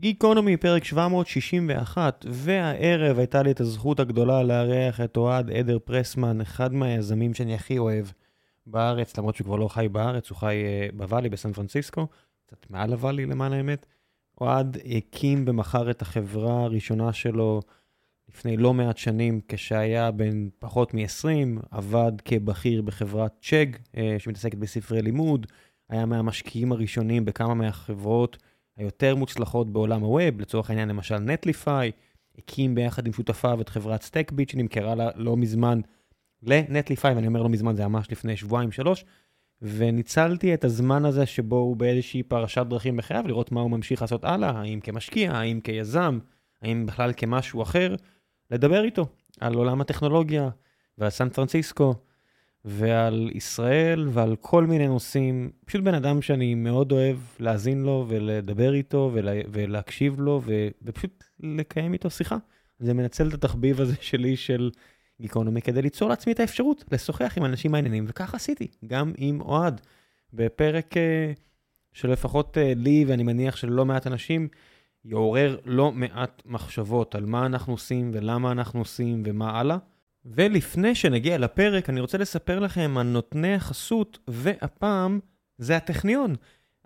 גיקונומי, פרק 761, והערב הייתה לי את הזכות הגדולה לארח את אוהד עדר פרסמן, אחד מהיזמים שאני הכי אוהב בארץ, למרות שהוא כבר לא חי בארץ, הוא חי uh, בוואלי בסן פרנסיסקו, קצת מעל הוואלי למען האמת. אוהד הקים ומכר את החברה הראשונה שלו לפני לא מעט שנים, כשהיה בן פחות מ-20, עבד כבכיר בחברת צ'ג, uh, שמתעסקת בספרי לימוד, היה מהמשקיעים הראשונים בכמה מהחברות. היותר מוצלחות בעולם ה web, לצורך העניין למשל Netlify, הקים ביחד עם שותפיו את חברת Stackbit שנמכרה לה לא מזמן ל Netlify, ואני אומר לא מזמן, זה ממש לפני שבועיים שלוש, וניצלתי את הזמן הזה שבו הוא באיזושהי פרשת דרכים בחייו, לראות מה הוא ממשיך לעשות הלאה, האם כמשקיע, האם כיזם, האם בכלל כמשהו אחר, לדבר איתו על עולם הטכנולוגיה ועל סן פרנסיסקו. ועל ישראל ועל כל מיני נושאים. פשוט בן אדם שאני מאוד אוהב להאזין לו ולדבר איתו ולה, ולהקשיב לו ו, ופשוט לקיים איתו שיחה. זה מנצל את התחביב הזה שלי של גיקונומי כדי ליצור לעצמי את האפשרות לשוחח עם אנשים מעניינים, וכך עשיתי, גם עם אוהד. בפרק uh, שלפחות uh, לי, ואני מניח שללא מעט אנשים, יעורר לא מעט מחשבות על מה אנחנו עושים ולמה אנחנו עושים ומה הלאה. ולפני שנגיע לפרק, אני רוצה לספר לכם על נותני החסות, והפעם זה הטכניון.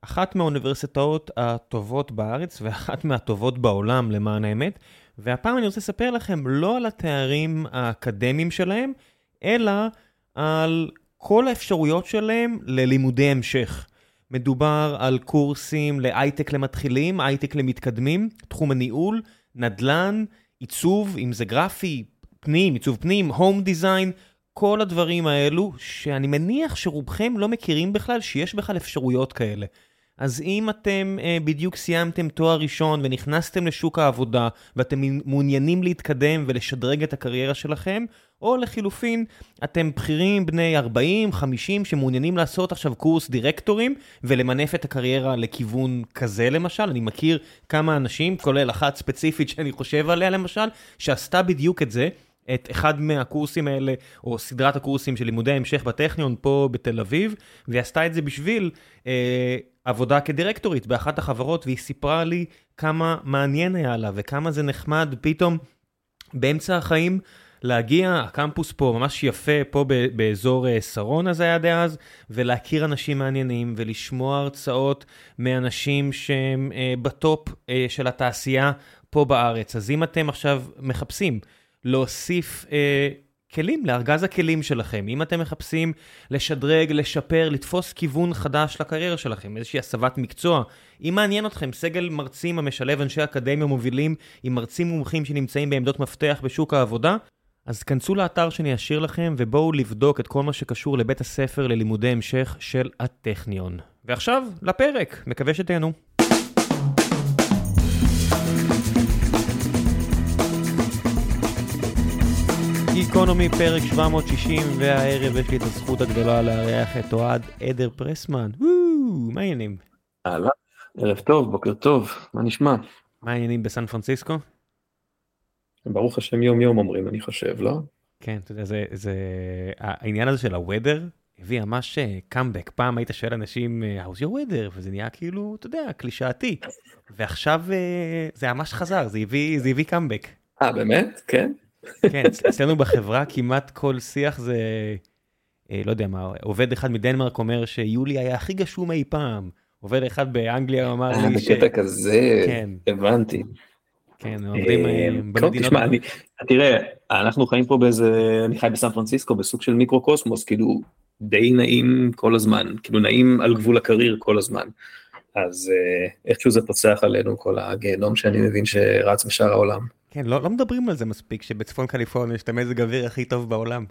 אחת מהאוניברסיטאות הטובות בארץ ואחת מהטובות בעולם למען האמת. והפעם אני רוצה לספר לכם לא על התארים האקדמיים שלהם, אלא על כל האפשרויות שלהם ללימודי המשך. מדובר על קורסים להייטק למתחילים, הייטק למתקדמים, תחום הניהול, נדל"ן, עיצוב, אם זה גרפי, פנים, עיצוב פנים, הום דיזיין, כל הדברים האלו, שאני מניח שרובכם לא מכירים בכלל שיש בכלל אפשרויות כאלה. אז אם אתם uh, בדיוק סיימתם תואר ראשון ונכנסתם לשוק העבודה ואתם מעוניינים להתקדם ולשדרג את הקריירה שלכם, או לחילופין, אתם בכירים בני 40, 50 שמעוניינים לעשות עכשיו קורס דירקטורים ולמנף את הקריירה לכיוון כזה למשל, אני מכיר כמה אנשים, כולל אחת ספציפית שאני חושב עליה למשל, שעשתה בדיוק את זה. את אחד מהקורסים האלה, או סדרת הקורסים של לימודי ההמשך בטכניון פה בתל אביב, והיא עשתה את זה בשביל אה, עבודה כדירקטורית באחת החברות, והיא סיפרה לי כמה מעניין היה לה, וכמה זה נחמד פתאום באמצע החיים להגיע, הקמפוס פה ממש יפה, פה באזור אה, שרונה זה היה דאז, ולהכיר אנשים מעניינים, ולשמוע הרצאות מאנשים שהם אה, בטופ אה, של התעשייה פה בארץ. אז אם אתם עכשיו מחפשים, להוסיף אה, כלים לארגז הכלים שלכם. אם אתם מחפשים לשדרג, לשפר, לתפוס כיוון חדש לקריירה שלכם, איזושהי הסבת מקצוע, אם מעניין אתכם סגל מרצים המשלב אנשי אקדמיה מובילים עם מרצים מומחים שנמצאים בעמדות מפתח בשוק העבודה, אז כנסו לאתר שאני אשאיר לכם ובואו לבדוק את כל מה שקשור לבית הספר ללימודי המשך של הטכניון. ועכשיו, לפרק, מקווה שתהנו. גיקונומי פרק 760, והערב יש לי את הזכות הגדולה לארח את אוהד עדר פרסמן. מה העניינים? אהלן, ערב טוב, בוקר טוב, מה נשמע? מה העניינים בסן פרנסיסקו? ברוך השם יום יום אומרים אני חושב, לא? כן, אתה יודע, זה, זה... העניין הזה של הוודר הביא ממש קאמבק. אה, פעם היית שואל אנשים, אה, how's your weather? וזה נהיה כאילו, אתה יודע, קלישאתי. ועכשיו אה, זה ממש חזר, זה הביא קאמבק. אה, באמת? כן? כן, אצלנו בחברה כמעט כל שיח זה, אה, לא יודע מה, עובד אחד מדנמרק אומר שיולי היה הכי גשום אי פעם. עובד אחד באנגליה אמר לי ש... בקטע כזה, כן. הבנתי. כן, עובדים אה, במדינות... תשמע, אני, תראה, אנחנו חיים פה באיזה, אני חי בסן פרנסיסקו בסוג של מיקרו קוסמוס, כאילו די נעים כל הזמן, כאילו נעים על גבול הקרייר כל הזמן. אז אה, איכשהו זה פוצח עלינו כל הגיהנום שאני מבין שרץ בשאר העולם. כן, לא, לא מדברים על זה מספיק, שבצפון קליפורניה יש את המזג האוויר הכי טוב בעולם.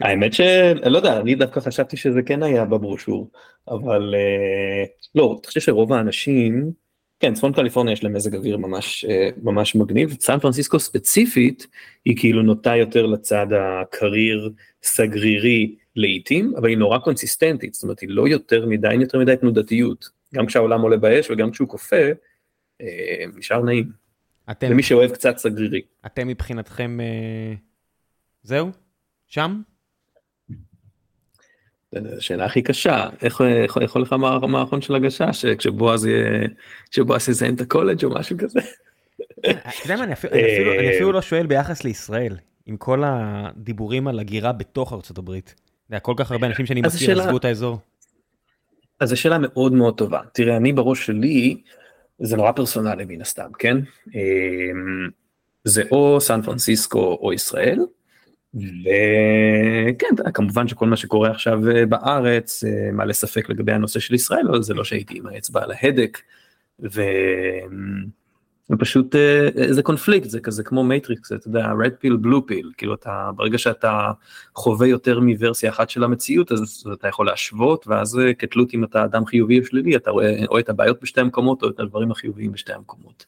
האמת שלא יודע, אני דווקא חשבתי שזה כן היה בברושור, אבל אה, לא, אתה חושב שרוב האנשים, כן, צפון קליפורניה יש להם מזג אוויר ממש, אה, ממש מגניב, סן פרנסיסקו ספציפית, היא כאילו נוטה יותר לצד הקריר סגרירי לעיתים, אבל היא נורא קונסיסטנטית, זאת אומרת היא לא יותר מדי, אין יותר מדי תנודתיות, גם כשהעולם עולה באש וגם כשהוא קופא, נשאר נעים. אתם, למי שאוהב קצת סגרירי. אתם מבחינתכם, אה, זהו? שם? שאלה הכי קשה איך איך הולך המערכון של הגשש כשבועז יהיה כשבועז יסיים את הקולג' או משהו כזה. אני אפילו לא שואל ביחס לישראל עם כל הדיבורים על הגירה בתוך ארצות הברית. כל כך הרבה אנשים שאני מכיר עזבו את האזור. אז זו שאלה מאוד מאוד טובה תראה אני בראש שלי זה נורא פרסונלי מן הסתם כן אמ, זה או סן פרנסיסקו או ישראל. וכן כמובן שכל מה שקורה עכשיו אה, בארץ אה, מעלה ספק לגבי הנושא של ישראל אבל זה לא שהייתי עם האצבע על ההדק. ו... ופשוט איזה אה, קונפליקט זה כזה כמו Matrix אתה יודע red pill blue pill כאילו אתה ברגע שאתה חווה יותר מוורסיה אחת של המציאות אז אתה יכול להשוות ואז כתלות אם אתה אדם חיובי או שלילי אתה רואה או את הבעיות בשתי המקומות או את הדברים החיוביים בשתי המקומות.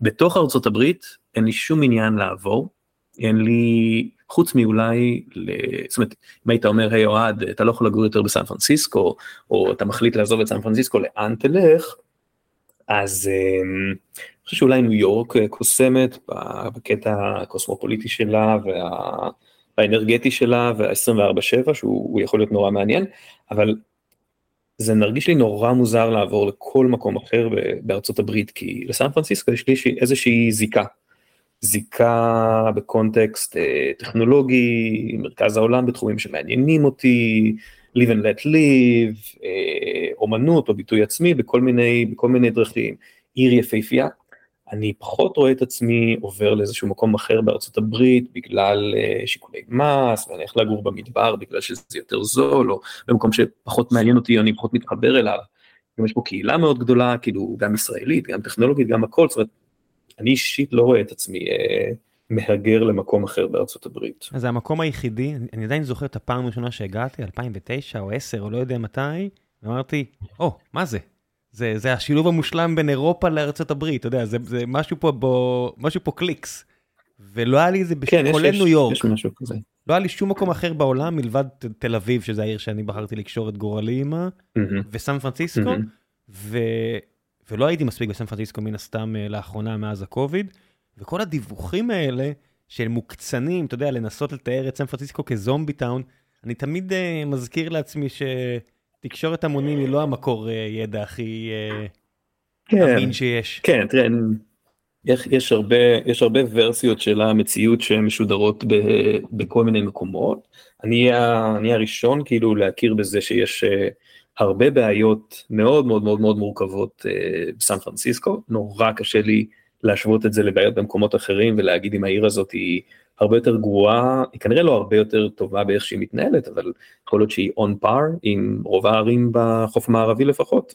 בתוך ארצות הברית אין לי שום עניין לעבור אין לי חוץ מאולי זאת אומרת אם היית אומר היי אוהד אתה לא יכול לגור יותר בסן פרנסיסקו או אתה מחליט לעזוב את סן פרנסיסקו לאן תלך אז אמ, אני חושב שאולי ניו יורק אה, קוסמת בקטע הקוסמופוליטי שלה וה... שלה וה-24/7 שהוא יכול להיות נורא מעניין אבל זה מרגיש לי נורא מוזר לעבור לכל מקום אחר בארצות הברית כי לסן פרנסיסקו יש לי איזושהי זיקה. זיקה בקונטקסט אה, טכנולוגי, מרכז העולם בתחומים שמעניינים אותי, live and let live, אה, אומנות או ביטוי עצמי בכל מיני, בכל מיני דרכים, עיר יפהפייה. אני פחות רואה את עצמי עובר לאיזשהו מקום אחר בארצות הברית בגלל אה, שיקולי מס, ואני הולך לגור במדבר בגלל שזה יותר זול, או במקום שפחות מעניין אותי, אני פחות מתחבר אליו. גם יש פה קהילה מאוד גדולה, כאילו גם ישראלית, גם טכנולוגית, גם הכל, זאת אומרת, אני אישית לא רואה את עצמי אה, מהגר למקום אחר בארצות הברית. אז זה המקום היחידי, אני, עדיין זוכר את הפעם הראשונה שהגעתי, 2009 או 10 או לא יודע מתי, ואמרתי, או, oh, מה זה? זה, זה השילוב המושלם בין אירופה לארצות הברית, אתה יודע, זה, זה משהו פה בו, משהו פה קליקס. ולא היה לי את זה, כן, כולל ניו יורק. יש משהו כזה. לא היה לי שום מקום אחר בעולם מלבד תל אביב, שזה העיר שאני בחרתי לקשור את גורלי עימה, mm-hmm. וסן פרנסיסקו, mm-hmm. ו... ולא הייתי מספיק בסן פרנסיסקו מן הסתם אה, לאחרונה מאז הקוביד, וכל הדיווחים האלה של מוקצנים, אתה יודע, לנסות לתאר את סן פרנסיסקו כזומבי טאון, אני תמיד uh, מזכיר לעצמי שתקשורת המונים היא לא המקור uh, ידע הכי uh, כן, אמין שיש. כן, תראה, יש, יש, הרבה, יש הרבה ורסיות של המציאות שמשודרות ב, בכל מיני מקומות. אני, אני הראשון כאילו להכיר בזה שיש... Uh, הרבה בעיות מאוד מאוד מאוד מאוד מורכבות אה, בסן פרנסיסקו, נורא קשה לי להשוות את זה לבעיות במקומות אחרים ולהגיד אם העיר הזאת היא הרבה יותר גרועה, היא כנראה לא הרבה יותר טובה באיך שהיא מתנהלת, אבל יכול להיות שהיא on par עם רוב הערים בחוף המערבי לפחות,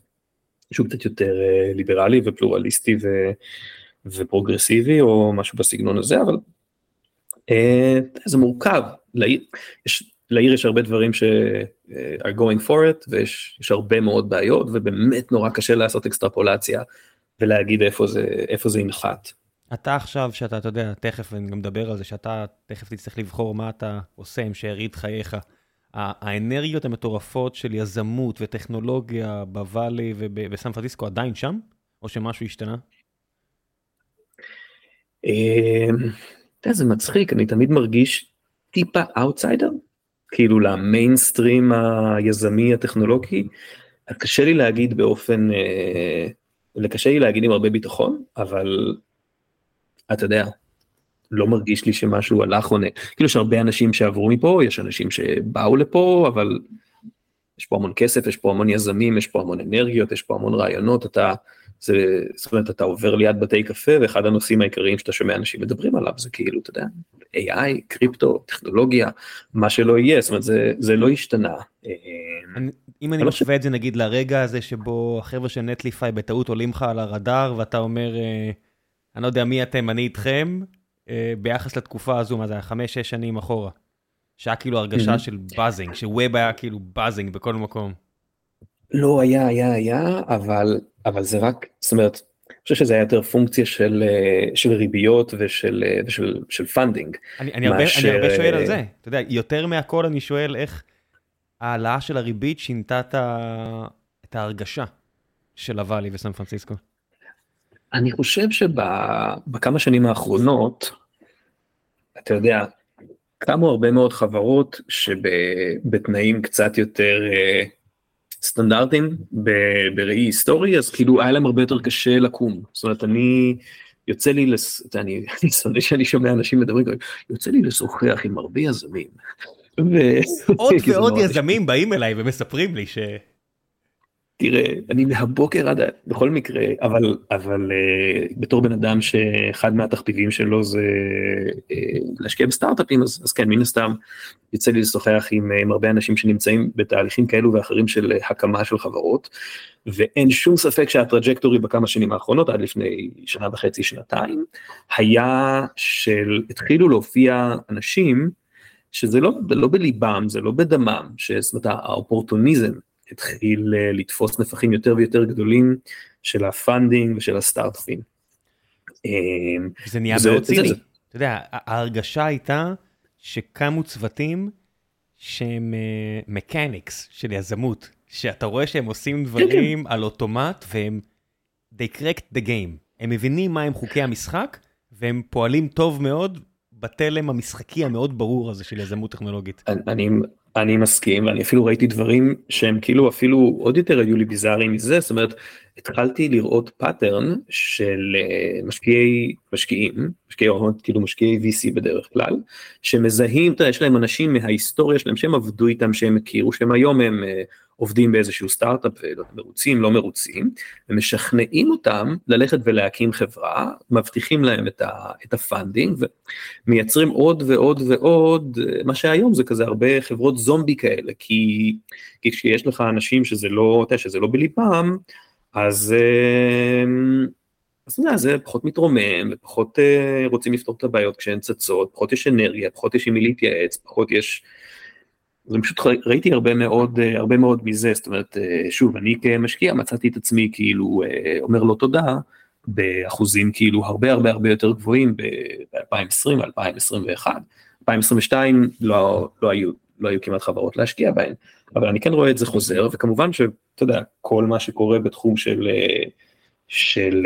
שהוא קצת יותר אה, ליברלי ופלורליסטי ו, ופרוגרסיבי או משהו בסגנון הזה, אבל אה, זה מורכב, יש לעיר יש הרבה דברים ש- are going for it ויש הרבה מאוד בעיות ובאמת נורא קשה לעשות אקסטרפולציה ולהגיד איפה זה איפה זה ינחת. אתה עכשיו שאתה אתה יודע תכף אני גם מדבר על זה שאתה תכף תצטרך לבחור מה אתה עושה עם שארית חייך. האנרגיות המטורפות של יזמות וטכנולוגיה ב Valley ובסן פרנסיסקו עדיין שם או שמשהו השתנה? אמ, זה מצחיק אני תמיד מרגיש טיפה אאוטסיידר כאילו למיינסטרים היזמי הטכנולוגי, קשה לי להגיד באופן, אה, קשה לי להגיד עם הרבה ביטחון, אבל אתה יודע, לא מרגיש לי שמשהו הלך עונה. כאילו יש הרבה אנשים שעברו מפה, יש אנשים שבאו לפה, אבל יש פה המון כסף, יש פה המון יזמים, יש פה המון אנרגיות, יש פה המון רעיונות, אתה, זה, זאת אומרת, אתה עובר ליד בתי קפה, ואחד הנושאים העיקריים שאתה שומע אנשים מדברים עליו, זה כאילו, אתה יודע, AI, קריפטו, טכנולוגיה, מה שלא יהיה, זאת אומרת, זה, זה לא השתנה. אני, אם אני משווה את זה נגיד לרגע הזה שבו החבר'ה של נטליפיי בטעות עולים לך על הרדאר, ואתה אומר, אה, אני לא יודע מי אתם, אני איתכם, אה, ביחס לתקופה הזו, מה זה היה, חמש-שש שנים אחורה. שהיה כאילו הרגשה של buzzing, ש web היה כאילו buzzing בכל מקום. לא היה, היה, היה, אבל, אבל זה רק, זאת אומרת, אני חושב שזה היה יותר פונקציה של, אה, של ריביות ושל, אה, ושל של funding. אני, אני, מאשר... הרבה, אני הרבה שואל על זה, אתה יודע, יותר מהכל אני שואל איך ההעלאה של הריבית שינתה את, ה... את ההרגשה של הוואלי וסן פרנסיסקו. אני חושב שבכמה שנים האחרונות, אתה יודע, קמו הרבה מאוד חברות שבתנאים קצת יותר סטנדרטיים בראי היסטורי אז כאילו היה להם הרבה יותר קשה לקום זאת אומרת אני יוצא לי לס... אני שונא שאני שומע אנשים מדברים יוצא לי לשוחח עם הרבה יזמים. עוד ועוד יזמים באים אליי ומספרים לי ש... תראה, אני מהבוקר עד, בכל מקרה, אבל, אבל אה, בתור בן אדם שאחד מהתכתיבים שלו זה אה, להשקיע בסטארט-אפים, אז, אז כן, מן הסתם יוצא לי לשוחח עם, עם הרבה אנשים שנמצאים בתהליכים כאלו ואחרים של הקמה של חברות, ואין שום ספק שה trajectory בכמה שנים האחרונות, עד לפני שנה וחצי, שנתיים, היה של, התחילו להופיע אנשים, שזה לא, לא בליבם, זה לא בדמם, שזאת אומרת האופורטוניזם התחיל אה, לתפוס נפחים יותר ויותר גדולים של ה funding ושל הסטארט-אפים. אמ, זה נהיה מאוד ציני. אתה יודע, ההרגשה הייתה שקמו צוותים שהם mechanics אה, של יזמות, שאתה רואה שהם עושים כן, דברים כן. על אוטומט והם, they cracked the game. הם מבינים מהם חוקי המשחק והם פועלים טוב מאוד בתלם המשחקי המאוד ברור הזה של יזמות טכנולוגית. אני, אני מסכים ואני אפילו ראיתי דברים שהם כאילו אפילו עוד יותר היו לי ביזאריים מזה זאת אומרת התחלתי לראות pattern של אה, משקיעי משקיעים משקיעי הון כאילו משקיעי VC בדרך כלל שמזהים אתה יודע, יש להם אנשים מההיסטוריה שלהם שהם עבדו איתם שהם הכירו שהם היום הם אה, עובדים באיזשהו סטארט-אפ ומרוצים לא מרוצים ומשכנעים אותם ללכת ולהקים חברה מבטיחים להם את, ה, את ה funding ומייצרים עוד ועוד ועוד מה שהיום זה כזה הרבה חברות זומבי כאלה כי, כי כשיש לך אנשים שזה לא שזה לא בליבם אז. אמ, אז אתה יודע, זה פחות מתרומם, ופחות אה, רוצים לפתור את הבעיות כשהן צצות, פחות יש אנרגיה, פחות יש עם מי להתייעץ, פחות יש אז פשוט ראיתי הרבה מאוד אה, הרבה מאוד מזה זאת אומרת אה, שוב אני כמשקיע מצאתי את עצמי כאילו אה, אומר לו תודה באחוזים כאילו הרבה הרבה הרבה יותר גבוהים ב-2020 2021 2022 לא, לא היו לא היו כמעט חברות להשקיע בהן אבל אני כן רואה את זה חוזר וכמובן שאתה יודע כל מה שקורה בתחום של של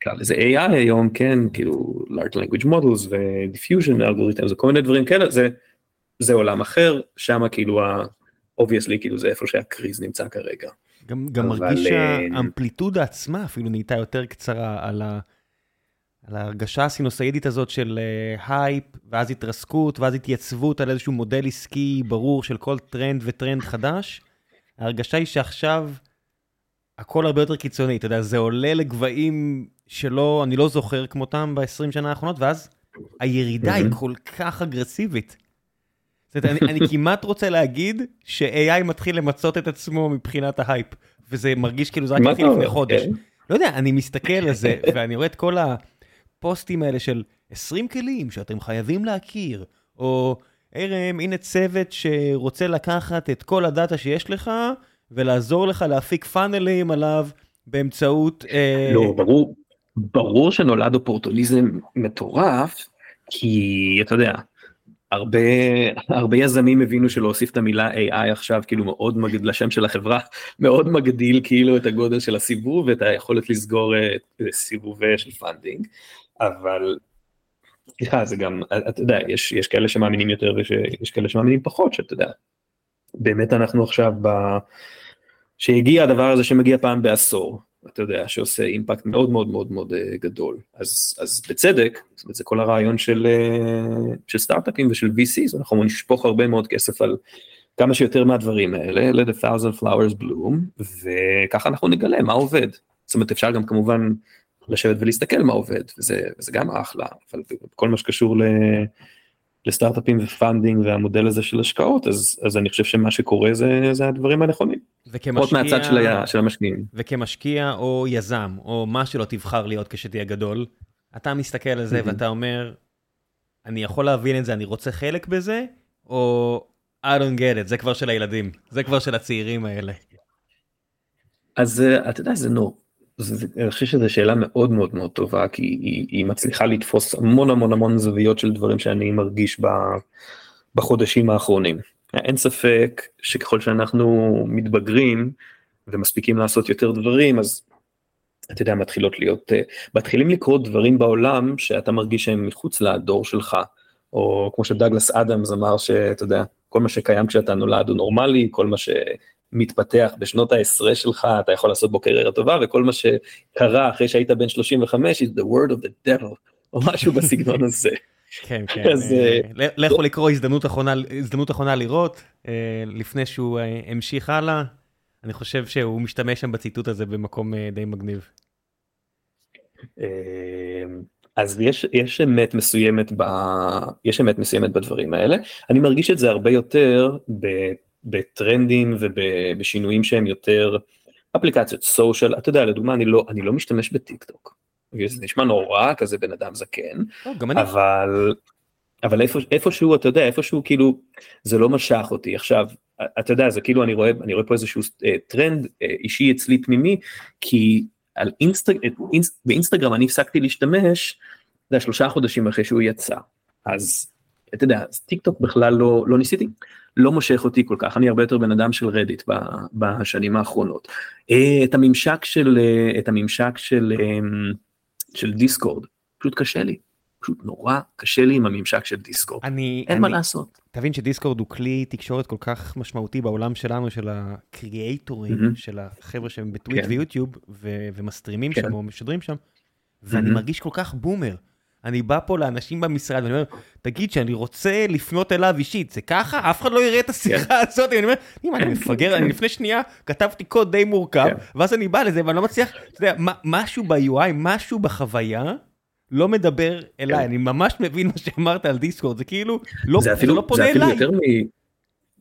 נקרא לזה AI היום כן כאילו large language models ו-diffusion algorithms וכל מיני דברים כאלה זה זה עולם אחר, שם כאילו ה-obviously כאילו זה איפה שה craze נמצא כרגע. גם, גם מרגיש אה, שהאמפליטודה עצמה אפילו נהייתה יותר קצרה על, ה, על ההרגשה הסינוסאידית הזאת של hype, אה, ואז התרסקות, ואז התייצבות על איזשהו מודל עסקי ברור של כל טרנד וטרנד חדש. ההרגשה היא שעכשיו הכל הרבה יותר קיצוני, אתה יודע, זה עולה לגבהים שלא, אני לא זוכר כמותם ב-20 שנה האחרונות, ואז הירידה היא כל כך אגרסיבית. זאת אומרת, אני, אני כמעט רוצה להגיד ש-AI מתחיל למצות את עצמו מבחינת ההייפ, וזה מרגיש כאילו זה רק התחיל לפני חודש. כן. לא יודע, אני מסתכל על זה, ואני רואה את כל הפוסטים האלה של 20 כלים שאתם חייבים להכיר, או ערם, הנה צוות שרוצה לקחת את כל הדאטה שיש לך, ולעזור לך להפיק פאנלים עליו באמצעות... אה... לא, ברור, ברור שנולד אופורטוניזם מטורף, כי אתה יודע, הרבה הרבה יזמים הבינו שלהוסיף את המילה AI עכשיו כאילו מאוד מגדיל לשם של החברה מאוד מגדיל כאילו את הגודל של הסיבוב ואת היכולת לסגור אה, סיבוב של funding אבל סליחה זה גם אתה יודע יש יש כאלה שמאמינים יותר ויש כאלה שמאמינים פחות שאתה יודע באמת אנחנו עכשיו ב... שהגיע הדבר הזה שמגיע פעם בעשור אתה יודע, שעושה אימפקט מאוד מאוד מאוד מאוד אה, גדול. אז, אז בצדק, זאת אומרת, זה כל הרעיון של, אה, של סטארט-אפים ושל VCs, אנחנו נשפוך הרבה מאוד כסף על כמה שיותר מהדברים האלה, let a thousand flowers bloom, וככה אנחנו נגלה מה עובד. זאת אומרת, אפשר גם כמובן לשבת ולהסתכל מה עובד, וזה, וזה גם אחלה, אבל כל מה שקשור ל... לסטארט-אפים ו funding והמודל הזה של השקעות אז אז אני חושב שמה שקורה זה זה הדברים הנכונים. וכמשקיע, מהצד של, היה, של המשקיעים. וכמשקיע או יזם או מה שלא תבחר להיות כשתהיה גדול אתה מסתכל על זה mm-hmm. ואתה אומר אני יכול להבין את זה אני רוצה חלק בזה או I don't get it זה כבר של הילדים זה כבר של הצעירים האלה. אז אה, אתה יודע זה נור. אני חושב שזו שאלה מאוד מאוד מאוד טובה כי היא, היא מצליחה לתפוס המון המון המון זוויות של דברים שאני מרגיש ב, בחודשים האחרונים. אין ספק שככל שאנחנו מתבגרים ומספיקים לעשות יותר דברים אז אתה יודע, מתחילות להיות, אה, מתחילים לקרות דברים בעולם שאתה מרגיש שהם מחוץ לדור שלך, או כמו שדגלס אדמס אמר שאתה יודע, כל מה שקיים כשאתה נולד הוא נורמלי, כל מה שמתפתח בשנות העשרה שלך אתה יכול לעשות בו קריירה טובה, וכל מה שקרה אחרי שהיית בן 35 is the word of the devil, או משהו בסגנון הזה. כן, כן, אז, אה, לכו לקרוא הזדמנות אחרונה, הזדמנות אחרונה לראות, אה, לפני שהוא המשיך הלאה, אני חושב שהוא משתמש שם בציטוט הזה במקום די מגניב. אמ, אז יש, יש אמת מסוימת ב... יש אמת מסוימת בדברים האלה. אני מרגיש את זה הרבה יותר ב, בטרנדים ובשינויים שהם יותר אפליקציות סושיאל. אתה יודע, לדוגמה, אני לא, אני לא משתמש בטיק טוק. זה נשמע נורא כזה בן אדם זקן, לא, אבל, אבל איפה, איפשהו, אתה יודע, איפשהו כאילו, זה לא משך אותי. עכשיו, אתה יודע, זה כאילו אני רואה, אני רואה פה איזשהו אה, טרנד אה, אישי אצלי פנימי, כי על אינסטג... אינסט... באינסטגרם אני הפסקתי להשתמש, היה שלושה חודשים אחרי שהוא יצא, אז אתה יודע, טיק טוק בכלל לא, לא ניסיתי, לא מושך אותי כל כך, אני הרבה יותר בן אדם של רדיט בשנים האחרונות. אה, את הממשק של, אה, את הממשק של, אה, של דיסקורד, פשוט קשה לי. פשוט נורא קשה לי עם הממשק של דיסקורד. אני, אין אני, מה לעשות. תבין שדיסקורד הוא כלי תקשורת כל כך משמעותי בעולם שלנו, של הקריאייטורים, mm-hmm. של החבר'ה שהם בטוויט כן. ויוטיוב, ו- ומסטרימים כן. שם או משדרים שם, ואני mm-hmm. מרגיש כל כך בומר. אני בא פה לאנשים במשרד ואני אומר, תגיד שאני רוצה לפנות אליו אישית, זה ככה? אף אחד לא יראה את השיחה כן. הזאת, אני אומר, אם אני מפגר, אני לפני שנייה כתבתי קוד די מורכב, כן. ואז אני בא לזה ואני לא מצליח, אתה יודע, משהו ב-UI, משהו בחוויה, לא מדבר אליי, כן. אני ממש מבין מה שאמרת על דיסקורד, זה כאילו, לא, זה אפילו, לא פונה זה אליי. מ...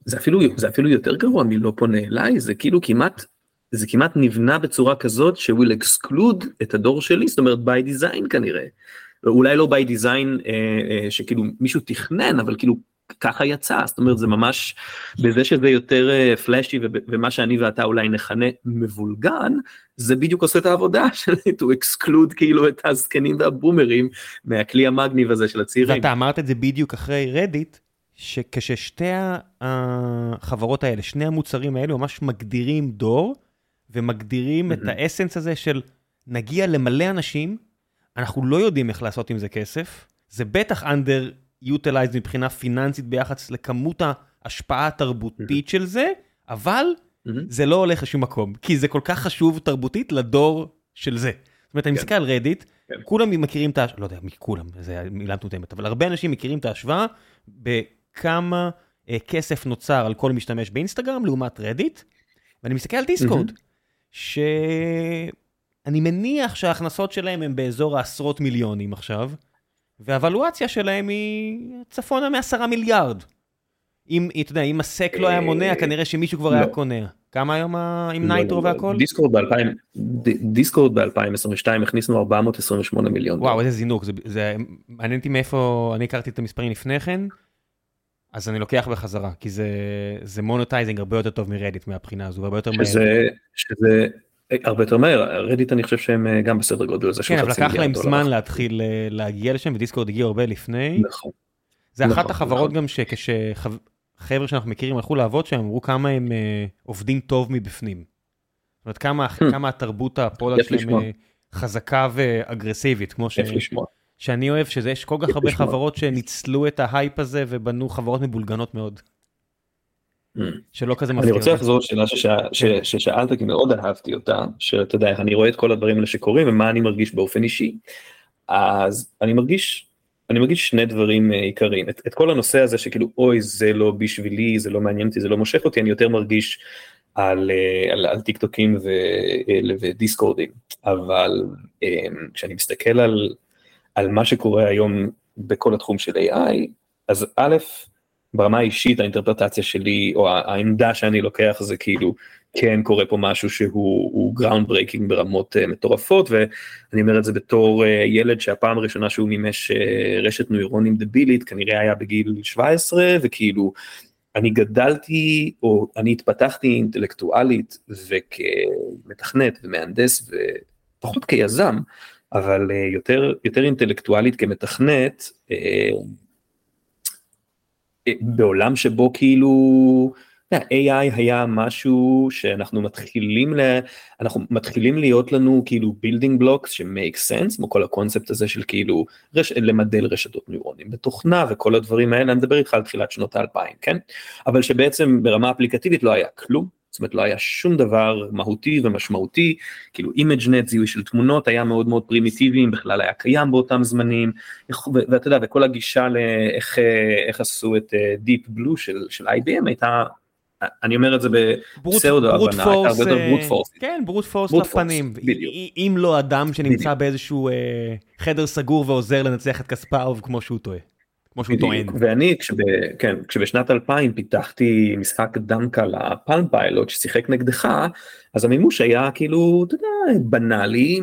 זה אפילו, זה אפילו יותר גרוע מלא פונה אליי, זה כאילו כמעט, זה כמעט נבנה בצורה כזאת ש will exclude את הדור שלי, זאת אומרת by design כנראה. אולי לא by design אה, אה, שכאילו מישהו תכנן, אבל כאילו ככה יצא, זאת אומרת זה ממש בזה שזה יותר פלאשי אה, ומה שאני ואתה אולי נכנה מבולגן, זה בדיוק עושה את העבודה של to exclude כאילו את הזקנים והבומרים מהכלי המגניב הזה של הצעירים. ואתה אמרת את זה בדיוק אחרי רדיט, שכששתי החברות האלה, שני המוצרים האלו ממש מגדירים דור, ומגדירים את האסנס הזה של נגיע למלא אנשים, אנחנו לא יודעים איך לעשות עם זה כסף, זה בטח under utilized מבחינה פיננסית ביחס לכמות ההשפעה התרבותית של זה, אבל זה לא הולך לשום מקום, כי זה כל כך חשוב תרבותית לדור של זה. זאת אומרת, אני כן. מסתכל על רדיט, כן. כולם מכירים את ההשוואה, לא יודע, כולם, זה מילה מטומטמת, אבל הרבה אנשים מכירים את ההשוואה בכמה אה, כסף נוצר על כל משתמש באינסטגרם לעומת רדיט, ואני מסתכל על דיסקורד, שאני מניח שההכנסות שלהם הם באזור העשרות מיליונים עכשיו, והוולואציה שלהם היא צפונה מעשרה מיליארד. אם, אתה יודע, אם ה SEC לא היה מונע, כנראה שמישהו כבר היה לא. קונה. כמה היום עם לא, נייטרו לא, והכל? דיסקורד ב-2022 הכניסו 428 מיליון. וואו, איזה זינוק, זה מעניין אותי מאיפה, אני הכרתי את המספרים לפני כן, אז אני לוקח בחזרה, כי זה monetizing הרבה יותר טוב מרדיט מהבחינה הזו, הרבה יותר מהר. הרבה יותר מהר, רדיט אני חושב שהם אה, גם בסדר גודל הזה כן, אבל לקח להם זמן להתחיל אה, להגיע לשם, ודיסקורד הגיעו הרבה לפני. נכון. זה אחת נכון, החברות נכון. גם שכשחבר'ה שאנחנו מכירים הלכו לעבוד שם, אמרו כמה הם אה, עובדים טוב מבפנים. זאת אומרת, כמה הממ. התרבות ה product שלהם חזקה ואגרסיבית, כמו שאני אוהב, שזה יש כל כך הרבה חברות שניצלו את ההייפ הזה ובנו חברות מבולגנות מאוד. ממ. שלא כזה מפתיע. אני רוצה לחזור לשאלה כן. ששאלת כי מאוד אהבתי אותה שאתה יודע אני רואה את כל הדברים האלה שקורים ומה אני מרגיש באופן אישי. אז אני מרגיש אני מרגיש שני דברים אה, עיקריים את, את כל הנושא הזה שכאילו אוי זה לא בשבילי זה לא מעניין אותי זה לא מושך אותי אני יותר מרגיש על, אה, על, על טיק טוקים אה, ודיסקורדים אבל כשאני מסתכל על, על מה שקורה היום בכל התחום של AI אז א' ברמה האישית האינטרפרטציה שלי או העמדה שאני לוקח זה כאילו כן קורה פה משהו שהוא groundbreaking ברמות אה, מטורפות ואני אומר את זה בתור אה, ילד שהפעם הראשונה שהוא מימש אה, רשת נוירונים דבילית כנראה היה בגיל 17 וכאילו אני גדלתי או אני התפתחתי אינטלקטואלית וכמתכנת ומהנדס ופחות כיזם אבל uh, יותר יותר אינטלקטואלית כמתכנת. Uh, בעולם שבו כאילו AI היה משהו שאנחנו מתחילים ל... אנחנו מתחילים להיות לנו כאילו building blocks שמייק סנס כמו כל הקונספט הזה של כאילו רש... למדל רשתות נוירונים בתוכנה וכל הדברים האלה. אני מדבר איתך על תחילת שנות האלפיים כן? אבל שבעצם ברמה אפליקטיבית לא היה כלום זאת אומרת לא היה שום דבר מהותי ומשמעותי, כאילו ImageNet זיהוי של תמונות היה מאוד מאוד פרימיטיבי, אם בכלל היה קיים באותם זמנים, ואתה יודע, וכל הגישה לאיך עשו את Deep אה, Blue של, של IBM הייתה, אני אומר את זה בסאודו הבנה, הייתה הרבה יותר brute force. כן, brute force לפנים, אם לא אדם שנמצא באיזשהו חדר סגור ועוזר לנצח את קספרוב כמו שהוא טועה. כמו שהוא טוען. ואני כשב, כן, כשבשנת 2000 פיתחתי משחק דמקה ל Palm Pilot ששיחק נגדך אז המימוש היה כאילו אתה יודע בנאלי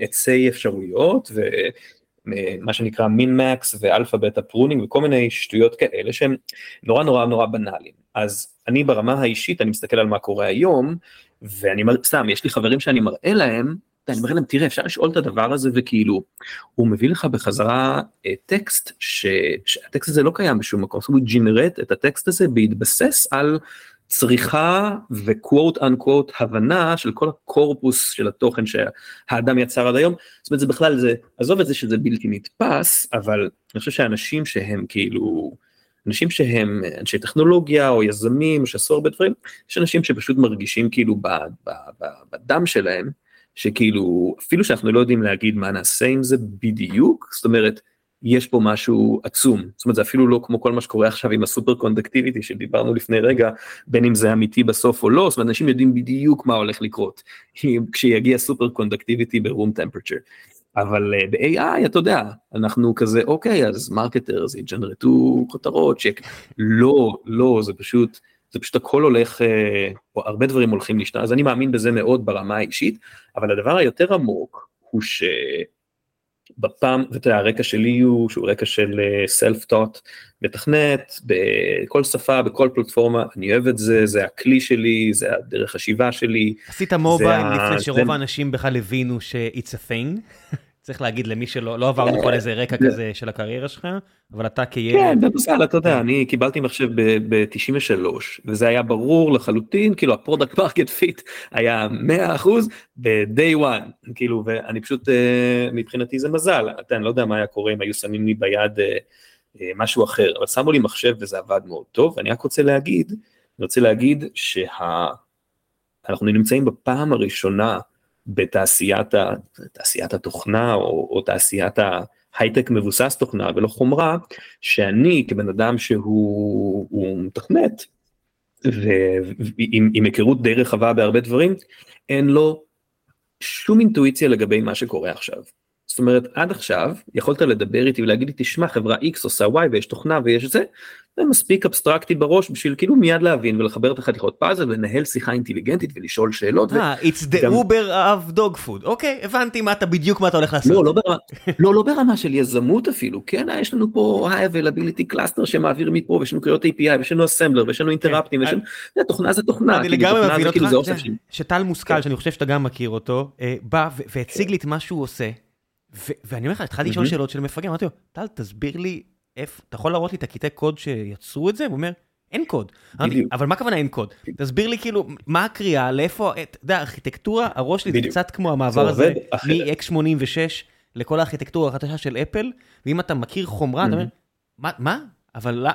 עצי אפשרויות ומה שנקרא minimax ו alpha beta pruning וכל מיני שטויות כאלה שהם נורא נורא נורא בנאליים אז אני ברמה האישית אני מסתכל על מה קורה היום ואני סתם יש לי חברים שאני מראה להם אני אומר להם תראה אפשר לשאול את הדבר הזה וכאילו הוא מביא לך בחזרה אה, טקסט ש... שהטקסט הזה לא קיים בשום מקום, הוא ג'ינרט את הטקסט הזה בהתבסס על צריכה וקוואט אנקוואט הבנה של כל הקורפוס של התוכן שהאדם יצר עד היום, זאת אומרת זה בכלל זה, עזוב את זה שזה בלתי נתפס, אבל אני חושב שאנשים שהם כאילו, אנשים שהם אנשי טכנולוגיה או יזמים שעשו הרבה דברים, יש אנשים שפשוט מרגישים כאילו בדם שלהם שכאילו אפילו שאנחנו לא יודעים להגיד מה נעשה עם זה בדיוק זאת אומרת יש פה משהו עצום זאת אומרת זה אפילו לא כמו כל מה שקורה עכשיו עם ה superconductivity שדיברנו לפני רגע בין אם זה אמיתי בסוף או לא זאת אומרת אנשים יודעים בדיוק מה הולך לקרות כשיגיע superconductivity ב room temperature. אבל אה, ב-AI אתה יודע אנחנו כזה אוקיי אז marketers יג'נרטו כותרות שלא לא זה פשוט זה פשוט הכל הולך, אה, או הרבה דברים הולכים להשתנות, אז אני מאמין בזה מאוד ברמה האישית, אבל הדבר היותר עמוק הוא שבפעם, ואתה יודע, הרקע שלי הוא שהוא רקע של אה, טוט, מתכנת בכל שפה, בכל פלטפורמה, אני אוהב את זה, זה הכלי שלי, זה הדרך חשיבה שלי. עשית מובייל לפני שרוב האנשים בכלל הבינו ש-it's a thing. צריך להגיד למי שלא לא עברנו פה איזה רקע כזה של הקריירה שלך אבל אתה כילד. כן בסדר אתה יודע אני קיבלתי מחשב ב-93 וזה היה ברור לחלוטין כאילו ה product market fit היה 100% ב-day one כאילו ואני פשוט אה, מבחינתי זה מזל אתה אני לא יודע מה היה קורה אם היו שמים לי ביד אה, אה, משהו אחר אבל שמו לי מחשב וזה עבד מאוד טוב ואני רק רוצה להגיד אני רוצה להגיד שאנחנו נמצאים בפעם הראשונה. בתעשיית תעשיית התוכנה או, או תעשיית ההייטק מבוסס תוכנה ולא חומרה, שאני כבן אדם שהוא מתכנת ועם היכרות די רחבה בהרבה דברים, אין לו שום אינטואיציה לגבי מה שקורה עכשיו. זאת אומרת עד עכשיו יכולת לדבר איתי ולהגיד לי תשמע חברה X עושה Y ויש תוכנה ויש זה, זה מספיק אבסטרקטי בראש בשביל כאילו מיד להבין ולחבר את החתיכות פאזל ולנהל שיחה אינטליגנטית ולשאול שאלות. אה, it's the Uber of dog food, אוקיי, הבנתי מה אתה בדיוק מה אתה הולך לעשות. לא, לא ברמה, לא, לא ברמה של יזמות אפילו, כן, יש לנו פה ה-availability cluster שמעביר מפה ויש לנו קריאות API ויש לנו אסמבלר ויש לנו אינטראפטים, ויש לנו, תוכנה זה תוכנה. אני כאילו, לגמרי מבין כאילו אותך, שטל מושכל כן. שאני חושב שאתה גם מכיר אותו, אה, בא והציג לי את מה שהוא עושה. ואני אומר לך, התחלתי לשאול שאלות של מפגר, אמרתי לו, טל, תסביר לי איפה, אתה יכול להראות לי את הקטעי קוד שיצרו את זה? הוא אומר, אין קוד. אמרתי, אבל מה הכוונה אין קוד? תסביר לי כאילו, מה הקריאה, לאיפה, אתה יודע, ארכיטקטורה, הראש שלי זה קצת כמו המעבר הזה, מ-X86 לכל הארכיטקטורה החדשה של אפל, ואם אתה מכיר חומרה, אתה אומר, מה? אבל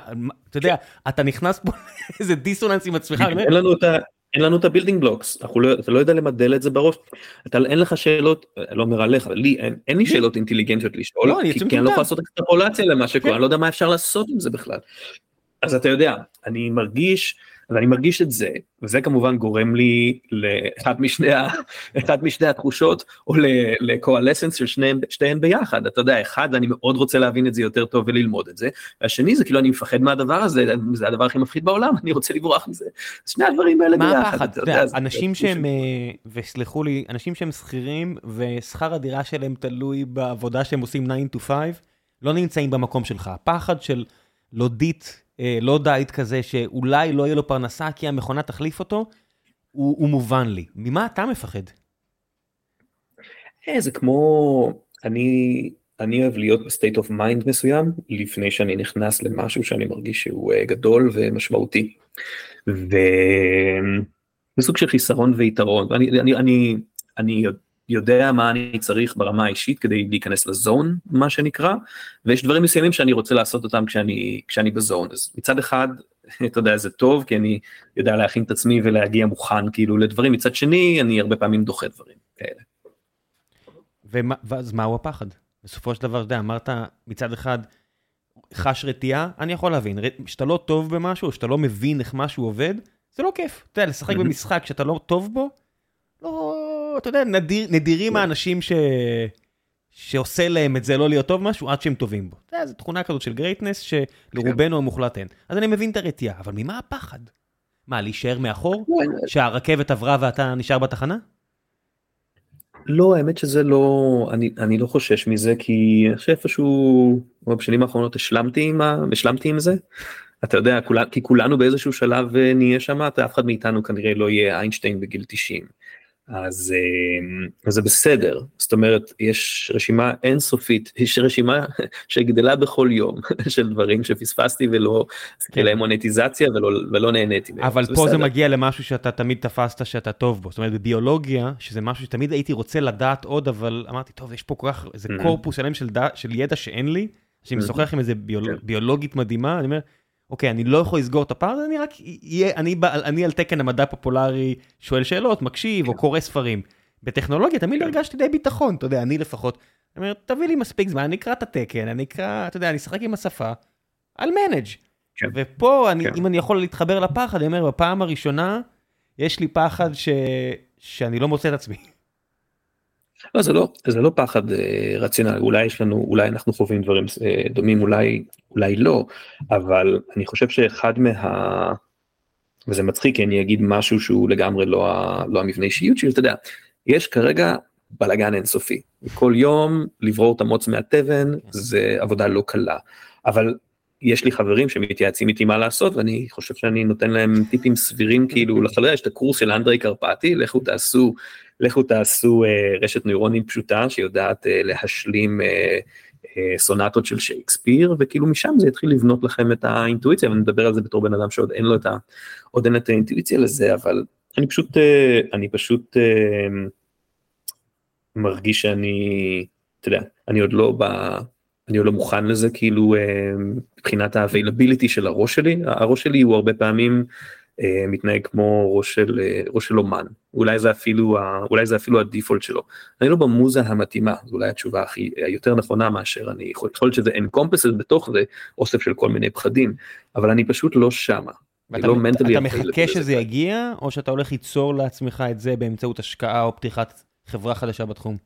אתה יודע, אתה נכנס פה לאיזה דיסוננס עם עצמך. אין לנו את ה... אין לנו את ה building blocks, לא, אתה לא יודע למדל את זה בראש, אתה אין לך שאלות, לא אומר עליך, לי אין, אין לי שאלות אינטליגנטיות לשאול, לא, כי, כי אני לא יכול לעשות אקסטרפולציה למה שקורה, כן. אני לא יודע מה אפשר לעשות עם זה בכלל. אז אתה יודע, אני מרגיש ואני מרגיש את זה, וזה כמובן גורם לי לאחד משני, אחד משני התחושות, או לקואלסנס של שניהם, שתיהן ביחד, אתה יודע, אחד, אני מאוד רוצה להבין את זה יותר טוב וללמוד את זה, והשני זה כאילו אני מפחד מהדבר הזה, זה הדבר הכי מפחיד בעולם, אני רוצה לברוח מזה. שני הדברים האלה ביחד. מה הפחד? אנשים שהם, אה, וסלחו לי, אנשים שהם שכירים, ושכר הדירה שלהם תלוי בעבודה שהם עושים 9 to 5, לא נמצאים במקום שלך. הפחד של לודית לא דייט כזה שאולי לא יהיה לו פרנסה כי המכונה תחליף אותו, הוא, הוא מובן לי. ממה אתה מפחד? אה, זה כמו, אני, אני אוהב להיות ב state of mind מסוים לפני שאני נכנס למשהו שאני מרגיש שהוא אה, גדול ומשמעותי. וזה סוג של חיסרון ויתרון אני אני אני אני יודע מה אני צריך ברמה האישית כדי להיכנס ל zone מה שנקרא ויש דברים מסוימים שאני רוצה לעשות אותם כשאני כשאני ב zone אז מצד אחד אתה יודע זה טוב כי אני יודע להכין את עצמי ולהגיע מוכן כאילו לדברים מצד שני אני הרבה פעמים דוחה דברים כאלה. ומה, ואז מהו הפחד? בסופו של דבר, אתה יודע, אמרת מצד אחד, חש רתיעה, אני יכול להבין, שאתה לא טוב במשהו, שאתה לא מבין איך משהו עובד, זה לא כיף. אתה יודע, לשחק במשחק שאתה לא טוב בו, לא, אתה יודע, נדיר, נדירים כן. האנשים ש... שעושה להם את זה לא להיות טוב משהו עד שהם טובים בו. אתה יודע, זו תכונה כזאת של גרייטנס שלרובנו כן. המוחלט אין. אז אני מבין את הרתיעה, אבל ממה הפחד? מה, להישאר מאחור? שהרכבת עברה ואתה נשאר בתחנה? לא האמת שזה לא אני אני לא חושש מזה כי אני חושב איפשהו בשנים האחרונות השלמתי עם השלמתי עם זה. אתה יודע כולה, כי כולנו באיזשהו שלב אה, נהיה שם אף אחד מאיתנו כנראה לא יהיה איינשטיין בגיל 90. אז, אה, אז זה בסדר, זאת אומרת יש רשימה אינסופית, יש רשימה שגדלה בכל יום של דברים שפספסתי ולא, כן. להם מונטיזציה ולא, ולא נהניתי מהם. אבל פה בסדר. זה מגיע למשהו שאתה תמיד תפסת שאתה טוב בו, זאת אומרת בביולוגיה, שזה משהו שתמיד הייתי רוצה לדעת עוד, אבל אמרתי טוב יש פה כל כך איזה mm-hmm. קורפוס שלם של, של ידע שאין לי, שאני משוחח mm-hmm. עם איזה ביולוג, כן. ביולוגית מדהימה, אני אומר, אוקיי, אני לא יכול לסגור את הפער, אני רק אהיה, אני, אני על תקן המדע הפופולרי שואל שאלות, מקשיב או קורא ספרים. בטכנולוגיה תמיד הרגשתי די ביטחון, אתה יודע, אני לפחות. אני אומר, תביא לי מספיק זמן, אני אקרא את התקן, אני אקרא, אתה יודע, אני אשחק עם השפה, על מנג'. כן. ופה, אני, כן. אם אני יכול להתחבר לפחד, אני אומר, בפעם הראשונה, יש לי פחד ש... שאני לא מוצא את עצמי. לא, זה לא, זה לא פחד אה, רציונלי, אולי יש לנו, אולי אנחנו חווים דברים אה, דומים, אולי, אולי לא, אבל אני חושב שאחד מה... וזה מצחיק כי אני אגיד משהו שהוא לגמרי לא, ה, לא המבנה אישיות שלי, אתה יודע, יש כרגע בלאגן אינסופי, כל יום לברור את המוץ מהתבן זה עבודה לא קלה, אבל יש לי חברים שמתייעצים איתי מה לעשות ואני חושב שאני נותן להם טיפים סבירים כאילו לחלק יש את הקורס של אנדרי קרפטי לכו תעשו לכו תעשו אה, רשת נוירונים פשוטה שיודעת אה, להשלים אה, אה, סונטות של שייקספיר וכאילו משם זה יתחיל לבנות לכם את האינטואיציה ואני מדבר על זה בתור בן אדם שעוד אין לו את, ה, אין את האינטואיציה לזה אבל אני פשוט אה, אני פשוט אה, מרגיש שאני אתה יודע אני עוד לא ב... אני עוד לא מוכן לזה כאילו אה, מבחינת ה-availability של הראש שלי הראש שלי הוא הרבה פעמים אה, מתנהג כמו ראש של אה, ראש של אומן אולי זה אפילו אולי זה אפילו הדיפולט שלו אני לא במוזה המתאימה זו אולי התשובה הכי יותר נכונה מאשר אני יכול להיות שזה encompasses בתוך זה אוסף של כל מיני פחדים אבל אני פשוט לא שמה. ואתה, לא אתה מחכה שזה יגיע או שאתה הולך ליצור לעצמך את זה באמצעות השקעה או פתיחת חברה חדשה בתחום.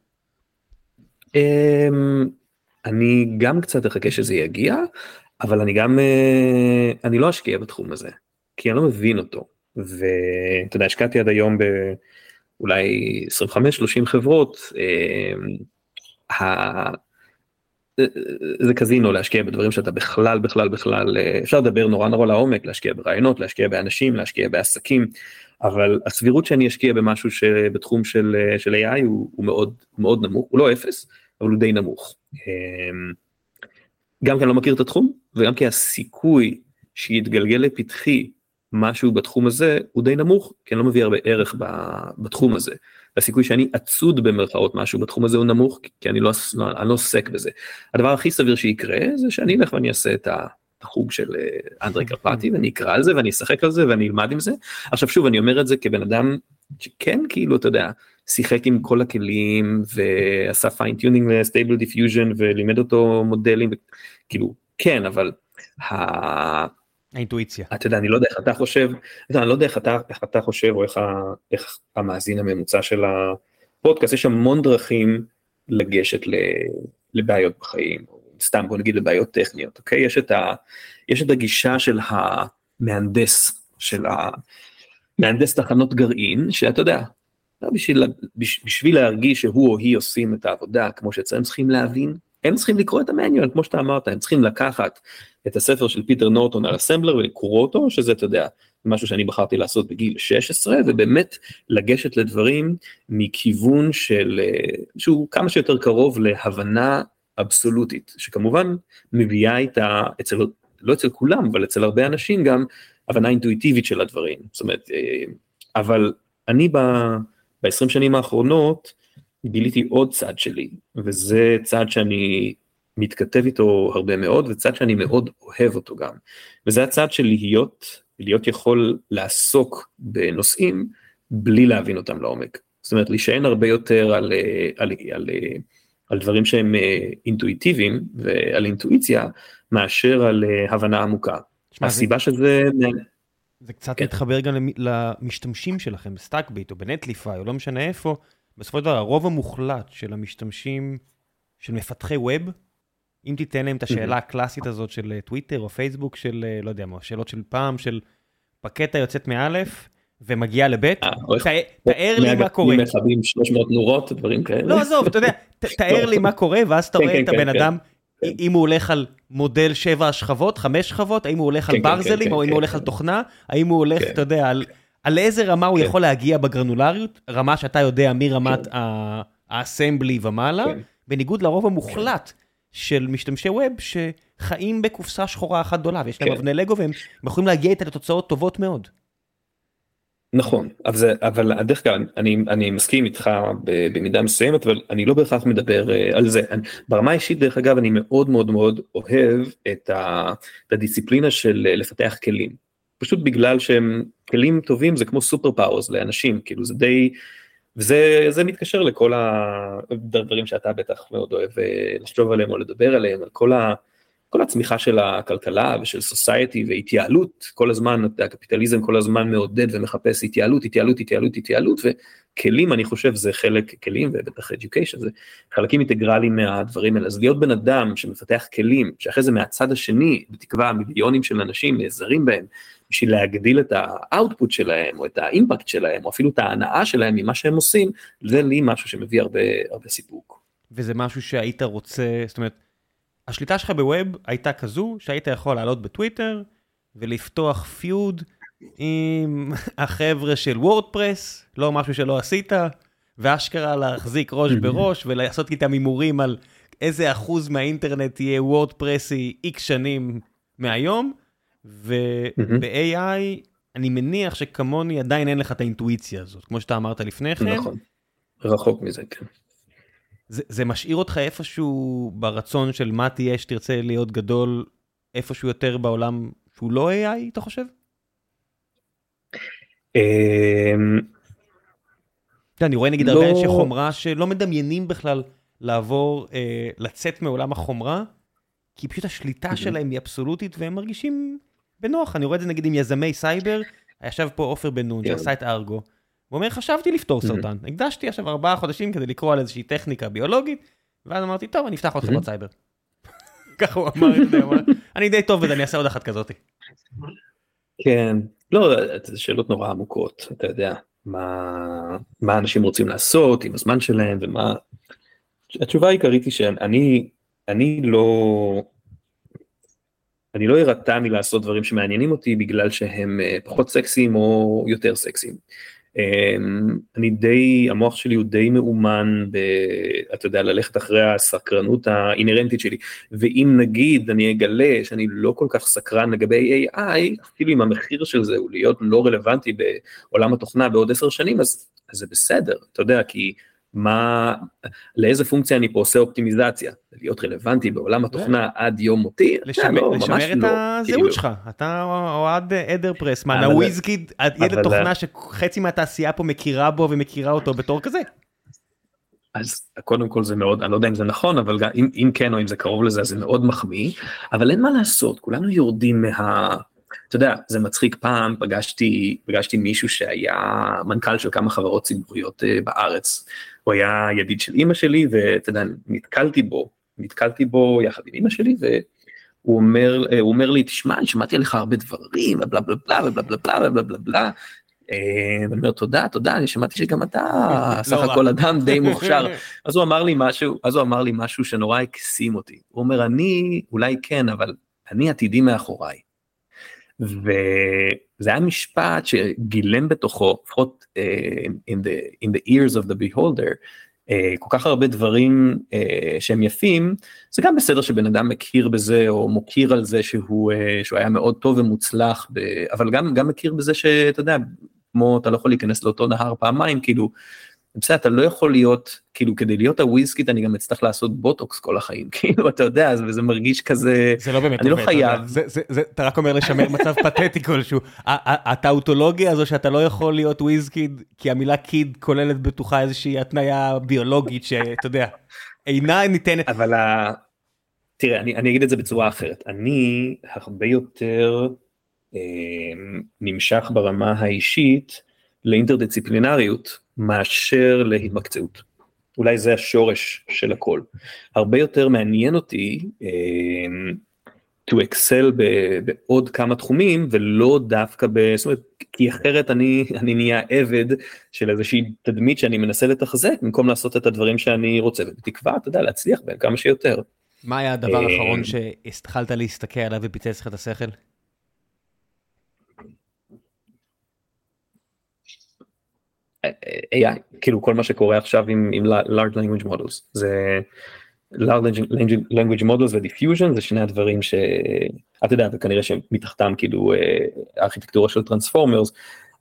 אני גם קצת אחכה שזה יגיע אבל אני גם אה, אני לא אשקיע בתחום הזה כי אני לא מבין אותו ואתה יודע השקעתי עד היום באולי 25-30 חברות. אה, זה קזינו להשקיע בדברים שאתה בכלל בכלל בכלל אה, אפשר לדבר נורא נורא לעומק להשקיע ברעיונות להשקיע באנשים להשקיע בעסקים אבל הסבירות שאני אשקיע במשהו שבתחום של, של AI הוא, הוא מאוד מאוד נמוך הוא לא אפס אבל הוא די נמוך. אמ, גם כי אני לא מכיר את התחום וגם כי הסיכוי שיתגלגל לפתחי משהו בתחום הזה הוא די נמוך כי אני לא מביא הרבה ערך בתחום הזה. הסיכוי שאני אצוד במרכאות משהו בתחום הזה הוא נמוך כי אני לא, לא, אני לא עוסק בזה. הדבר הכי סביר שיקרה זה שאני אלך ואני אעשה את החוג של אה, אנדרי קרפטי ואני אקרא על זה ואני אשחק על זה ואני אלמד עם זה. עכשיו שוב אני אומר את זה כבן אדם שכן כאילו אתה יודע שיחק עם כל הכלים ועשה fine-tuning ל Stable Diffusion ולימד אותו מודלים כאילו כן אבל. האינטואיציה. אתה יודע אני לא יודע איך אתה חושב, אני לא יודע איך אתה, איך אתה חושב או איך, ה, איך המאזין הממוצע של הפודקאסט יש המון דרכים לגשת לבעיות בחיים, סתם בוא נגיד לבעיות טכניות, אוקיי? יש את, ה, יש את הגישה של המהנדס, של המהנדס תחנות גרעין, שאתה יודע, לא בשביל, בשביל להרגיש שהוא או היא עושים את העבודה כמו שצריכים צריכים להבין, הם צריכים לקרוא את המניואל כמו שאתה אמרת, הם צריכים לקחת את הספר של פיטר נורטון על אסמבלר ולקרוא אותו, שזה אתה יודע, משהו שאני בחרתי לעשות בגיל 16, ובאמת לגשת לדברים מכיוון של, שהוא כמה שיותר קרוב להבנה אבסולוטית, שכמובן מביאה איתה, אצל, לא אצל כולם, אבל אצל הרבה אנשים גם, הבנה אינטואיטיבית של הדברים. זאת אומרת, אה, אבל אני ב-20 שנים האחרונות גיליתי עוד צד שלי, וזה צד שאני מתכתב איתו הרבה מאוד, וצד שאני מאוד אוהב אותו גם. וזה הצד של להיות, להיות יכול לעסוק בנושאים בלי להבין אותם לעומק. זאת אומרת, להישען הרבה יותר על, על, על, על דברים שהם אה, אינטואיטיביים ועל אינטואיציה, מאשר על אה, הבנה עמוקה. שמה, הסיבה זה... שזה... זה קצת כן. מתחבר גם למשתמשים שלכם, בסטאקביט או בנטליפיי או לא משנה איפה, בסופו של דבר הרוב המוחלט של המשתמשים, של מפתחי web, אם תיתן להם את השאלה הקלאסית הזאת של טוויטר או פייסבוק של, לא יודע מה, שאלות של פעם, של packet יוצאת מאלף ומגיעה לבית, תאר לי מה קורה. מכבים 300 נורות, דברים כאלה. לא, עזוב, אתה יודע, תאר לי מה קורה, ואז אתה כן, רואה כן, את הבן כן, אדם, אם הוא הולך על מודל 7 שכבות, 5 שכבות, האם הוא הולך על ברזלים, או אם הוא הולך על תוכנה, האם הוא הולך, אתה יודע, על איזה רמה הוא יכול להגיע בגרנולריות, רמה שאתה יודע מרמת האסמבלי ומעלה, בניגוד לרוב המוחלט של משתמשי ווב שחיים בקופסה שחורה אחת גדולה ויש להם כן. אבני לגו והם יכולים להגיע איתה לתוצאות טובות מאוד. נכון אבל זה אבל דרך כלל אני אני מסכים איתך במידה מסוימת אבל אני לא בהכרח מדבר uh, על זה. ברמה האישית דרך אגב אני מאוד מאוד מאוד אוהב את, ה, את הדיסציפלינה של uh, לפתח כלים. פשוט בגלל שהם כלים טובים זה כמו super powers לאנשים כאילו זה די וזה מתקשר לכל הדברים שאתה בטח מאוד אוהב אה, לחשוב עליהם או לדבר עליהם, על כל, ה, כל הצמיחה של הכלכלה ושל society והתייעלות, כל הזמן, הקפיטליזם כל הזמן מעודד ומחפש התייעלות, התייעלות, התייעלות, התייעלות, וכלים אני חושב זה חלק, כלים ובטח education זה חלקים אינטגרליים מהדברים האלה, אז להיות בן אדם שמפתח כלים, שאחרי זה מהצד השני, בתקווה מיליונים של אנשים נעזרים בהם, בשביל להגדיל את ה output שלהם, או את ה impact שלהם, או אפילו את ההנאה שלהם ממה שהם עושים, זה לי משהו שמביא הרבה, הרבה סיפוק. וזה משהו שהיית רוצה, זאת אומרת, השליטה שלך בווב הייתה כזו שהיית יכול לעלות בטוויטר ולפתוח פיוד עם החבר'ה של וורדפרס, לא משהו שלא עשית, ואשכרה להחזיק ראש בראש ולעשות איתם הימורים על איזה אחוז מהאינטרנט יהיה וורדפרסי איקס שנים מהיום, וב-AI אני מניח שכמוני עדיין אין לך את האינטואיציה הזאת, כמו שאתה אמרת לפני כן. נכון, רחוק מזה, כן. זה, זה משאיר אותך איפשהו ברצון של מה תהיה שתרצה להיות גדול, איפשהו יותר בעולם שהוא לא AI, אתה חושב? אמ, אני רואה נגיד הרבה לא- אנשי חומרה שלא מדמיינים בכלל לעבור, אה, לצאת מעולם החומרה, כי פשוט השליטה שלהם היא אבסולוטית והם מרגישים בנוח, אני רואה את זה נגיד עם יזמי סייבר, ישב פה עופר בן נון כן. שעשה את ארגו, הוא אומר חשבתי לפתור סרטן, הקדשתי עכשיו ארבעה חודשים כדי לקרוא על איזושהי טכניקה ביולוגית, ואז אמרתי טוב אני אפתח עוד חברות סייבר. ככה הוא אמר אני די טוב בזה אני אעשה עוד אחת כזאת. כן, לא, זה שאלות נורא עמוקות, אתה יודע, מה, מה אנשים רוצים לעשות עם הזמן שלהם ומה, התשובה העיקרית היא שאני אני לא, אני לא ארתע מלעשות דברים שמעניינים אותי בגלל שהם אה, פחות סקסיים או יותר סקסיים. אמ, אני די, המוח שלי הוא די מאומן, ב, אתה יודע, ללכת אחרי הסקרנות האינהרנטית שלי, ואם נגיד אני אגלה שאני לא כל כך סקרן לגבי AI, אפילו אם המחיר של זה הוא להיות לא רלוונטי בעולם התוכנה בעוד עשר שנים, אז, אז זה בסדר, אתה יודע, כי מה, לאיזה פונקציה אני פה עושה אופטימיזציה, להיות רלוונטי בעולם התוכנה עד יום מותי, לשמר, לא, לשמר את לא, הזהות כאילו. שלך, אתה אוהד אדר פרסמן, הוויזקיד, ילד תוכנה שחצי מהתעשייה פה מכירה בו ומכירה אותו בתור כזה. אז קודם כל זה מאוד, אני לא יודע אם זה נכון, אבל אם, אם כן או אם זה קרוב לזה, אז זה מאוד מחמיא, אבל אין מה לעשות, כולנו יורדים מה... אתה יודע, זה מצחיק, פעם פגשתי, פגשתי מישהו שהיה מנכ"ל של כמה חברות ציבוריות uh, בארץ, הוא היה ידיד של אימא שלי ואתה יודע, נתקלתי בו, נתקלתי בו יחד עם אימא שלי והוא אומר, הוא אומר לי, תשמע, אני שמעתי עליך הרבה דברים, בלה בלה בלה בלה בלה בלה בלה בלה. בלה ואני אומר תודה תודה אני שמעתי שגם אתה סך הכל אדם די מוכשר. אז הוא אמר לי משהו אז הוא אמר לי משהו שנורא הקסים אותי. הוא אומר אני אולי כן אבל אני עתידי מאחוריי. וזה היה משפט שגילם בתוכו, לפחות uh, in, in the ears of the beholder, אה, כל כך הרבה דברים אה, שהם יפים, זה גם בסדר שבן אדם מכיר בזה או מוקיר על זה שהוא, אה, שהוא היה מאוד טוב ומוצלח, ב, אבל גם, גם מכיר בזה שאתה יודע, כמו אתה לא יכול להיכנס לאותו נהר פעמיים, כאילו בסדר, אתה לא יכול להיות, כאילו כדי להיות הוויסקית אני גם אצטרך לעשות בוטוקס כל החיים, כאילו אתה יודע, וזה מרגיש כזה, זה לא באמת אני לא עובד, חייב. אתה. זה- זה- זה- אתה רק אומר לשמר מצב פתטי כלשהו. הטאוטולוגיה הזו שאתה לא יכול להיות וויזקיד, כי המילה קיד כוללת בתוכה איזושהי התניה ביולוגית שאתה יודע, אינה ניתנת. אבל ה... תראה, אני, אני אגיד את זה בצורה אחרת. אני הרבה יותר אה, נמשך ברמה האישית לאינטרדיציפלינריות מאשר להתמקצעות. אולי זה השורש של הכל. הרבה יותר מעניין אותי אה, to excel ב- בעוד כמה תחומים ולא דווקא ב... זאת אומרת, כי אחרת אני, אני נהיה עבד של איזושהי תדמית שאני מנסה לתחזק במקום לעשות את הדברים שאני רוצה ובתקווה אתה יודע להצליח בהם כמה שיותר. מה היה הדבר אה, האחרון שהתחלת להסתכל עליו ופיצץ לך את השכל? AI כאילו כל מה שקורה עכשיו עם, עם large language models זה large language models ו-diffusion זה שני הדברים שאתה יודע וכנראה שמתחתם כאילו אה, ארכיטקטורה של transformers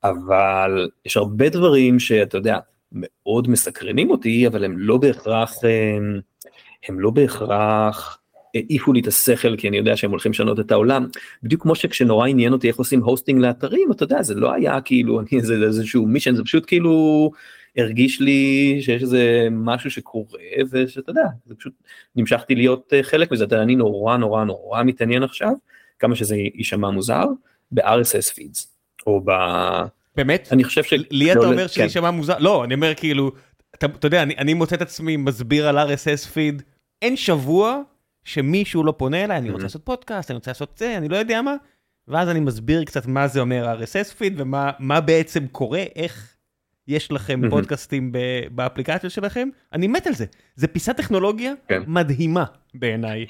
אבל יש הרבה דברים שאתה יודע מאוד מסקרנים אותי אבל הם לא בהכרח אה, הם לא בהכרח העיפו לי את השכל כי אני יודע שהם הולכים לשנות את העולם בדיוק כמו שכשנורא עניין אותי איך עושים hosting לאתרים אתה יודע זה לא היה כאילו אני איזה איזשהו mission זה פשוט כאילו הרגיש לי שיש איזה משהו שקורה ושאתה יודע זה פשוט נמשכתי להיות אה, חלק מזה אתה יודע, אני נורא נורא נורא מתעניין עכשיו כמה שזה יישמע מוזר ב-RSS feeds או ב... באמת? אני חושב ש... לי אתה לא, אומר כן. שזה יישמע מוזר? לא, אני אומר כאילו, אתה יודע, אני- אני מוצא את עצמי מסביר על RSS פיד, אין שבוע שמישהו לא פונה אליי, אני רוצה. לעשות פודקאסט, אני רוצה לעשות זה, אני לא יודע מה, ואז אני מסביר קצת מה זה אומר RSS פיד ומה מה בעצם קורה, איך יש לכם. פודקאסטים באפליקציה שלכם, אני מת על זה. זה פיסת טכנולוגיה כן. מדהימה בעיניי.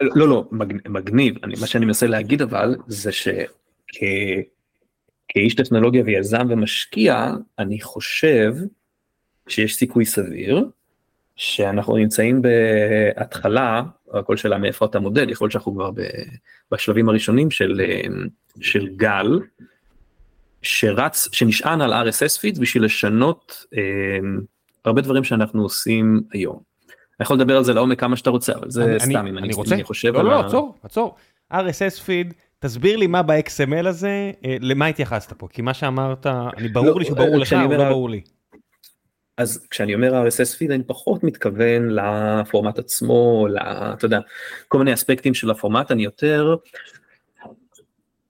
לא לא מג- מגניב מה שאני מנסה להגיד אבל זה שכאיש טכנולוגיה ויזם ומשקיע אני חושב שיש סיכוי סביר שאנחנו נמצאים בהתחלה הכל שאלה מאיפה אתה מודד יכול להיות שאנחנו כבר בשלבים הראשונים של אה, של גל שרץ שנשען על RSS פיד בשביל לשנות אה, הרבה דברים שאנחנו עושים היום. אני יכול לדבר על זה לעומק כמה שאתה רוצה אבל זה אני- סתם אם אני, רוצה. אני חושב לא, על לא, ה- עצור, עצור. RSS פיד, תסביר לי מה ב-XML הזה, אה, למה התייחסת פה, כי מה שאמרת, אני ברור לא, לי שברור אה, לך, אומר- לא ברור לי. אז כשאני אומר RSS פיד אני פחות מתכוון לפורמט עצמו, אתה יודע, כל מיני אספקטים של הפורמט, אני יותר,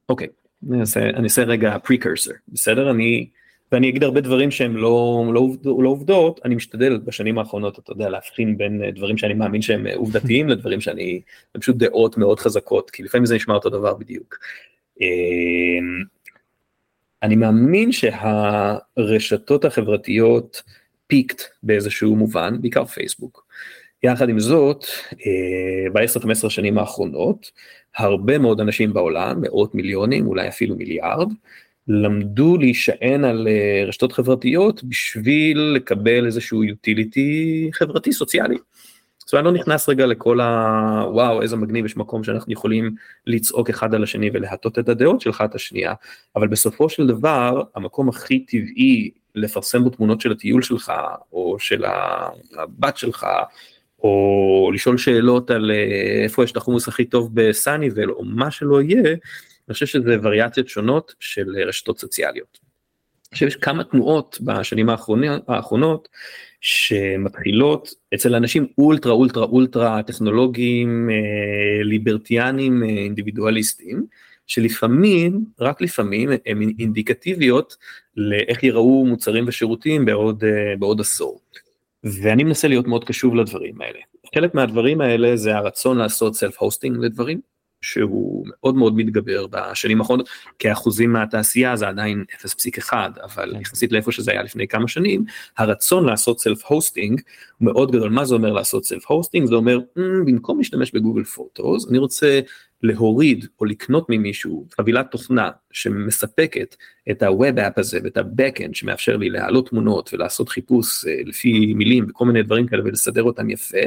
אוקיי, אני אעשה, אני אעשה רגע פריקרסר, בסדר? אני, ואני אגיד הרבה דברים שהם לא, לא, לא עובדות, אני משתדל בשנים האחרונות, אתה יודע, להבחין בין אה, דברים שאני מאמין שהם אה, עובדתיים לדברים שאני, הם פשוט דעות מאוד חזקות, כי לפעמים זה נשמע אותו דבר בדיוק. אמ, אני מאמין שהרשתות החברתיות פיקט באיזשהו מובן, בעיקר פייסבוק. יחד עם זאת, אה, ב-10-15 שנים האחרונות, הרבה מאוד אנשים בעולם, מאות מיליונים, אולי אפילו מיליארד, למדו להישען על אה, רשתות חברתיות בשביל לקבל איזשהו יוטיליטי חברתי סוציאלי. זאת אומרת, אני לא נכנס רגע לכל ה... וואו, איזה מגניב, יש מקום שאנחנו יכולים לצעוק אחד על השני ולהטות את הדעות שלך את השנייה, אבל בסופו של דבר, המקום הכי טבעי לפרסם בו תמונות של הטיול שלך, או של הבת שלך, או לשאול שאלות על אה, איפה יש את החומוס הכי טוב בסאניבל, או מה שלא יהיה, אני חושב שזה וריאציות שונות של רשתות סוציאליות. עכשיו יש כמה תנועות בשנים האחרונות, האחרונות שמתחילות אצל אנשים אולטרה אולטרה אולטרה טכנולוגיים אה, ליברטיאנים אה, אינדיבידואליסטים שלפעמים רק לפעמים הם אינדיקטיביות לאיך ייראו מוצרים ושירותים בעוד אה, בעוד עשור. ואני מנסה להיות מאוד קשוב לדברים האלה. חלק מהדברים האלה זה הרצון לעשות self hosting לדברים שהוא מאוד מאוד מתגבר בשנים האחרונות, כאחוזים מהתעשייה זה עדיין 0.1, אבל כן. יחסית לאיפה שזה היה לפני כמה שנים, הרצון לעשות self hosting הוא מאוד גדול. מה זה אומר לעשות self hosting? זה אומר, mm, במקום להשתמש בגוגל פוטוס, אני רוצה להוריד או לקנות ממישהו חבילת תוכנה שמספקת את ה-Web App הזה ואת ה-Backend שמאפשר לי להעלות תמונות ולעשות חיפוש uh, לפי מילים וכל מיני דברים כאלה ולסדר אותם יפה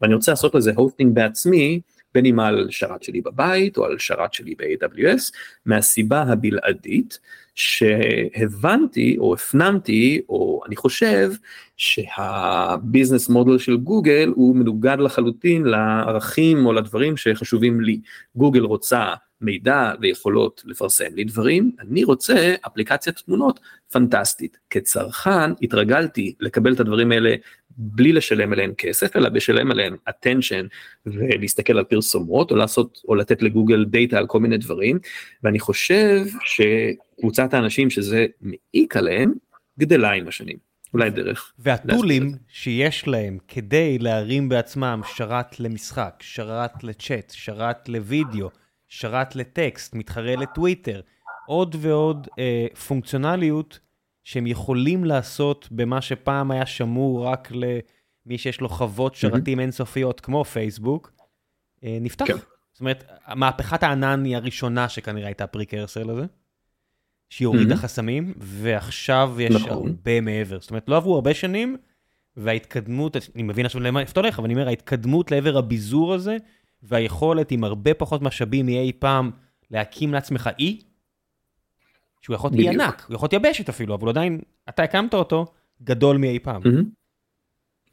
ואני רוצה לעשות לזה הוסטינג בעצמי בין אם על שרת שלי בבית או על שרת שלי ב-AWS מהסיבה הבלעדית שהבנתי או הפנמתי או אני חושב שה business model של גוגל הוא מנוגד לחלוטין לערכים או לדברים שחשובים לי. גוגל רוצה מידע ויכולות לפרסם לי דברים, אני רוצה אפליקציית תמונות פנטסטית. כצרכן התרגלתי לקבל את הדברים האלה בלי לשלם עליהם כסף, אלא בשלם עליהם attention ולהסתכל על פרסומות או לעשות או לתת לגוגל data על כל מיני דברים, ואני חושב שקבוצת האנשים שזה מעיק עליהם גדלה עם השנים. אולי דרך. והטולים שיש להם כדי להרים בעצמם שרת למשחק, שרת לצ'אט, שרת לוידאו, שרת לטקסט, מתחרה לטוויטר, עוד ועוד אה, פונקציונליות שהם יכולים לעשות במה שפעם היה שמור רק למי שיש לו חוות שרתים mm-hmm. אינסופיות כמו פייסבוק, אה, נפתח. כן. זאת אומרת, מהפכת הענן היא הראשונה שכנראה הייתה פריקרסר לזה. שהיא הורידה mm-hmm. חסמים, ועכשיו יש נכון. הרבה מעבר. זאת אומרת, לא עברו הרבה שנים, וההתקדמות, אני מבין עכשיו למה איפה אתה הולך, אבל אני אומר, ההתקדמות לעבר הביזור הזה, והיכולת עם הרבה פחות משאבים מאי פעם להקים לעצמך אי, שהוא יכול להיות אי ענק, הוא יכול להיות יבשת אפילו, אבל עדיין, אתה הקמת אותו גדול מאי פעם.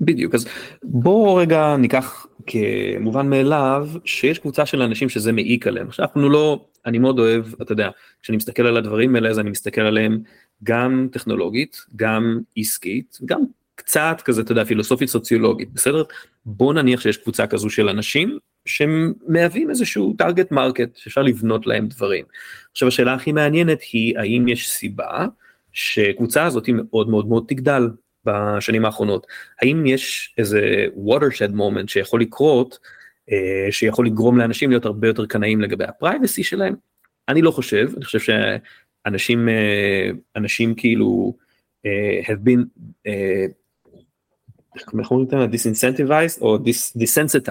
בדיוק אז בוא רגע ניקח כמובן מאליו שיש קבוצה של אנשים שזה מעיק עליהם. עכשיו אנחנו לא אני מאוד אוהב אתה יודע כשאני מסתכל על הדברים האלה אז אני מסתכל עליהם גם טכנולוגית גם עסקית גם קצת כזה אתה יודע פילוסופית סוציולוגית בסדר? בוא נניח שיש קבוצה כזו של אנשים שמהווים איזשהו target market שאפשר לבנות להם דברים. עכשיו השאלה הכי מעניינת היא האם יש סיבה שקבוצה הזאת מאוד מאוד מאוד תגדל בשנים האחרונות. האם יש איזה watershed moment שיכול לקרות, אה, שיכול לגרום לאנשים להיות הרבה יותר קנאים לגבי ה privacy שלהם? אני לא חושב, אני חושב שאנשים אה, אנשים כאילו אה, have been איך אומרים את זה? disincentivized או desensitized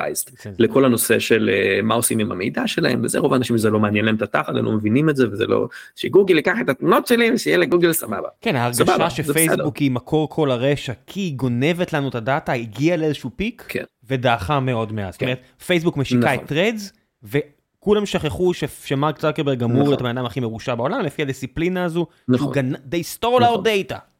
לכל הנושא של אה, מה עושים עם המידע שלהם וזה רוב האנשים זה לא מעניין להם את התחת הם לא מבינים את זה וזה לא שגוגל ייקח את התמונות שלי ושיהיה לגוגל סבבה. כן ההרגשה שפייסבוק היא מקור כל הרשע כי היא גונבת לנו את ה data הגיעה לאיזשהו peak כן. ודעכה מאוד מאז. זאת כן. אומרת פייסבוק משיקה את טרדס וכולם שכחו שמרק צרקרברג אמור להיות הבן אדם הכי מרושע בעולם לפי הדיסציפלינה הזו. נכון. they stole our data.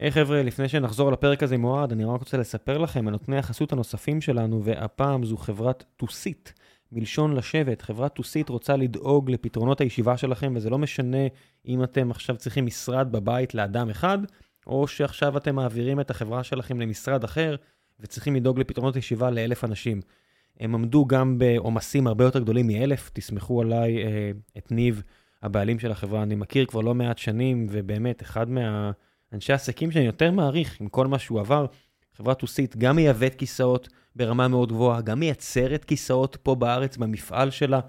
היי hey, חבר'ה, לפני שנחזור לפרק הזה עם אוהד, אני רק רוצה לספר לכם על נותני החסות הנוספים שלנו, והפעם זו חברת טוסית, מלשון לשבת. חברת טוסית רוצה לדאוג לפתרונות הישיבה שלכם, וזה לא משנה אם אתם עכשיו צריכים משרד בבית לאדם אחד, או שעכשיו אתם מעבירים את החברה שלכם למשרד אחר, וצריכים לדאוג לפתרונות ישיבה לאלף אנשים. הם עמדו גם בעומסים הרבה יותר גדולים מאלף, תסמכו עליי, אה, את ניב, הבעלים של החברה, אני מכיר כבר לא מעט שנים, ובאמת, אחד מה... אנשי עסקים שאני יותר מעריך עם כל מה שהוא עבר. חברת טוסית גם מייבאת כיסאות ברמה מאוד גבוהה, גם מייצרת כיסאות פה בארץ במפעל שלה,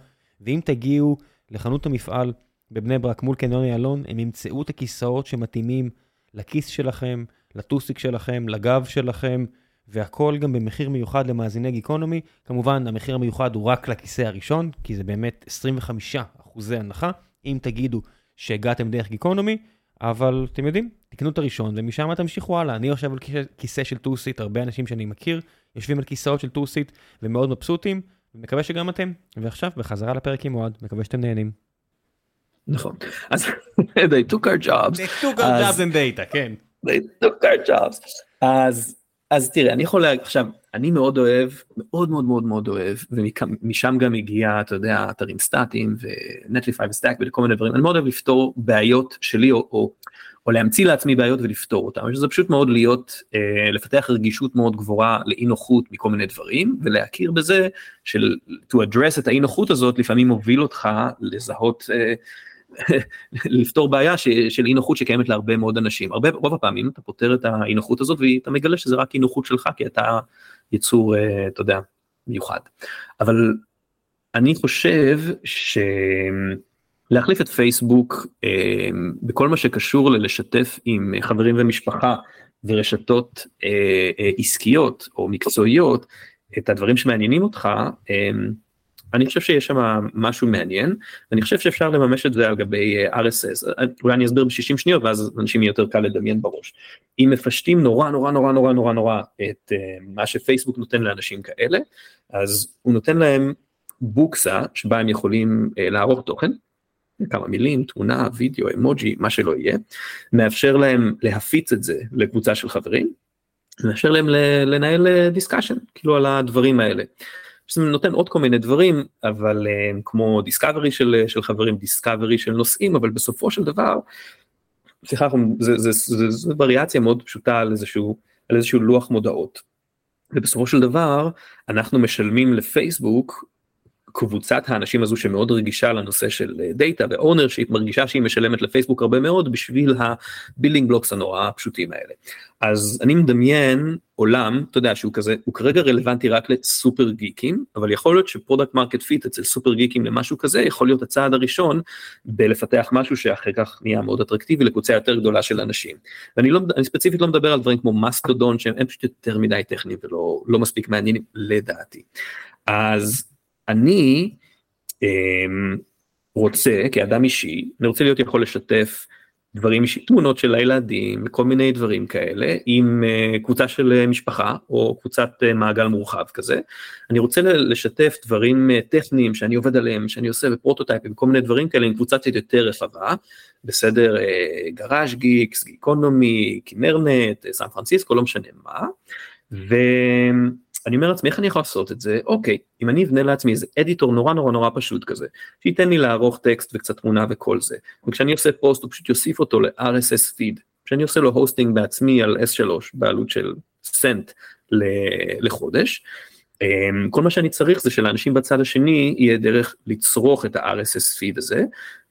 ואם תגיעו לחנות המפעל בבני ברק מול קניון איילון, הם ימצאו את הכיסאות שמתאימים לכיס שלכם, לטוסיק שלכם, לגב שלכם, והכל גם במחיר מיוחד למאזיני גיקונומי. כמובן, המחיר המיוחד הוא רק לכיסא הראשון, כי זה באמת 25 אחוזי הנחה. אם תגידו שהגעתם דרך גיקונומי, אבל אתם יודעים, תקנו את הראשון ומשם תמשיכו הלאה. אני יושב על כיסא של טורסיט, הרבה אנשים שאני מכיר יושבים על כיסאות של טורסיט ומאוד מבסוטים, ומקווה שגם אתם. ועכשיו, בחזרה לפרק עם אוהד, מקווה שאתם נהנים. נכון, אז they took our jobs. they took our jobs in data, כן. they took our jobs. אז אז תראה אני יכול להגיד עכשיו אני מאוד אוהב מאוד מאוד מאוד מאוד אוהב ומשם גם הגיע אתה יודע אתרים סטטיים ונטליפיי וסטאק וכל מיני דברים אני מאוד אוהב לפתור בעיות שלי או, או, או להמציא לעצמי בעיות ולפתור אותם שזה פשוט מאוד להיות אה, לפתח רגישות מאוד גבוהה לאי נוחות מכל מיני דברים ולהכיר בזה של to address את האי נוחות הזאת לפעמים מוביל אותך לזהות. אה, לפתור בעיה ש, של אי נוחות שקיימת להרבה מאוד אנשים. הרבה, רוב הפעמים אתה פותר את האי נוחות הזאת ואתה מגלה שזה רק אי נוחות שלך כי אתה יצור, אה, אתה יודע, מיוחד. אבל אני חושב שלהחליף את פייסבוק אה, בכל מה שקשור ללשתף עם חברים ומשפחה ורשתות אה, אה, עסקיות או מקצועיות את הדברים שמעניינים אותך. אה, אני חושב שיש שם משהו מעניין, אני חושב שאפשר לממש את זה על גבי אה, RSS, אולי אני אסביר ב-60 שניות ואז אנשים יהיה יותר קל לדמיין בראש. אם מפשטים נורא נורא נורא נורא נורא נורא את uh, מה שפייסבוק נותן לאנשים כאלה, אז הוא נותן להם בוקסה שבה הם יכולים uh, לערוך תוכן, כמה מילים, תמונה, וידאו, אמוג'י, מה שלא יהיה, מאפשר להם להפיץ את זה לקבוצה של חברים, מאפשר להם לנהל discussion, כאילו על הדברים האלה. שזה נותן עוד כל מיני דברים אבל uh, כמו discovery של, של חברים discovery של נושאים אבל בסופו של דבר. סליחה זה, זה, זה, זה, זה וריאציה מאוד פשוטה על איזשהו על איזשהו לוח מודעות. ובסופו של דבר אנחנו משלמים לפייסבוק קבוצת האנשים הזו שמאוד רגישה לנושא של data ו ownership מרגישה שהיא משלמת לפייסבוק הרבה מאוד בשביל ה building blocks הנורא הפשוטים האלה. אז אני מדמיין עולם אתה יודע שהוא כזה הוא כרגע רלוונטי רק לסופר גיקים אבל יכול להיות ש product market fit אצל סופר גיקים למשהו כזה יכול להיות הצעד הראשון בלפתח משהו שאחר כך נהיה מאוד אטרקטיבי לקבוצה יותר גדולה של אנשים. ואני לא, אני ספציפית לא מדבר על דברים כמו מסטודון שהם פשוט יותר מדי טכניים ולא לא מספיק מעניינים לדעתי. אז אני אמ, רוצה כאדם אישי, אני רוצה להיות יכול לשתף דברים תמונות של הילדים, כל מיני דברים כאלה, עם uh, קבוצה של uh, משפחה או קבוצת uh, מעגל מורחב כזה. אני רוצה לשתף דברים טכניים שאני עובד עליהם, שאני עושה בפרוטוטייפים, כל מיני דברים כאלה עם קבוצה קצת יותר רחבה, בסדר, גראז' גיקס, גיקונומי, כינרנט, סן פרנסיסקו, לא משנה מה. ו... אני אומר לעצמי איך אני יכול לעשות את זה? אוקיי אם אני אבנה לעצמי איזה אדיטור נורא נורא נורא פשוט כזה שייתן לי לערוך טקסט וקצת תמונה וכל זה. וכשאני עושה פוסט הוא פשוט יוסיף אותו ל-RSS פיד כשאני עושה לו hosting בעצמי על S3 בעלות של סנט לחודש אמ, כל מה שאני צריך זה שלאנשים בצד השני יהיה דרך לצרוך את ה-RSS פיד הזה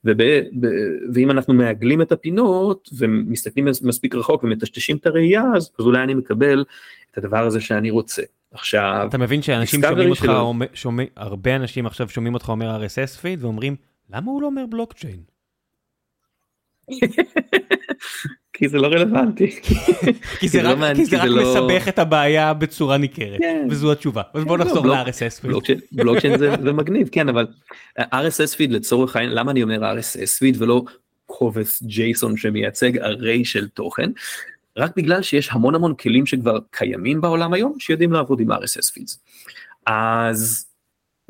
וב, ב, ואם אנחנו מעגלים את הפינות ומסתכלים מספיק רחוק ומטשטשים את הראייה אז, אז אולי אני מקבל את הדבר הזה שאני רוצה. עכשיו אתה מבין שאנשים שומעים אותך שלו... שומע, הרבה אנשים עכשיו שומעים אותך אומר RSS פיד ואומרים למה הוא לא אומר בלוקצ'יין. כי זה לא רלוונטי. כי זה רק, כי זה רק. מסבך את הבעיה בצורה ניכרת כן. וזו התשובה אז בוא כן, נחזור לא, ל-RSS פיד. בלוקצ'יין זה, זה מגניב כן אבל RSS פיד לצורך העניין למה אני אומר RSS פיד ולא קובץ ג'ייסון שמייצג ארי של תוכן רק בגלל שיש המון המון כלים שכבר קיימים בעולם היום שיודעים לעבוד עם RSS פידס. אז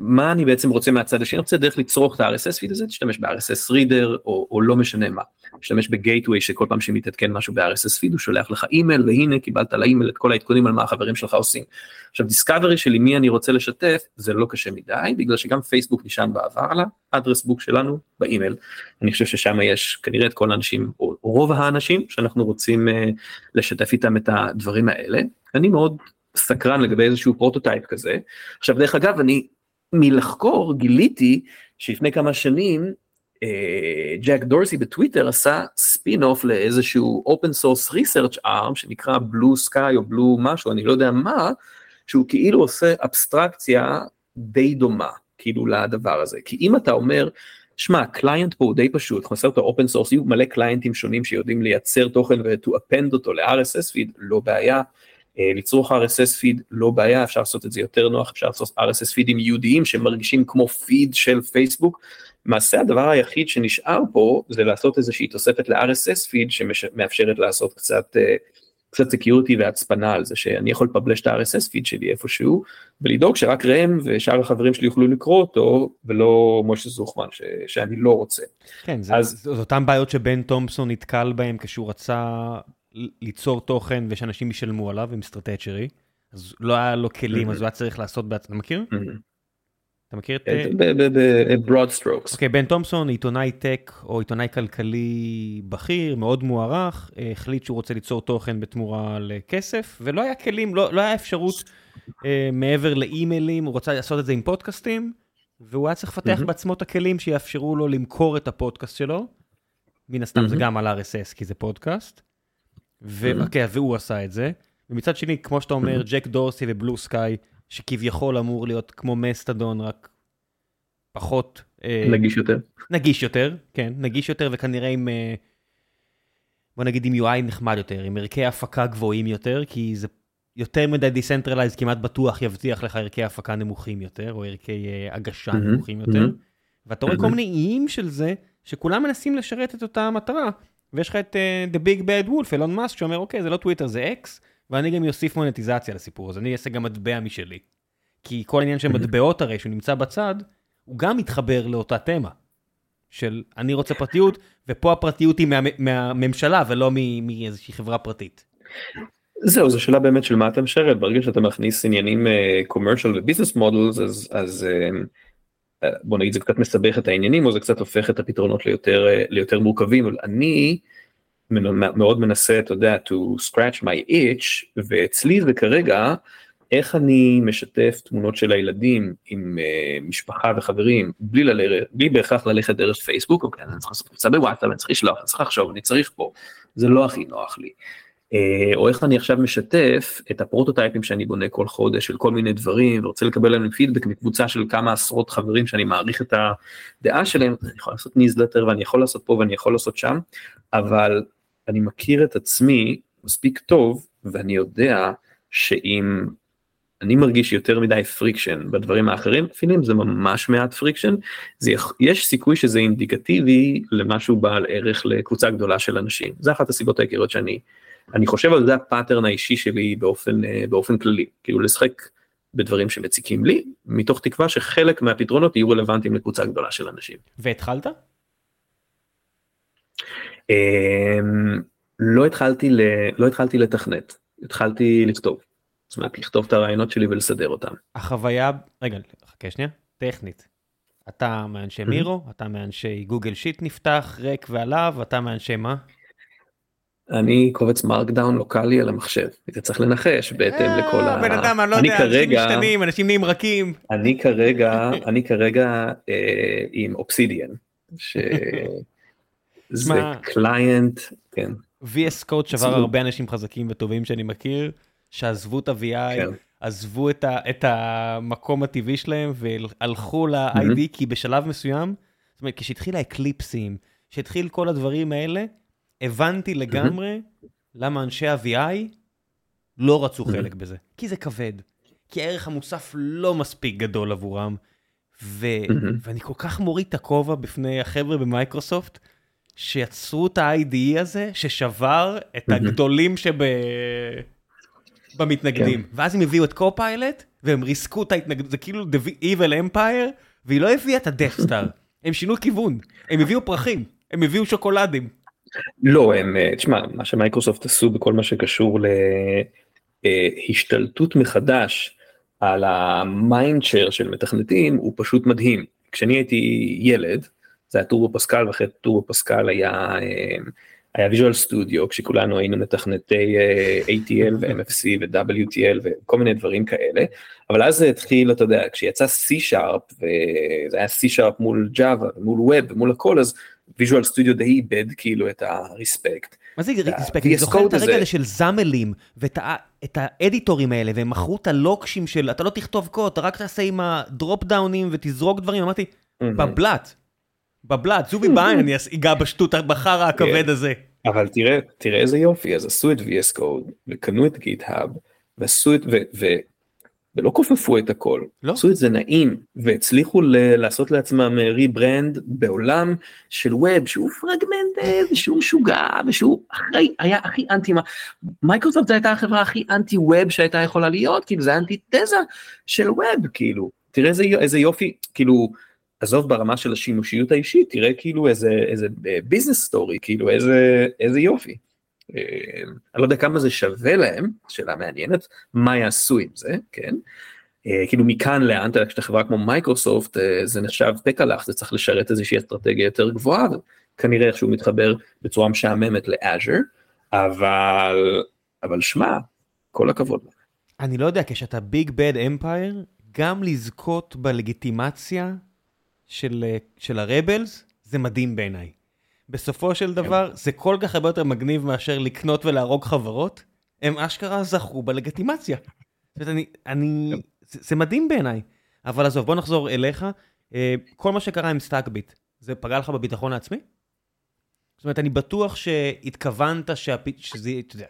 מה אני בעצם רוצה מהצד השני, אני רוצה דרך לצרוך את ה-RSS פיד הזה, תשתמש ב-RSS reader או, או לא משנה מה, תשתמש ב gateway שכל פעם שמתעדכן משהו ב-RSS פיד הוא שולח לך אימייל והנה קיבלת לאימייל את כל העדכונים על מה החברים שלך עושים. עכשיו discovery שלי מי אני רוצה לשתף זה לא קשה מדי בגלל שגם פייסבוק נשען בעבר על ה address book שלנו באימייל. אני חושב ששם יש כנראה את כל האנשים או רוב האנשים שאנחנו רוצים uh, לשתף איתם את הדברים האלה. אני מאוד סקרן לגבי איזשהו פרוטוטייפ כזה. עכשיו דרך אגב אני מלחקור גיליתי שלפני כמה שנים אה, ג'ק דורסי בטוויטר עשה spin off לאיזשהו open source research arm שנקרא blue sky או blue משהו אני לא יודע מה שהוא כאילו עושה אבסטרקציה די דומה כאילו לדבר הזה. כי אם אתה אומר שמע client פה הוא די פשוט נעשה אותו open source יהיו מלא clientים שונים שיודעים לייצר תוכן ו-to append אותו ל-RSS feed לא בעיה אה, לצרוך RSS פיד לא בעיה, אפשר לעשות את זה יותר נוח, אפשר לעשות RSS פידים ייעודיים שמרגישים כמו פיד של פייסבוק. למעשה הדבר היחיד שנשאר פה זה לעשות איזושהי תוספת ל-RSS פיד שמאפשרת לעשות קצת אה, קצת סקיורטי והצפנה על זה שאני יכול לפבלש את ה-RSS פיד שלי איפשהו ולדאוג שרק ראם ושאר החברים שלי יוכלו לקרוא אותו ולא משה זוכמן ש, שאני לא רוצה. כן, אז... זה, זה אותן בעיות שבן תומפסון נתקל בהם כשהוא רצה ליצור תוכן ושאנשים ישלמו עליו עם Stratechery, אז לא היה לו כלים אז הוא היה צריך לעשות בעצמו, אתה מכיר? אתה מכיר את... broad strokes. אוקיי, בן תומפסון, עיתונאי tech או עיתונאי כלכלי בכיר, מאוד מוערך, אה, החליט שהוא רוצה ליצור תוכן בתמורה לכסף, ולא היה כלים, לא, לא היה אפשרות אה, מעבר לאימיילים, הוא רצה לעשות את זה עם פודקאסטים, והוא היה צריך לפתח בעצמו את הכלים שיאפשרו לו למכור את הפודקאסט שלו. מן הסתם זה גם על RSS כי זה פודקאסט. ואוקיי, והוא עשה את זה. ומצד שני, כמו שאתה אומר, ג'ק דורסי ו Bluesky, שכביכול אמור להיות כמו מסטודון, רק פחות... נגיש יותר. נגיש יותר, כן, נגיש יותר וכנראה עם... בוא נגיד עם UI נחמד יותר, עם ערכי הפקה גבוהים יותר, כי זה יותר מדי decentralized כמעט בטוח יבטיח לך ערכי הפקה נמוכים יותר, או ערכי uh, הגשה mm-hmm, נמוכים יותר. Mm-hmm. ואתה רואה mm-hmm. כל מיני איים של זה, שכולם מנסים לשרת את אותה המטרה. ויש לך את uh, The Big Bad Wolf, אילון מאסק, שאומר, אוקיי, זה לא טוויטר, זה אקס, ואני גם אוסיף מונטיזציה לסיפור הזה, אני אעשה גם מטבע משלי. כי כל העניין של מטבעות הרי, שהוא נמצא בצד, הוא גם מתחבר לאותה תמה. של אני רוצה פרטיות, ופה הפרטיות היא מה, מהממשלה ולא מאיזושהי חברה פרטית. זהו, זו שאלה באמת של מה אתה משרת, ברגע שאתה מכניס עניינים commercial ו-business models, אז, אז uh, בוא נגיד זה קצת מסבך את העניינים, או זה קצת הופך את הפתרונות ליותר, uh, ליותר מורכבים, אבל אני מאוד מנסה, אתה יודע, to scratch my itch, ואצלי זה כרגע, איך אני משתף תמונות של הילדים עם uh, משפחה וחברים בלי, ללכת, בלי בהכרח ללכת דרך פייסבוק, אוקיי, אני צריך לעשות קבוצה בוואטסאפ, אני צריך לשלוח, אני צריך לחשוב, אני צריך פה, זה לא הכי נוח לי. Uh, או איך אני עכשיו משתף את הפרוטוטייפים שאני בונה כל חודש של כל מיני דברים ורוצה לקבל עליהם פידבק מקבוצה של כמה עשרות חברים שאני מעריך את הדעה שלהם, אני יכול לעשות ניוזלטר ואני יכול לעשות פה ואני יכול לעשות שם, אבל אני מכיר את עצמי מספיק טוב ואני יודע שאם אני מרגיש יותר מדי friction בדברים האחרים, אפילו אם זה ממש מעט friction, זה, יש סיכוי שזה אינדיקטיבי למשהו בעל ערך לקבוצה גדולה של אנשים. זה אחת הסיבות העיקריות שאני אני חושב על זה הפאטרן האישי שלי באופן, אה, באופן כללי, כאילו לשחק בדברים שמציקים לי, מתוך תקווה שחלק מהפתרונות יהיו רלוונטיים לקבוצה גדולה של אנשים. והתחלת? אמ, לא התחלתי, לא התחלתי לתכנת, התחלתי לכתוב. זאת אומרת, לכתוב את הרעיונות שלי ולסדר אותם. החוויה, רגע, חכה שנייה, טכנית. אתה מאנשי מירו, אתה מאנשי גוגל שיט נפתח, ריק ועליו, אתה מאנשי מה? אני קובץ מרקדאון לוקאלי על המחשב, אתה צריך לנחש בהתאם אה, לכל ה... בן אדם, אני לא יודע, אנשים משתנים, אנשים נהיים רכים. אני כרגע, אני כרגע אה, עם אופסידיאן, שזה קליינט, כן. VS Code שבר הרבה אנשים חזקים וטובים שאני מכיר, שעזבו את ה-VI, כן. עזבו את, המקום הטבעי שלהם והלכו ל-ID, כי בשלב מסוים, זאת אומרת, כשהתחיל האקליפסים, כשהתחיל כל הדברים האלה, הבנתי לגמרי למה אנשי ה-VI לא רצו חלק בזה. כי זה כבד. כי הערך המוסף לא מספיק גדול עבורם. ו... ואני כל כך מוריד את הכובע בפני החבר'ה במייקרוסופט, שיצרו את ה-IDE הזה, ששבר את הגדולים שב... במתנגדים. כן. ואז הם הביאו את קופיילוט, והם ריסקו את ההתנגדות, זה כאילו The Evil Empire, והיא לא הביאה את ה Death Star. הם שינו כיוון, הם הביאו פרחים, הם הביאו שוקולדים. לא, הם, אה, תשמע, מה שמייקרוסופט עשו בכל מה שקשור להשתלטות מחדש על ה mindshare של מתכנתים הוא פשוט מדהים. כשאני הייתי ילד, זה היה Turbo Pascal ואחרי Turbo Pascal היה, אה, היה Visual Studio כשכולנו היינו מתכנתי אה, ATL ו-MFC ו-WTL וכל מיני דברים כאלה, אבל אז זה התחיל, אתה יודע, כשיצא C-Sharp וזה היה C-Sharp מול Java מול web מול הכל אז Visual Studio די איבד כאילו את ה respect. מה זה respect? אני זוכר את הרגע הזה של XAMLים ואת האדיטורים האלה והם מכרו את הלוקשים של אתה לא תכתוב קוד אתה רק תעשה עם ה drop downים ותזרוק דברים אמרתי בבלת. בבלת זובי בעין אני אגע בשטות בחרא הכבד כן. הזה. אבל תראה תראה איזה יופי אז עשו את VS Code וקנו את GitHub ועשו את ולא כופפו את הכל, לא. עשו את זה נעים והצליחו ל- לעשות לעצמם rebrand בעולם של web שהוא fragmented ושהוא משוגע ושהוא אחרי היה הכי אנטי מייקרוסופט זו הייתה החברה הכי אנטי web שהייתה יכולה להיות כאילו זה אנטי תזה של web כאילו תראה איזה, איזה יופי כאילו עזוב ברמה של השימושיות האישית תראה כאילו איזה איזה business אה, story כאילו איזה איזה יופי. אה, אני לא יודע כמה זה שווה להם, שאלה מעניינת, מה יעשו עם זה, כן? אה, כאילו מכאן לאן, כשאתה חברה כמו מייקרוסופט, אה, זה נחשב פקלח, זה צריך לשרת איזושהי אסטרטגיה יותר גבוהה, כנראה איכשהו מתחבר בצורה משעממת ל Azure, אבל, אבל שמע, כל הכבוד. אני לא יודע, כשאתה big bad empire, גם לזכות בלגיטימציה של, של ה rebels, זה מדהים בעיניי. בסופו של דבר זה כל כך הרבה יותר מגניב מאשר לקנות ולהרוג חברות, הם אשכרה זכו בלגיטימציה. אני, אני, זה, זה מדהים בעיניי. אבל עזוב, בוא נחזור אליך. אה, כל מה שקרה עם Stackbit, זה פגע לך בביטחון העצמי? זאת אומרת, אני בטוח שהתכוונת שהפ... שזה, אתה יודע,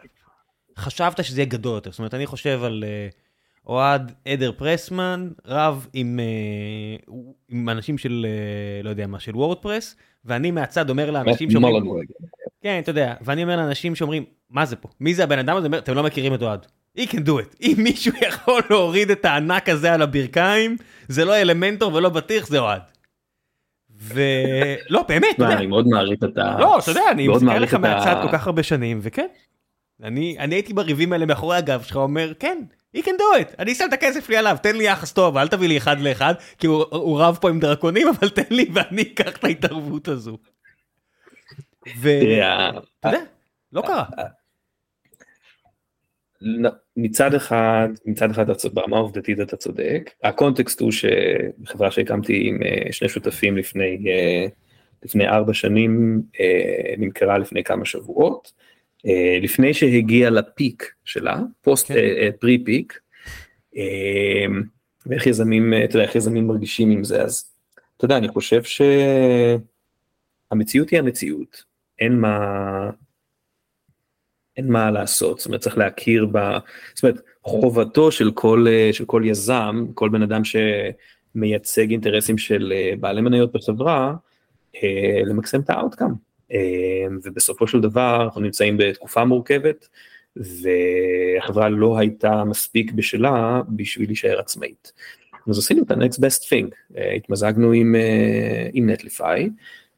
חשבת שזה יהיה גדול יותר. זאת אומרת, אני חושב על אה, אוהד אדר פרסמן, רב עם, אה, עם אנשים של, לא יודע מה, של וורדפרס, ואני מהצד אומר לאנשים שאומרים... כן, אתה יודע, ואני אומר לאנשים שאומרים, מה זה פה? מי זה הבן אדם הזה? אתם לא מכירים את אוהד. he can do it. אם מישהו יכול להוריד את הענק הזה על הברכיים, זה לא אלמנטור ולא בטיח, זה אוהד. ולא, באמת, אתה יודע. אני מאוד מעריך את ה... לא, אתה יודע, אני מסתכל לך מהצד כל כך הרבה שנים, וכן. אני הייתי בריבים האלה מאחורי הגב שלך אומר, כן, he can do it, אני שם את הכסף לי עליו, תן לי יחס טוב, אל תביא לי אחד לאחד, כי הוא רב פה עם דרקונים, אבל תן לי ואני אקח את ההתערבות הזו. ואתה יודע, לא קרה. מצד אחד, מצד אחד ברמה העובדתית אתה צודק, הקונטקסט הוא שחברה שהקמתי עם אה, שני שותפים לפני, אה, לפני ארבע שנים אה, נמכרה לפני כמה שבועות, לפני שהגיעה לפיק שלה, פוסט כן. פרי פיק, ואיך יזמים, אתה יודע, איך יזמים מרגישים עם זה, אז אתה יודע, אני חושב שהמציאות היא המציאות, אין מה, אין מה לעשות, זאת אומרת צריך להכיר ב... זאת אומרת חובתו של כל, של כל יזם, כל בן אדם שמייצג אינטרסים של אה, בעלי מניות בחברה, אה, למקסם את ה outcome. אה, ובסופו של דבר אנחנו נמצאים בתקופה מורכבת, והחברה לא הייתה מספיק בשלה בשביל להישאר עצמאית. אז עשינו את ה-next best thing, התמזגנו עם, עם Netlify,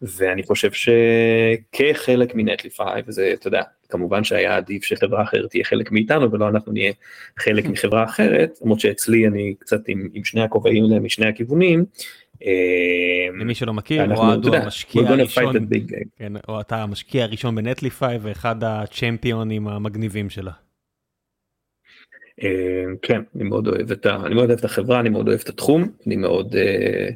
ואני חושב שכחלק מ Netlify, וזה, אתה יודע, כמובן שהיה עדיף שחברה אחרת תהיה חלק מאיתנו ולא אנחנו נהיה חלק מחברה אחרת, למרות שאצלי אני קצת עם, עם שני הכובעים משני הכיוונים. אה, למי שלא מכיר, אוהד הוא המשקיע הראשון, כן, או אתה המשקיע הראשון בנטליפיי ואחד הצ'מפיונים המגניבים שלה. אה, כן, אני מאוד אוהב את, ה, אני מאוד אוהב את החברה, אני מאוד אוהב את התחום, אני מאוד, אה,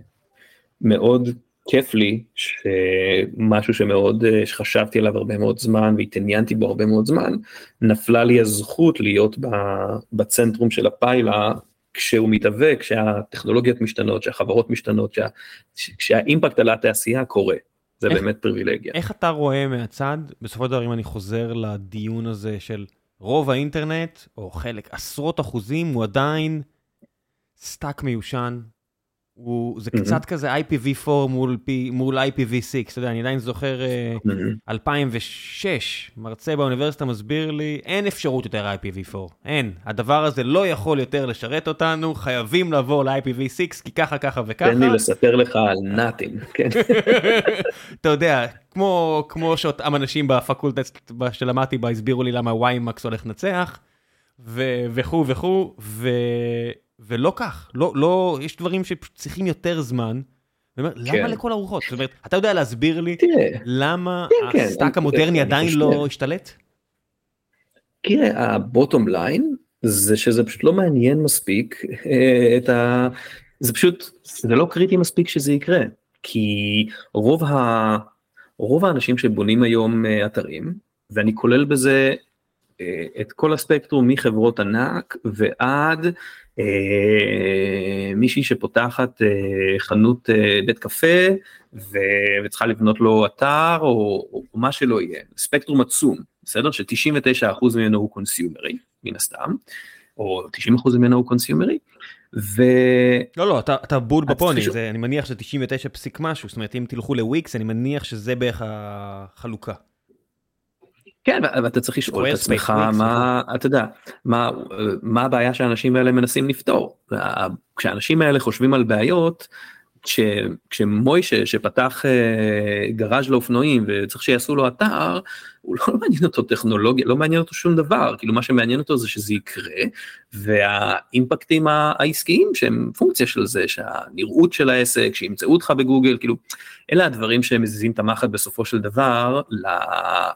מאוד כיף לי שמשהו שמאוד אה, שחשבתי עליו הרבה מאוד זמן והתעניינתי בו הרבה מאוד זמן נפלה לי הזכות להיות בצנטרום של הפיילה כשהוא מתהווה כשהטכנולוגיות משתנות שהחברות משתנות שה, כשה impact על התעשייה קורה זה איך, באמת פריבילגיה. איך אתה רואה מהצד בסופו של דבר אם אני חוזר לדיון הזה של רוב האינטרנט או חלק עשרות אחוזים הוא עדיין stack מיושן הוא, זה mm-hmm. קצת כזה IPv4 מול, מול IPv6, אתה יודע, אני עדיין זוכר mm-hmm. 2006, מרצה באוניברסיטה מסביר לי, אין אפשרות יותר IPv4, אין. הדבר הזה לא יכול יותר לשרת אותנו, חייבים לעבור ל-IPv6, כי ככה, ככה וככה. תן לי לספר לך על NATים, כן. אתה יודע, כמו, כמו שאותם אנשים בפקולטה שלמדתי בה הסבירו לי למה WiMAX הולך לנצח, וכו' וכו', ו... ולא כך, לא, לא, יש דברים שצריכים יותר זמן. אומר, כן. למה לכל הרוחות? זאת אומרת, אתה יודע להסביר לי תראה, למה כן, ה stack כן, המודרני עדיין לא השתלט? תראה, הבוטום ליין זה שזה פשוט לא מעניין מספיק אה, את ה... זה פשוט, זה לא קריטי מספיק שזה יקרה, כי רוב, ה... רוב האנשים שבונים היום אה, אתרים, ואני כולל בזה את כל הספקטרום מחברות ענק ועד אה, מישהי שפותחת אה, חנות אה, בית קפה וצריכה לבנות לו אתר או, או מה שלא יהיה, ספקטרום עצום, בסדר? ש-99% ממנו הוא consumerי, מן הסתם, או 90% ממנו הוא consumerי. ו... לא לא אתה, אתה בול בפוני. זה, אני מניח שזה 99 פסיק משהו זאת אומרת אם תלכו לוויקס אני מניח שזה בערך החלוקה. כן, ואתה צריך לשאול את עצמך מה, אתה יודע, מה, מה הבעיה שהאנשים האלה מנסים לפתור. כשאנשים האלה חושבים על בעיות, כש, כשמוישה שפתח אה, גראז' לאופנועים וצריך שיעשו לו אתר, הוא לא מעניין אותו טכנולוגיה, לא מעניין אותו שום דבר, כאילו מה שמעניין אותו זה שזה יקרה, והאימפקטים העסקיים שהם פונקציה של זה, שהנראות של העסק, שימצאו אותך בגוגל, כאילו, אלה הדברים שמזיזים את המחט בסופו של דבר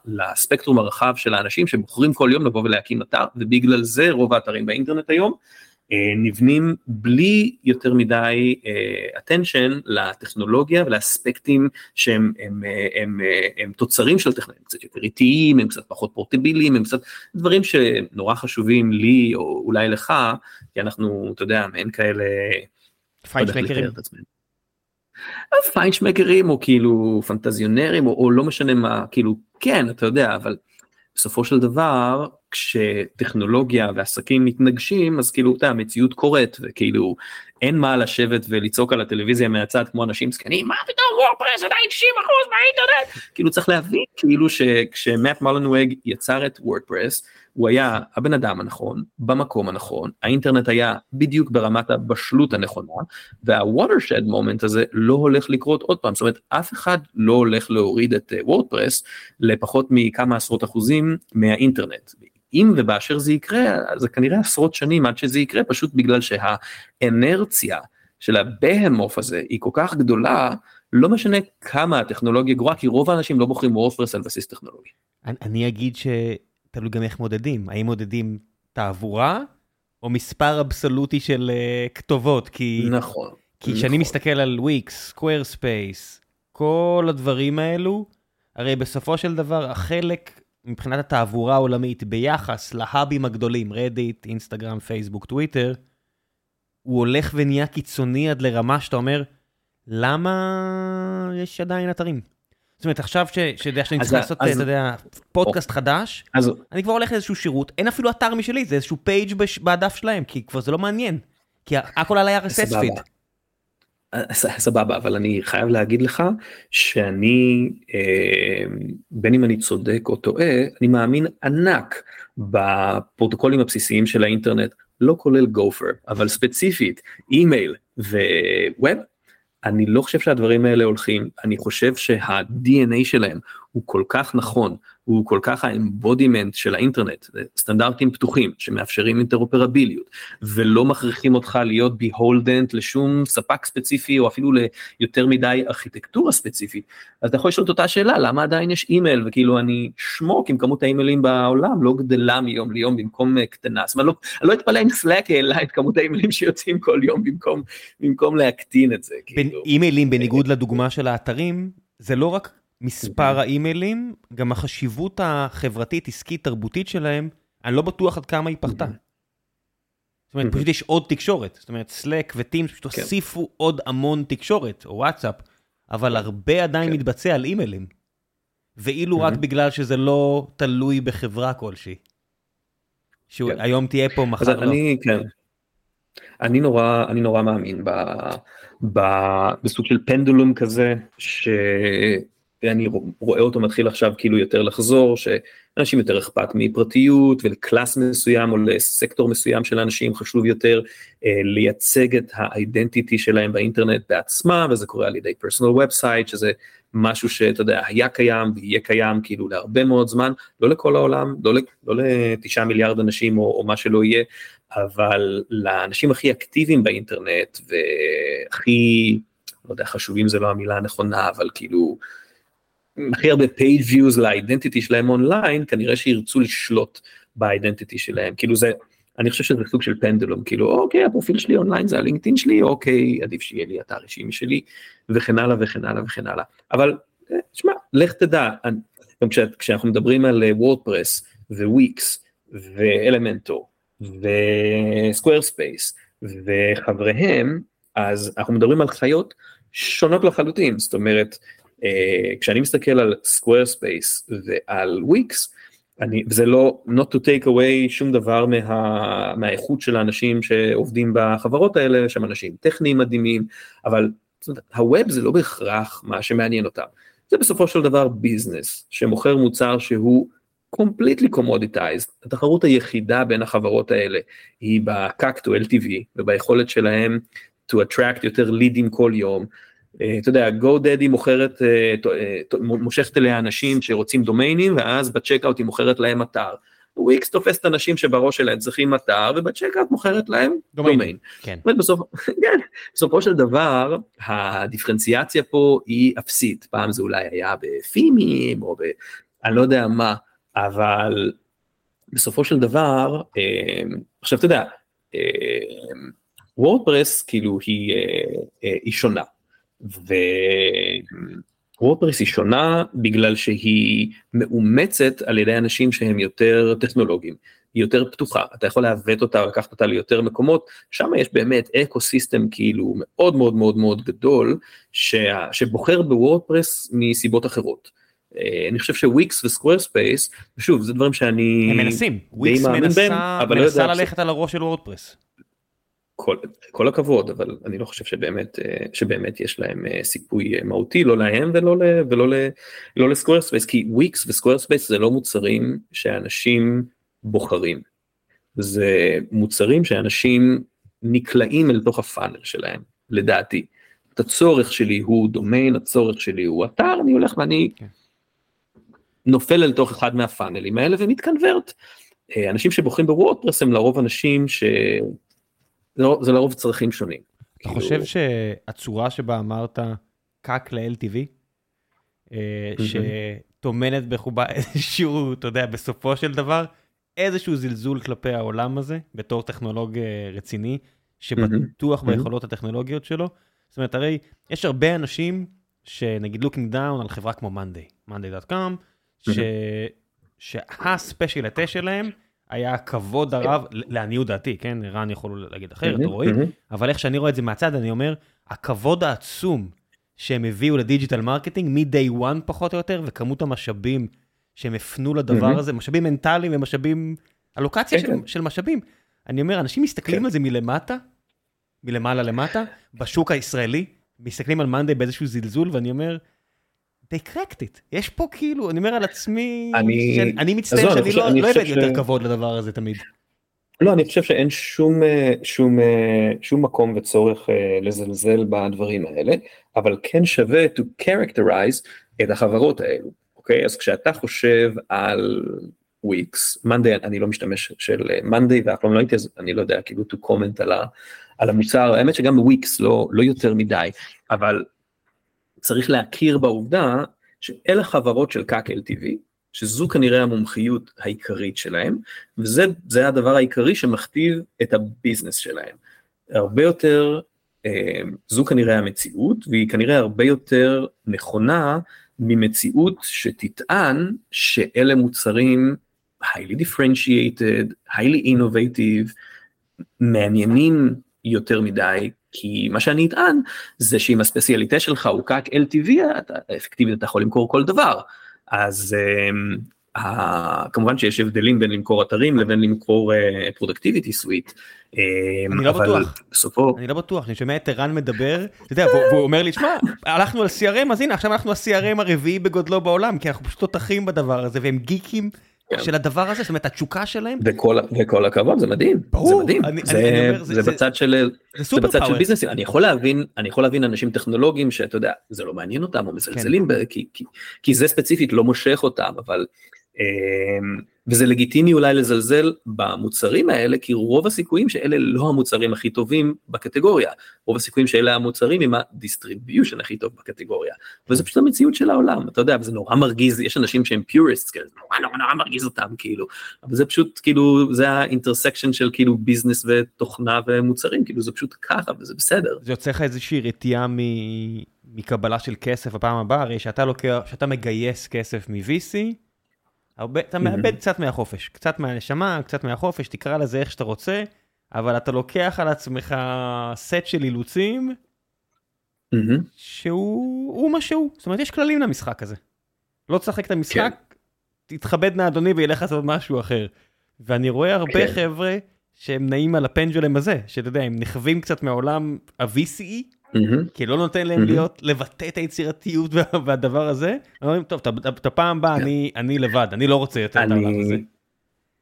לספקטרום הרחב של האנשים שבוחרים כל יום לבוא ולהקים אתר, ובגלל זה רוב האתרים באינטרנט היום, נבנים בלי יותר מדי uh, attention לטכנולוגיה ולאספקטים שהם הם, אה, הם, הם, הם תוצרים של טכנולוגיה, הם קצת יותר איטיים, הם קצת פחות פורטיביליים, הם קצת דברים שנורא חשובים לי או אולי לך, כי אנחנו, אתה יודע, מעין כאלה, פיינשמקרים. פיינשמקרים או כאילו פנטזיונרים או, או לא משנה מה כאילו כן אתה יודע אבל בסופו של דבר כשטכנולוגיה ועסקים מתנגשים אז כאילו אתה המציאות קורית וכאילו אין מה לשבת ולצעוק על הטלוויזיה מהצד כמו אנשים זקנים מה פתאום WordPress עדיין 90% מהאינטרנט? כאילו צריך להבין כאילו שכשמאט מלנווג יצר את WordPress הוא היה הבן אדם הנכון במקום הנכון האינטרנט היה בדיוק ברמת הבשלות הנכונה וה watershed moment הזה לא הולך לקרות עוד פעם. זאת אומרת אף אחד לא הולך להוריד את WordPress לפחות מכמה עשרות אחוזים מהאינטרנט אם וכאשר זה יקרה זה כנראה עשרות שנים עד שזה יקרה פשוט בגלל שהאינרציה של ה behemoth הזה היא כל כך גדולה לא משנה כמה הטכנולוגיה גרועה כי רוב האנשים לא בוחרים WordPress על בסיס טכנולוגי. אני, אני אגיד שתלוי גם איך מודדים האם מודדים תעבורה או מספר אבסולוטי של uh, כתובות כי נכון כי כשאני נכון. מסתכל על Wix Squarespace כל הדברים האלו הרי בסופו של דבר החלק מבחינת התעבורה העולמית ביחס ל hubים הגדולים, רדיט, אינסטגרם, פייסבוק, טוויטר, הוא הולך ונהיה קיצוני עד לרמה שאתה אומר, למה יש עדיין אתרים? זאת אומרת, עכשיו שיודע שאני צריך לעשות, אתה יודע, פודקאסט חדש, אני כבר הולך לאיזשהו שירות, אין אפילו אתר משלי, זה איזשהו פייג' בדף שלהם, כי כבר זה לא מעניין. כי הכל על ה-RSS פיד. סבבה אבל אני חייב להגיד לך שאני אה, בין אם אני צודק או טועה אני מאמין ענק בפרוטוקולים הבסיסיים של האינטרנט לא כולל Gopher אבל ספציפית אימייל ו web. אני לא חושב שהדברים האלה הולכים אני חושב שה-DNA שלהם הוא כל כך נכון הוא כל כך ה embodiment של האינטרנט, סטנדרטים פתוחים שמאפשרים אינטראופרביליות ולא מכריחים אותך להיות beholden לשום ספק ספציפי או אפילו ליותר מדי ארכיטקטורה ספציפית, אז אתה יכול לשאול את אותה שאלה למה עדיין יש אימייל וכאילו אני שמוק עם כמות האימיילים בעולם לא גדלה מיום ליום במקום אה, קטנה, זאת אומרת לא, אני לא אתפלא אם סלאק העלה את כמות האימיילים שיוצאים כל יום במקום, במקום להקטין את זה. כאילו. אימיילים בניגוד לדוגמה של האתרים זה לא רק מספר האימיילים, גם החשיבות החברתית, עסקית, תרבותית שלהם, אני לא בטוח עד כמה היא פחתה. זאת אומרת, פשוט יש עוד תקשורת. זאת אומרת, סלק וטימס פשוט כן. הוסיפו עוד המון תקשורת, או וואטסאפ, אבל הרבה עדיין כן. מתבצע על אימיילים. ואילו רק בגלל שזה לא תלוי בחברה כלשהי. שהיום כן. תהיה פה, מחר לא. אני, כן. אני נורא, אני נורא מאמין ב, ב, בסוג של פנדולום כזה, ש... ואני רואה אותו מתחיל עכשיו כאילו יותר לחזור, שאנשים יותר אכפת מפרטיות ול class מסוים או לסקטור מסוים של אנשים חשוב יותר אה, לייצג את ה identity שלהם באינטרנט בעצמם, וזה קורה על ידי personal website, שזה משהו שאתה יודע, היה קיים ויהיה קיים כאילו להרבה מאוד זמן, לא לכל העולם, לא, לא לתשעה מיליארד אנשים או, או מה שלא יהיה, אבל לאנשים הכי אקטיביים באינטרנט והכי, לא יודע, חשובים זה לא המילה הנכונה, אבל כאילו, הכי הרבה page views לאידנטיטי שלהם אונליין כנראה שירצו לשלוט באידנטיטי שלהם. כאילו זה אני חושב שזה סוג של פנדלום כאילו אוקיי הפרופיל שלי אונליין זה הלינקדאין שלי אוקיי עדיף שיהיה לי אתר אישי משלי וכן הלאה וכן הלאה וכן הלאה. אבל תשמע לך תדע גם כש, כשאנחנו מדברים על WordPress ו Wix ו Elementor ו Squarespace וחבריהם אז אנחנו מדברים על חיות שונות לחלוטין. זאת אומרת כשאני מסתכל על Squarespace ועל וויקס, אני, וזה לא not to take away שום דבר מה, מהאיכות של האנשים שעובדים בחברות האלה, שהם אנשים טכניים מדהימים, אבל ה web זה לא בהכרח מה שמעניין אותם. זה בסופו של דבר business שמוכר מוצר שהוא completely commoditized, התחרות היחידה בין החברות האלה היא ב-CAC to LTV וביכולת שלהם to attract יותר leadים כל יום, אתה יודע, GoDaddy מוכרת, אה, אה, מושכת אליה אנשים שרוצים דומיינים, ואז ב checkout היא מוכרת להם אתר. וויקס תופס את האנשים שבראש שלהם צריכים אתר, וב checkout מוכרת להם דומיין. דומיין. כן. בסופ... כן. בסופו של דבר, הדיפרנציאציה פה היא אפסית. פעם זה אולי היה בפימים, או ב... אני לא יודע מה, אבל בסופו של דבר, עכשיו אתה יודע, וורדפרס כאילו היא, היא שונה. ווורדפרס היא שונה בגלל שהיא מאומצת על ידי אנשים שהם יותר טכנולוגיים. היא יותר פתוחה, אתה יכול לעוות אותה, לקחת אותה ליותר מקומות, שם יש באמת ecosystem כאילו מאוד מאוד מאוד מאוד גדול, שה, שבוחר ב WordPress מסיבות אחרות. אה, אני חושב ש Wix ו Squarespace, ושוב זה דברים שאני הם מנסים, וויקס מנסה, בהם, לא מנסה לא ללכת ש... על הראש של WordPress. כל, כל הכבוד אבל אני לא חושב שבאמת אה, שבאמת יש להם אה, סיכוי מהותי לא להם ולא ל, ולא ל, לא ל Squarespace כי Wix ו Squarespace זה לא מוצרים שאנשים בוחרים. זה מוצרים שאנשים נקלעים אל תוך הפאנל שלהם לדעתי. את הצורך שלי הוא דומיין הצורך שלי הוא אתר אני הולך ואני. כן. נופל אל תוך אחד מהפאנלים האלה ומתקנברט. אה, אנשים שבוחרים בוורדפרס הם לרוב אנשים שזה לא, לרוב צרכים שונים. אתה כאילו... חושב שהצורה שבה אמרת קאק ל-LTV, אה, שטומנת בחובה איזשהו, אתה יודע, בסופו של דבר, איזשהו זלזול כלפי העולם הזה, בתור טכנולוג רציני, שבטוח ביכולות הטכנולוגיות שלו. זאת אומרת, הרי יש הרבה אנשים שנגיד looking down על חברה כמו Monday, Monday.com, שה special שלהם היה הכבוד הרב, לעניות דעתי, כן, רן יכול להגיד אחרת, רועי, אבל איך שאני רואה את זה מהצד, אני אומר, הכבוד העצום שהם הביאו ל digital marketing מ-day one פחות או יותר, וכמות המשאבים שהם הפנו לדבר הזה, משאבים מנטליים ומשאבים, אלוקציה כן, של, כן. של משאבים. אני אומר, אנשים מסתכלים כן. על זה מלמטה, מלמעלה למטה, בשוק הישראלי, מסתכלים על Monday באיזשהו זלזול, ואני אומר, they cracked it. יש פה כאילו, אני אומר על עצמי, אני, שאני, אני מצטער לא, שאני לא, לא הבאתי ש... יותר כבוד לדבר הזה תמיד. לא, אני חושב שאין שום, אה, שום, אה, שום מקום וצורך אה, לזלזל בדברים האלה, אבל כן שווה to characterize את החברות האלו, אוקיי? אז כשאתה חושב על Wix, Monday, אני לא משתמש של Monday פעם לא הייתי, אז אני לא יודע כאילו to comment על, ה, על המוצר, האמת שגם בוויקס לא, לא יותר מדי, אבל צריך להכיר בעובדה שאלה חברות של CAC LTV, שזו כנראה המומחיות העיקרית שלהם, וזה הדבר העיקרי שמכתיב את הביזנס שלהם. הרבה יותר, אה, זו כנראה המציאות, והיא כנראה הרבה יותר נכונה ממציאות שתטען שאלה מוצרים highly differentiated, highly innovative, מעניינים יותר מדי, כי מה שאני אטען זה שאם הספציאליטה שלך הוא קאק LTV, אתה, אפקטיבית אתה יכול למכור כל דבר. אז uh, uh, כמובן שיש הבדלים בין למכור אתרים לבין למכור productivity uh, suite. אני לא בטוח, בסופו... אני לא בטוח, אני שומע את ערן מדבר, אתה יודע, והוא אומר לי, שמע, הלכנו על CRM, אז הנה, עכשיו אנחנו ה-CRM הרביעי בגודלו בעולם, כי אנחנו פשוט תותחים בדבר הזה, והם גיקים. של הדבר הזה, זאת אומרת התשוקה שלהם. וכל, הכבוד זה מדהים, זה מדהים, זה, בצד של, זה, בצד של ביזנסים, אני יכול להבין, אני יכול להבין אנשים טכנולוגיים שאתה יודע, זה לא מעניין אותם או מזלזלים, כן. ב, כי, כי, כי זה ספציפית לא מושך אותם, אבל וזה לגיטימי אולי לזלזל במוצרים האלה, כי רוב הסיכויים שאלה לא המוצרים הכי טובים בקטגוריה, רוב הסיכויים שאלה המוצרים עם ה distribution הכי טוב בקטגוריה, וזה פשוט המציאות של העולם, אתה יודע, וזה נורא מרגיז, יש אנשים שהם פיוריסט, כאילו, נורא נורא נורא מרגיז אותם, כאילו, אבל זה פשוט, כאילו, זה ה intersection של כאילו ביזנס ותוכנה ומוצרים, כאילו, זה פשוט ככה, וזה בסדר. זה יוצא לך איזושהי רתיעה מ... מקבלה של כסף בפעם הבאה, הרי שאתה לוקח, שאתה מגייס כסף מ-VC, הרבה, אתה מאבד קצת מהחופש, קצת מהנשמה, קצת מהחופש, תקרא לזה איך שאתה רוצה, אבל אתה לוקח על עצמך סט של אילוצים, שהוא מה שהוא, זאת אומרת יש כללים למשחק הזה. לא תשחק את המשחק, כן. תתכבד נא אדוני וילך לעשות משהו אחר. ואני רואה הרבה כן. חבר'ה שהם נעים על הפנג'לם הזה, שאתה יודע, הם נכווים קצת מהעולם ה-VCE, כי לא נותן להם להיות, לבטא את היצירתיות והדבר הזה. אומרים, טוב, את הפעם הבאה אני לבד, אני לא רוצה יותר את העולם הזה.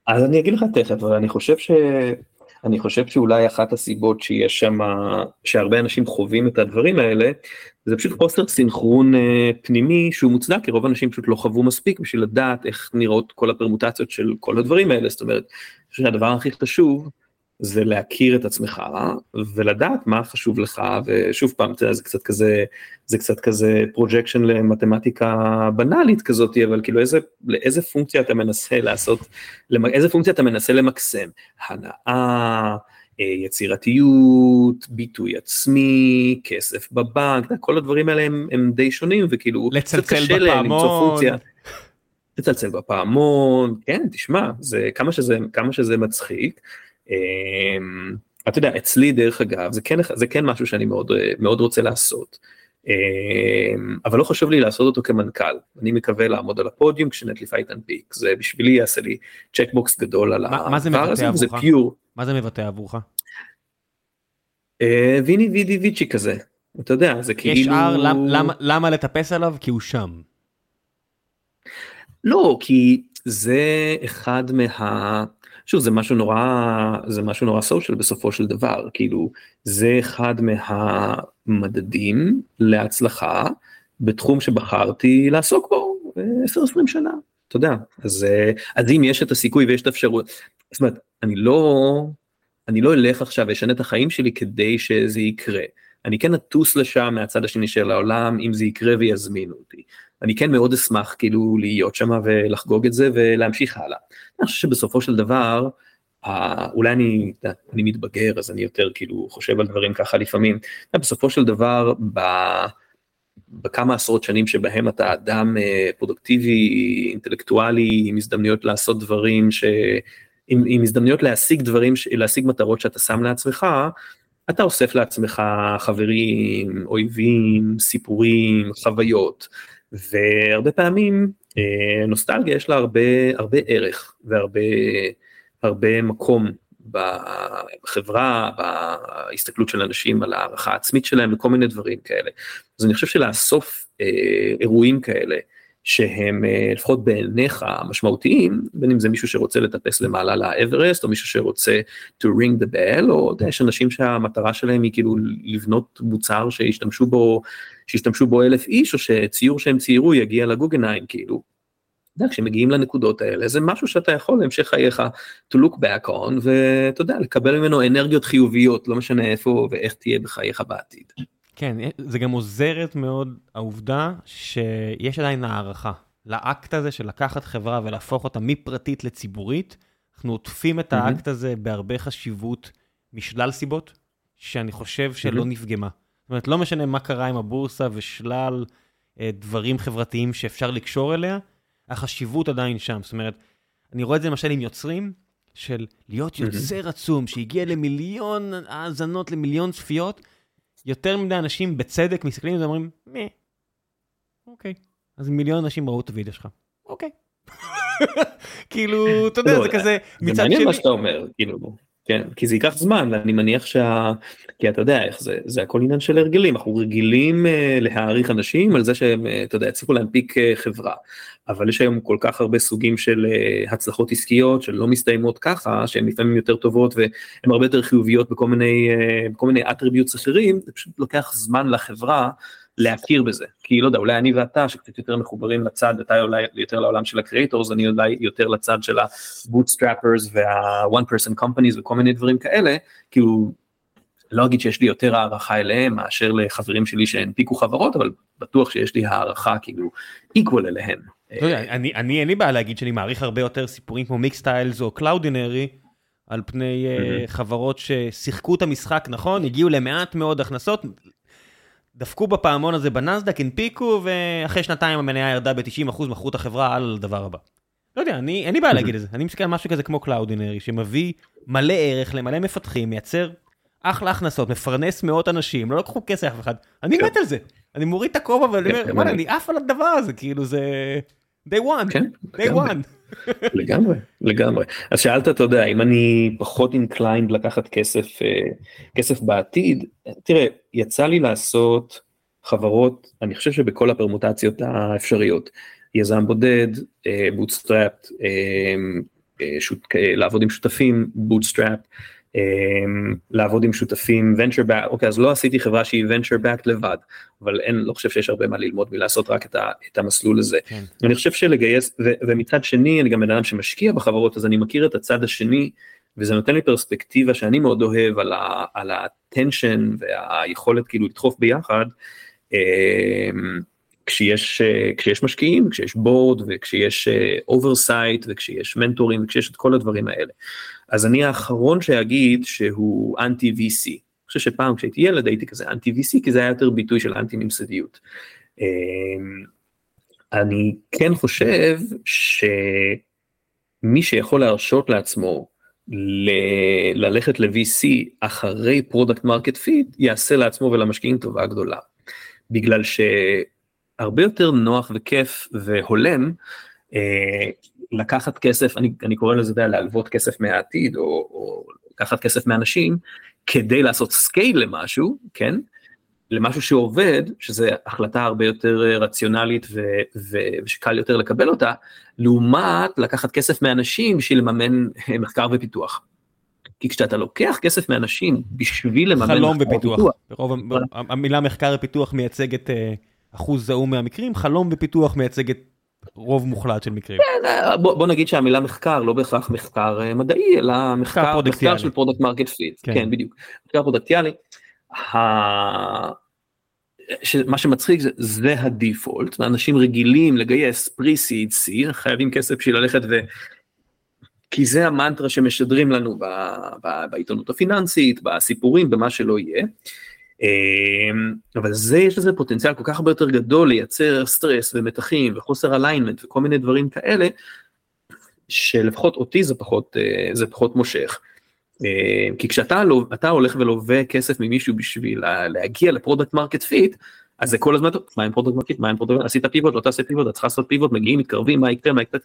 אז אני אגיד לך תכף, אבל אני חושב ש... אני חושב שאולי אחת הסיבות שיש שם, שהרבה אנשים חווים את הדברים האלה, זה פשוט חוסר סינכרון אה, פנימי שהוא מוצדק, כי רוב האנשים פשוט לא חוו מספיק בשביל לדעת איך נראות כל הפרמוטציות של כל הדברים האלה, זאת אומרת, שהדבר הכי חשוב זה להכיר את עצמך ולדעת מה חשוב לך ושוב פעם אתה יודע, זה קצת כזה זה קצת כזה projection למתמטיקה בנאלית כזאת אבל כאילו איזה לאיזה פונקציה אתה מנסה לעשות איזה פונקציה אתה מנסה למקסם הנאה אה, יצירתיות ביטוי עצמי כסף בבנק כל הדברים האלה הם, הם די שונים וכאילו לצלצל בפעמון. לצלצל בפעמון, כן, תשמע, זה כמה שזה, כמה שזה מצחיק. אתה יודע, אצלי דרך אגב, זה כן, זה כן משהו שאני מאוד, מאוד רוצה לעשות. אבל לא חשוב לי לעשות אותו כמנכ"ל, אני מקווה לעמוד על הפודיום כשנטליפאי תנפיק, זה בשבילי יעשה לי צ'קבוקס גדול על הדבר הזה, וזה פיור. מה זה מבטא עבורך? ויני וידי ויצ'י כזה, אתה יודע, זה כאילו... יש הר, למה, למה לטפס עליו? כי הוא שם. לא, כי זה אחד מה... שוב, זה משהו נורא, זה משהו נורא סושיאל בסופו של דבר, כאילו, זה אחד מהמדדים להצלחה בתחום שבחרתי לעסוק בו 10-20 שנה, אתה יודע, אז, אז אם יש את הסיכוי ויש את האפשרות, זאת אומרת, אני לא, אני לא אלך עכשיו ואשנה את החיים שלי כדי שזה יקרה. אני כן אטוס לשם מהצד השני של העולם אם זה יקרה ויזמינו אותי. אני כן מאוד אשמח כאילו להיות שם ולחגוג את זה ולהמשיך הלאה. אני חושב שבסופו של דבר, אולי אני, אני מתבגר אז אני יותר כאילו חושב על דברים ככה לפעמים, בסופו של דבר ב, בכמה עשרות שנים שבהם אתה אדם אה, פרודוקטיבי, אינטלקטואלי, עם הזדמנויות לעשות דברים ש... עם, עם הזדמנויות להשיג דברים, להשיג מטרות שאתה שם לעצמך, אתה אוסף לעצמך חברים, אויבים, סיפורים, חוויות, והרבה פעמים אה, נוסטלגיה יש לה הרבה, הרבה ערך והרבה הרבה מקום בחברה, בהסתכלות של אנשים על הערכה העצמית שלהם וכל מיני דברים כאלה. אז אני חושב שלאסוף אה, אירועים כאלה, שהם אה, לפחות בעיניך משמעותיים, בין אם זה מישהו שרוצה לטפס למעלה לאברסט, או מישהו שרוצה to ring the bell, או יש אנשים שהמטרה שלהם היא כאילו לבנות מוצר שישתמשו בו, שישתמשו בו אלף איש, או שציור שהם ציירו יגיע לגוגנהיים, כאילו. אתה יודע, כשמגיעים לנקודות האלה, זה משהו שאתה יכול להמשך חייך to look back on, ואתה יודע, לקבל ממנו אנרגיות חיוביות, לא משנה איפה ואיך תהיה בחייך בעתיד. כן, זה גם עוזרת מאוד העובדה שיש עדיין הערכה לאקט הזה של לקחת חברה ולהפוך אותה מפרטית לציבורית. אנחנו עוטפים את האקט הזה בהרבה חשיבות משלל סיבות, שאני חושב שלא נפגמה. זאת אומרת, לא משנה מה קרה עם הבורסה ושלל אה, דברים חברתיים שאפשר לקשור אליה, החשיבות עדיין שם. זאת אומרת, אני רואה את זה למשל עם יוצרים, של להיות יוצר עצום, שהגיע למיליון האזנות, למיליון צפיות, יותר מדי אנשים בצדק מסתכלים על זה ואומרים, מי, אוקיי. אז מיליון אנשים ראו את הוידאו שלך, אוקיי. כאילו, אתה יודע, לא, זה כזה, מצד שני... זה מעניין מה שאתה אומר, כאילו, כן, כי זה ייקח זמן, ואני מניח שה... כי אתה יודע איך זה, זה הכל עניין של הרגלים, אנחנו רגילים uh, להעריך אנשים על זה שהם, uh, אתה יודע, הצליחו להנפיק uh, חברה, אבל יש היום כל כך הרבה סוגים של uh, הצלחות עסקיות שלא מסתיימות ככה, שהן לפעמים יותר טובות והן הרבה יותר חיוביות בכל מיני, uh, בכל מיני attributes אחרים, זה פשוט לוקח זמן לחברה להכיר בזה, כי לא יודע, אולי אני ואתה שקצת יותר מחוברים לצד, אתה אולי יותר לעולם של ה creators, אני אולי יותר לצד של ה bootstrappers וה-one person companies וכל מיני דברים כאלה, כאילו, לא אגיד שיש לי יותר הערכה אליהם מאשר לחברים שלי שהנפיקו חברות, אבל בטוח שיש לי הערכה כאילו equal אליהם. לא אני, אני אין לי בעיה להגיד שאני מעריך הרבה יותר סיפורים כמו Mixtiles או Cloudinary, על פני mm-hmm. חברות ששיחקו את המשחק נכון, הגיעו למעט מאוד הכנסות, דפקו בפעמון הזה בנאסד"ק, הנפיקו, ואחרי שנתיים המניה ירדה ב-90%, מכרו את החברה על הדבר הבא. לא יודע, אני, אין לי בעיה להגיד את זה. אני מסתכל על משהו כזה כמו Cloudinary, שמביא מלא ערך למלא מפתחים, מייצר אחלה הכנסות, מפרנס מאות אנשים, לא לקחו כסף אף אחד. אני כן. מת על זה. אני מוריד את הכובע ואני אומר, וואלה, אני עף על הדבר הזה, כאילו זה... day one, כן, day one. לגמרי, לגמרי. אז שאלת, אתה יודע, אם אני פחות inclined לקחת כסף, אה, כסף בעתיד, תראה, יצא לי לעשות חברות, אני חושב שבכל הפרמוטציות האפשריות, יזם בודד, bootstrapped, אה, אה, לעבוד עם שותפים, bootstrap, um, לעבוד עם שותפים venture backed, אוקיי אז לא עשיתי חברה שהיא venture backed לבד, אבל אין, לא חושב שיש הרבה מה ללמוד מלעשות רק את, ה, את המסלול הזה. כן. אני חושב שלגייס, ו, ומצד שני אני גם בן אדם שמשקיע בחברות אז אני מכיר את הצד השני וזה נותן לי פרספקטיבה שאני מאוד אוהב על, ה, על ה tension והיכולת כאילו לדחוף ביחד. כשיש, כשיש משקיעים, כשיש board וכשיש oversight וכשיש מנטורים וכשיש את כל הדברים האלה. אז אני האחרון שיגיד שהוא אנטי VC. אני חושב שפעם כשהייתי ילד הייתי כזה אנטי VC כי זה היה יותר ביטוי של אנטי ממסדיות. אמ, אני כן חושב שמי שיכול להרשות לעצמו ל- ללכת ל-VC אחרי product market fit יעשה לעצמו ולמשקיעים טובה גדולה. בגלל שהרבה יותר נוח וכיף והולם אה, לקחת כסף, אני, אני קורא לזה, אתה יודע, להלוות כסף מהעתיד או, או לקחת כסף מאנשים כדי לעשות scale למשהו, כן? למשהו שעובד, שזה החלטה הרבה יותר אה, רציונלית ו- ו- ושקל יותר לקבל אותה, לעומת לקחת כסף מאנשים בשביל לממן אה, מחקר ופיתוח. כי כשאתה לוקח כסף מאנשים בשביל לממן חלום ופיתוח. ברוב המילה מחקר ופיתוח מייצגת אה, אחוז זעום מהמקרים, חלום ופיתוח מייצגת רוב מוחלט של מקרים. כן, בוא, בוא נגיד שהמילה מחקר לא בהכרח מחקר מדעי, אלא מחקר, מחקר של product market fit. כן, בדיוק. מחקר פרודקטיאלי. מה שמצחיק זה, זה ה-default, ואנשים רגילים לגייס pre-seed, כי חייבים כסף בשביל ללכת ו... כי זה המנטרה שמשדרים לנו ב, ב, בעיתונות הפיננסית, בסיפורים, במה שלא יהיה. אמ, אבל זה יש לזה פוטנציאל כל כך הרבה יותר גדול לייצר סטרס ומתחים וחוסר alignment וכל מיני דברים כאלה, שלפחות אותי זה פחות, אה, זה פחות מושך. אה, כי כשאתה הולך ולווה כסף ממישהו בשביל להגיע ל-product market fit, אז זה כל הזמן, מה עם product market, מה עם product, עשית pivot, לא תעשה pivot, אתה צריך לעשות pivot, מגיעים, מתקרבים, מה יקרה, מה יקרה,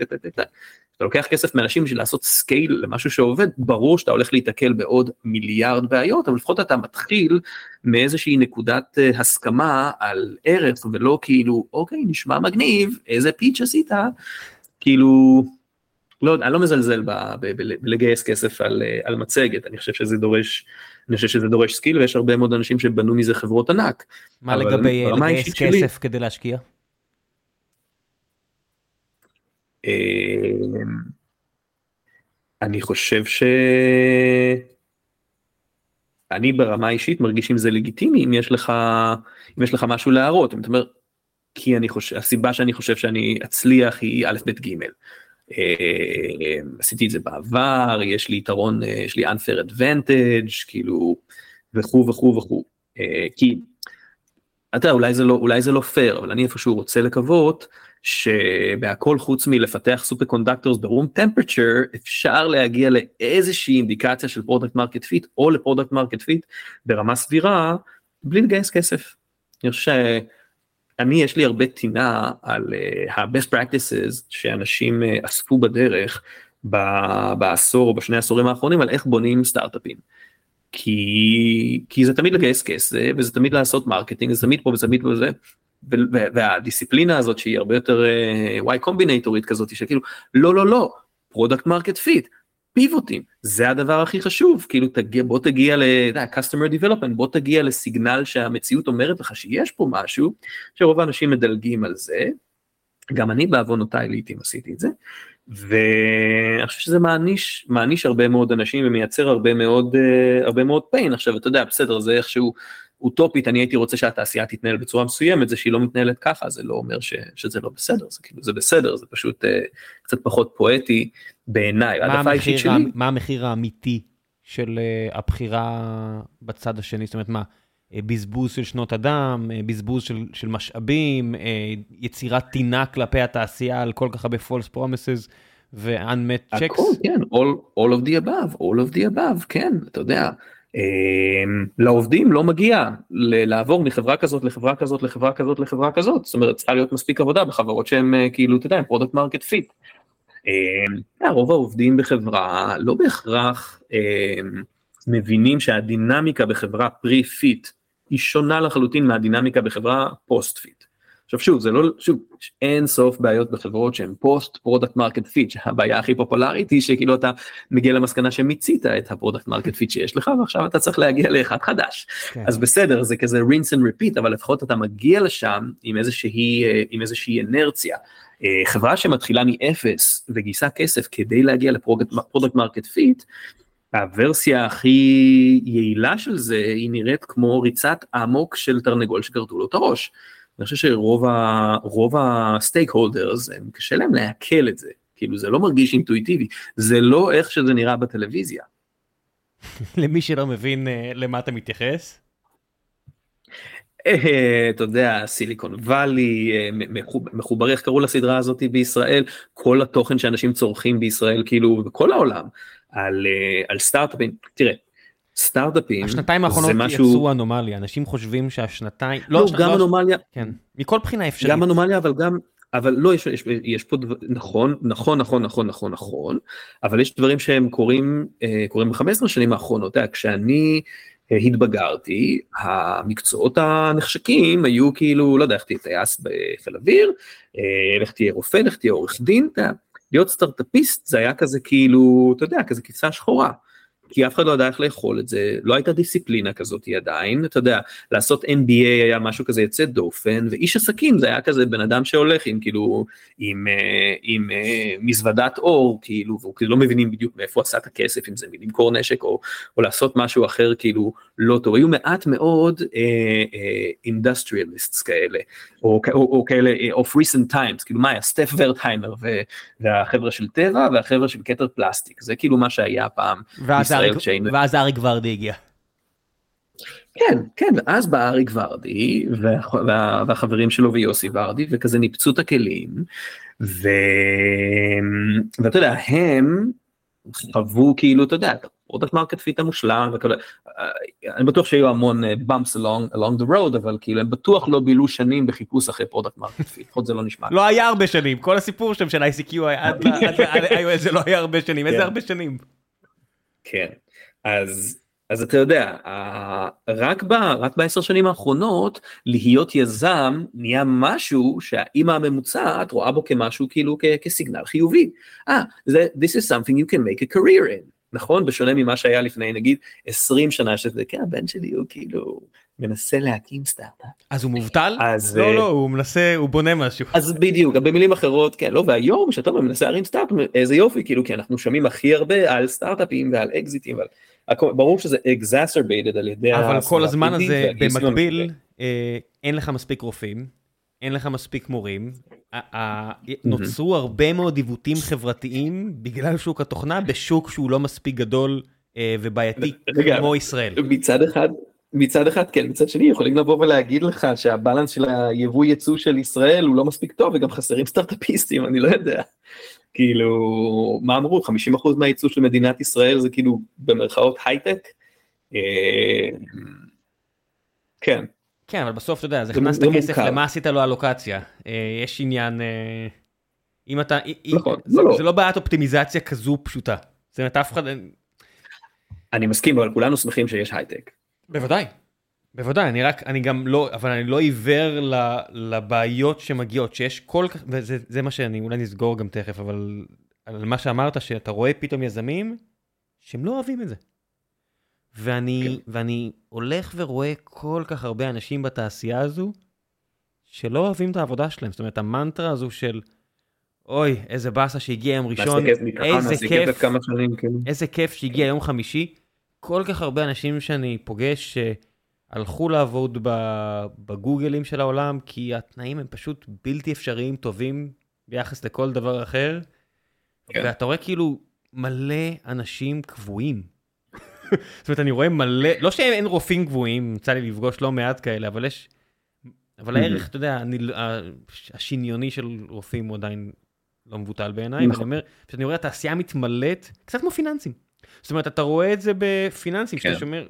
אתה לוקח כסף מאנשים בשביל לעשות scale למשהו שעובד, ברור שאתה הולך להיתקל בעוד מיליארד בעיות, אבל לפחות אתה מתחיל מאיזושהי נקודת אה, הסכמה על ערך, ולא כאילו, אוקיי, נשמע מגניב, איזה pitch עשית, כאילו, לא, אני לא מזלזל בלגייס כסף אה, על מצגת, אני חושב שזה דורש, אני חושב שזה דורש skill ויש הרבה מאוד אנשים שבנו מזה חברות ענק. מה לגבי לגייס כסף שלי, כדי להשקיע? אמ, אני חושב ש... אני ברמה אישית מרגיש אם זה לגיטימי, אם יש לך, אם יש לך משהו להראות, אם אתה אומר, כי אני חושב, הסיבה שאני חושב שאני אצליח היא א', ב', ג'. אה, עשיתי את זה בעבר, יש לי יתרון, אה, יש לי unfair advantage, כאילו, וכו' וכו' וכו'. אה, כי, אתה יודע, אולי זה לא, אולי זה לא פייר, אבל אני איפשהו רוצה לקוות שבהכל חוץ מלפתח superconductors ב-room temperature, אפשר להגיע לאיזושהי אינדיקציה של product market fit, או ל-product market fit ברמה סבירה, בלי לגייס כסף. אני חושב אני יש לי הרבה טינה על אה, ה-best practices שאנשים אה, אספו בדרך בעשור או בשני העשורים האחרונים על איך בונים סטארט-אפים. כי, כי זה תמיד לגייס כסף וזה תמיד לעשות marketing זה תמיד פה וזה תמיד פה וזה. והדיסציפלינה הזאת שהיא הרבה יותר אה, Y Combinatorית כזאת שכאילו לא לא לא product market fit פיבוטים זה הדבר הכי חשוב כאילו תגיע בוא תגיע ל-customer development בוא תגיע לסיגנל שהמציאות אומרת לך שיש פה משהו שרוב האנשים מדלגים על זה. גם אני בעוונותיי לעיתים עשיתי את זה. ואני חושב שזה מעניש מעניש הרבה מאוד אנשים ומייצר הרבה מאוד uh, הרבה מאוד pain עכשיו אתה יודע בסדר זה איכשהו אוטופית אני הייתי רוצה שהתעשייה תתנהל בצורה מסוימת זה שהיא לא מתנהלת ככה זה לא אומר ש, שזה לא בסדר זה כאילו זה בסדר זה פשוט uh, קצת פחות פואטי בעיניי. מה, המחיר, שלי... מה המחיר האמיתי של אה, הבחירה בצד השני זאת אומרת מה אה, בזבוז של שנות אדם אה, בזבוז של, של משאבים יצירת טינה כלפי התעשייה על כל כך הרבה false promises. ו-unmet checks. הכל כן all, all of the above all of the above כן אתה יודע אמ, לעובדים לא מגיע לעבור מחברה כזאת לחברה כזאת לחברה כזאת לחברה כזאת זאת אומרת צריכה להיות מספיק עבודה בחברות אה, כאילו אתה יודע product market fit. רוב העובדים בחברה לא בהכרח אמ, מבינים שהדינמיקה בחברה pre fit היא שונה לחלוטין מהדינמיקה בחברה post fit. עכשיו שוב זה לא שוב אין סוף בעיות בחברות שהן post product market fit הבעיה הכי פופולרית היא שכאילו אתה מגיע למסקנה שמיצית את ה-product market fit שיש לך ועכשיו אתה צריך להגיע לאחד חדש כן. אז בסדר זה כזה rinse and repeat אבל לפחות אתה מגיע לשם עם איזושהי עם איזושהי אנרציה. אה, חברה שמתחילה מאפס וגייסה כסף כדי להגיע ל-product market fit הוורסיה הכי יעילה של זה היא נראית כמו ריצת אמוק של תרנגול שכרתו לו את הראש. אני חושב שרוב ה-stakeholders, קשה להם לעכל את זה, כאילו זה לא מרגיש אינטואיטיבי, זה לא איך שזה נראה בטלוויזיה. למי שלא מבין אה, למה אתה מתייחס? אה, אתה יודע, סיליקון וואלי, אה, מחובר, איך קראו לסדרה הזאת בישראל, כל התוכן שאנשים צורכים בישראל, כאילו, בכל העולם, על, אה, על סטארט-אפים, תראה, סטארט-אפים, השנתיים האחרונות משהו... יצרו אנומליה, אנשים חושבים שהשנתיים, לא, לא גם לא, אנומליה, כן, מכל בחינה אפשרית, גם אנומליה, אבל גם, אבל לא, יש, יש, יש פה דבר, נכון, נכון, נכון, נכון, נכון, נכון, אבל יש דברים שהם קורים, קורים ב-15 שנים האחרונות, כשאני, התבגרתי, המקצועות הנחשקים היו כאילו, לא יודע, איך תהיה טייס בחיל אוויר, לך תהיה רופא, לך תהיה עורך דין, להיות סטארטאפיסט זה היה כזה כאילו, אתה יודע, כזה כיסה שחורה. כי אף אחד לא ידע איך לאכול את זה, לא הייתה דיסציפלינה כזאת עדיין, אתה יודע, לעשות MBA היה משהו כזה יוצא דופן, ואיש עסקים זה היה כזה בן אדם שהולך עם כאילו, עם, אה, עם, עם אה, מזוודת אור, כאילו, והוא כאילו לא מבינים בדיוק מאיפה עשה את הכסף, אם זה מלמכור נשק או, או לעשות משהו אחר כאילו לא טוב, היו מעט מאוד industrialists אה, אה, כאלה, או, או, או כאלה אה, of recent times, כאילו מה היה, סטף ורטהיימר והחבר'ה של טבע והחבר'ה של כתר פלסטיק, זה כאילו מה שהיה פעם. ואז. ואז אריק ורדי הגיע. כן, כן, ואז בא אריק ורדי וה, וה, והחברים שלו ויוסי ורדי וכזה ניפצו את הכלים ו... ואתה יודע הם חוו כאילו אתה יודע product market fit המושלם וכאלה אני בטוח שהיו המון bumps along, along the road אבל כאילו הם בטוח לא בילו שנים בחיפוש אחרי product market fit, לפחות זה לא נשמע. לא היה הרבה שנים כל הסיפור שם של ICQ עד זה לא היה הרבה שנים איזה כן. הרבה שנים. כן, אז, אז אתה יודע, רק, ב, רק בעשר שנים האחרונות, להיות יזם נהיה משהו שהאימא הממוצעת רואה בו כמשהו כאילו כ, כסיגנל חיובי. אה, ah, this is something you can make a career in. נכון? בשונה ממה שהיה לפני נגיד 20 שנה שזה, כן, הבן שלי הוא כאילו מנסה להקים סטארט-אפ. אז הוא מובטל? אז, לא, לא, הוא מנסה, הוא בונה משהו. אז בדיוק, במילים אחרות, כן, לא, והיום שאתה מנסה להרים סטארט-אפ, איזה יופי, כאילו, כי אנחנו שומעים הכי הרבה על סטארט-אפים ועל אקזיטים, אבל ברור שזה exacerbated על ידי... אבל כל הזמן הזה, במקביל, אה, אין לך מספיק רופאים, אין לך מספיק מורים, נוצרו הרבה מאוד עיוותים חברתיים בגלל שוק התוכנה בשוק שהוא לא מספיק גדול אה, ובעייתי כמו ישראל. מצד אחד, מצד אחד כן, מצד שני יכולים לבוא ולהגיד לך שהבלנס של היבוא יצוא של ישראל הוא לא מספיק טוב וגם חסרים סטארטאפיסטים, אני לא יודע. כאילו, מה אמרו, 50% מהייצוא של מדינת ישראל זה כאילו במרכאות הייטק? אה, כן. כן, אבל בסוף אתה יודע, אז הכנסת כסף, למה עשית לו אלוקציה? אה, יש עניין, אה, אם אתה, נכון, זה לא, לא בעיית אופטימיזציה כזו פשוטה. זאת אומרת, אף אחד... אני מסכים, אבל כולנו שמחים שיש הייטק. בוודאי, בוודאי, אני רק, אני גם לא, אבל אני לא עיוור לבעיות שמגיעות, שיש כל כך, וזה מה שאני, אולי נסגור גם תכף, אבל על מה שאמרת, שאתה רואה פתאום יזמים שהם לא אוהבים את זה. ואני, כן. ואני הולך ורואה כל כך הרבה אנשים בתעשייה הזו, שלא אוהבים את העבודה שלהם. זאת אומרת, המנטרה הזו של, אוי, איזה באסה שהגיע יום ראשון, איזה כיף, כאילו. איזה כיף שהגיע יום חמישי. כל כך הרבה אנשים שאני פוגש שהלכו לעבוד בגוגלים של העולם, כי התנאים הם פשוט בלתי אפשריים, טובים ביחס לכל דבר אחר. כן. ואתה רואה כאילו מלא אנשים קבועים. זאת אומרת, אני רואה מלא, לא שאין רופאים קבועים, יצא לי לפגוש לא מעט כאלה, אבל יש... אבל הערך, אתה יודע, אני, השניוני של רופאים הוא עדיין לא מבוטל בעיניי, נכון. ואני אומר, כשאני רואה התעשייה מתמלאת, קצת כמו פיננסים. זאת אומרת, אתה רואה את זה בפיננסים, שאתה כן. שומר,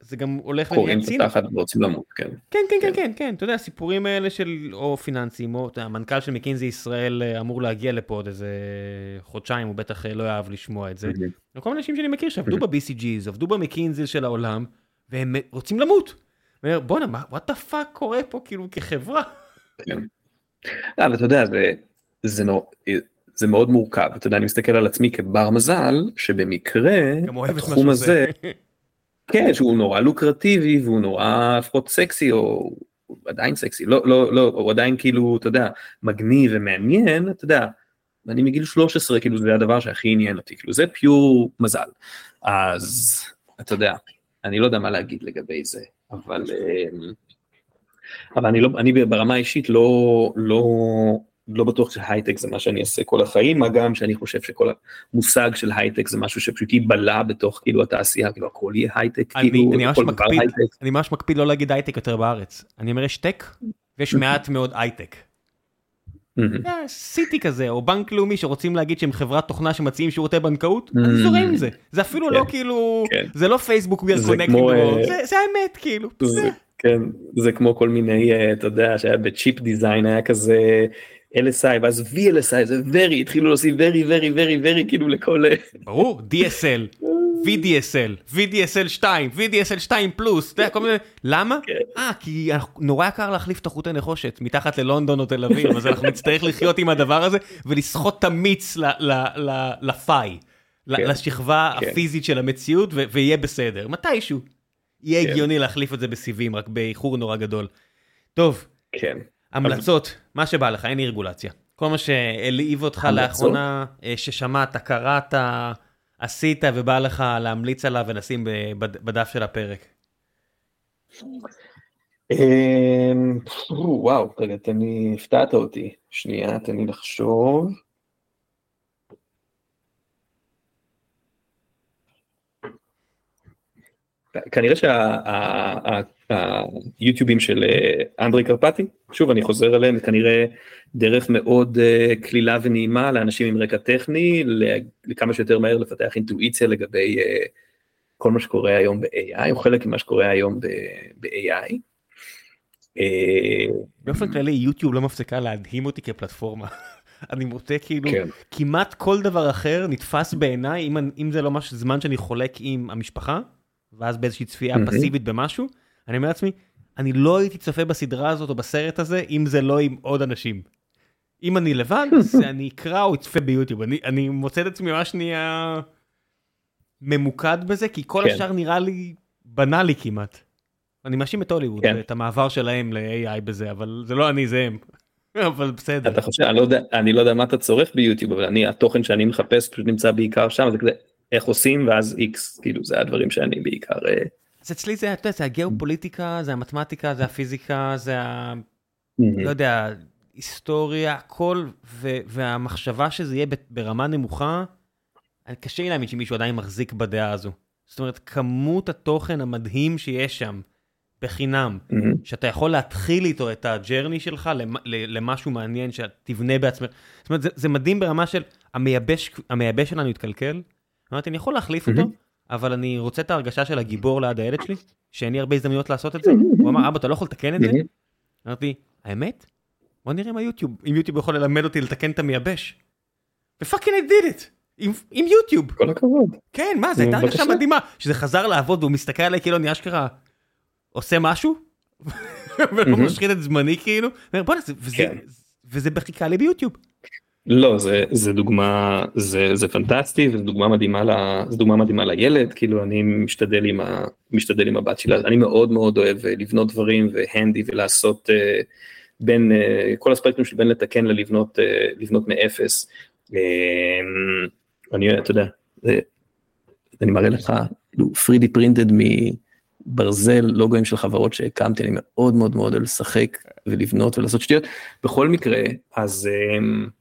זה גם הולך ונהיה ציני. קוראים ורוצים למות, כן. כן, כן, כן, כן, כן, אתה יודע, הסיפורים האלה של או פיננסים, או המנכ"ל של מקינזי ישראל אה, אמור להגיע לפה עוד איזה חודשיים, הוא בטח אה, לא יאהב לשמוע את זה. וכל מיני אנשים שאני מכיר שעבדו ב-BCG's, עבדו במקינזי של העולם, והם רוצים למות. בואנה, מה, what the fuck קורה פה כאילו כחברה? כן. אבל אתה יודע, זה מאוד מורכב, אתה יודע, אני מסתכל על עצמי כבר מזל, שבמקרה, התחום הזה, כן, שהוא נורא לוקרטיבי והוא נורא לפחות סקסי או עדיין סקסי, לא, לא, לא, הוא עדיין כאילו, אתה יודע, מגניב ומעניין, אתה יודע, אני מגיל 13 כאילו זה הדבר שהכי עניין אותי, כאילו זה pure מזל. אז אתה יודע, אני לא יודע מה להגיד לגבי זה, אבל, אמ, אבל אני, לא, אני ברמה האישית לא, לא, לא בטוח שהייטק זה מה שאני אעשה כל החיים, מה גם שאני חושב שכל המושג של הייטק זה משהו שפשוט ייבלע בתוך כאילו התעשייה, כאילו הכל יהיה הייטק, אני, כאילו אני, ממש מקפיד. אני ממש מקפיד לא להגיד הייטק יותר בארץ. אני אומר יש tech ויש מעט מאוד הייטק. אה, סיטי כזה או בנק לאומי שרוצים להגיד שהם חברת תוכנה שמציעים שירותי בנקאות, אני זורם עם זה. זה אפילו לא כן, כאילו, כן. זה לא פייסבוק we are זה אה, האמת כאילו. זה, כן, זה כמו כל מיני, אה, אתה יודע, שהיה בצ'יפ דיזיין היה כזה LSI ואז VLSI זה very, התחילו להוסיף very very very very כאילו לכל, אה, ברור, DSL, VDSL, VDSL 2, VDSL 2 פלוס, אתה יודע, כל מיני, למה? כן. אה, כי נורא יקר להחליף את החוטי נחושת מתחת ללונדון או תל אביב, אז אנחנו נצטרך לחיות עם הדבר הזה ולסחוט את המיץ לפאי, כן. לשכבה כן. הפיזית של המציאות ויהיה בסדר, מתישהו. יהיה. הגיוני להחליף את זה בסיבים, רק באיחור נורא גדול. טוב, כן, המלצות, מה שבא לך, אין לי רגולציה. כל מה שהלהיב אותך? לאחרונה, אה, ששמעת, קראת, עשית ובא לך להמליץ עליו ונשים בדף של הפרק. אמ, וואו, רגע, תן לי, הפתעת אותי, שנייה, תן לי לחשוב. כנראה שהיוטיובים של אה, אנדרי קרפטי, שוב אני חוזר אליהם, כנראה דרך מאוד אה, קלילה ונעימה לאנשים עם רקע טכני, לכמה שיותר מהר לפתח אינטואיציה לגבי אה, כל מה שקורה היום ב-AI, או חלק ממה שקורה היום ב-AI. באופן כללי יוטיוב לא מפסיקה להדהים אותי כפלטפורמה. אני מוצא כאילו כן. כמעט כל דבר אחר נתפס בעיניי אם, אם זה לא משהו זמן שאני חולק עם המשפחה ואז באיזושהי צפייה מהמם. פסיבית במשהו אני אומר לעצמי אני לא הייתי צופה בסדרה הזאת או בסרט הזה אם זה לא עם עוד אנשים. אם אני לבד זה אני אקרא או אצפה ביוטיוב אני, אני מוצא את עצמי ממש נהיה ממוקד בזה כי כל כן. השאר נראה לי בנאלי כמעט. אני מאשים את הוליווד כן. ואת המעבר שלהם ל-AI בזה אבל זה לא אני זה הם. אבל בסדר. אתה חושב, אני לא יודע, אני לא יודע מה אתה צורך ביוטיוב, אבל אני, התוכן שאני מחפש פשוט נמצא בעיקר שם, זה כזה, איך עושים ואז איקס, כאילו זה הדברים שאני בעיקר, אה, אז אצלי זה, אתה יודע, זה הגיאופוליטיקה, זה המתמטיקה, זה הפיזיקה, זה ה... לא יודע, היסטוריה, הכל, ו- והמחשבה שזה יהיה ברמה נמוכה, אני- קשה לי להאמין שמישהו עדיין מחזיק בדעה הזו. זאת אומרת, כמות התוכן המדהים שיש שם, בחינם, מהמם. שאתה יכול להתחיל איתו את הג'רני שלך למשהו מעניין שתבנה בעצמך. זאת אומרת, זה, זה מדהים ברמה של המייבש, המייבש שלנו התקלקל. אמרתי, אני יכול להחליף אותו, מהמם. אבל אני רוצה את ההרגשה של הגיבור ליד הילד שלי, שאין לי הרבה הזדמנויות לעשות את זה. הוא אמר, אבא, אתה לא יכול לתקן את זה? מהמם. אמרתי, האמת? בוא נראה אם היוטיוב, אם יוטיוב יכול ללמד אותי לתקן את המייבש. ופאקינג I did it! עם, עם יוטיוב. כל הכבוד. כן, מה, זו הייתה הרגשה. מדהימה, שזה חזר לעבוד והוא מסתכל עליי כאילו אני אשכרה עושה משהו, ולא. משחית את זמני כאילו, בוא'נה, וזה- כן. וזה בחיכה לי ביוטיוב. לא, זה, זה דוגמה, זה, זה פנטסטי, וזו דוגמה מדהימה, ל, זו דוגמה מדהימה לילד, כאילו אני משתדל עם, ה, משתדל עם הבת שלה, אני מאוד מאוד אוהב אה, לבנות דברים והנדי ולעשות אה, בין, אה, כל הספקטרום של בין לתקן ללבנות אה, לבנות מאפס. אני, אתה יודע, זה, אני מראה לך, כאילו, 3D printed מברזל, לוגוים של חברות שהקמתי, אני מאוד מאוד מאוד לשחק ולבנות ולעשות שטויות. בכל מקרה, אז um,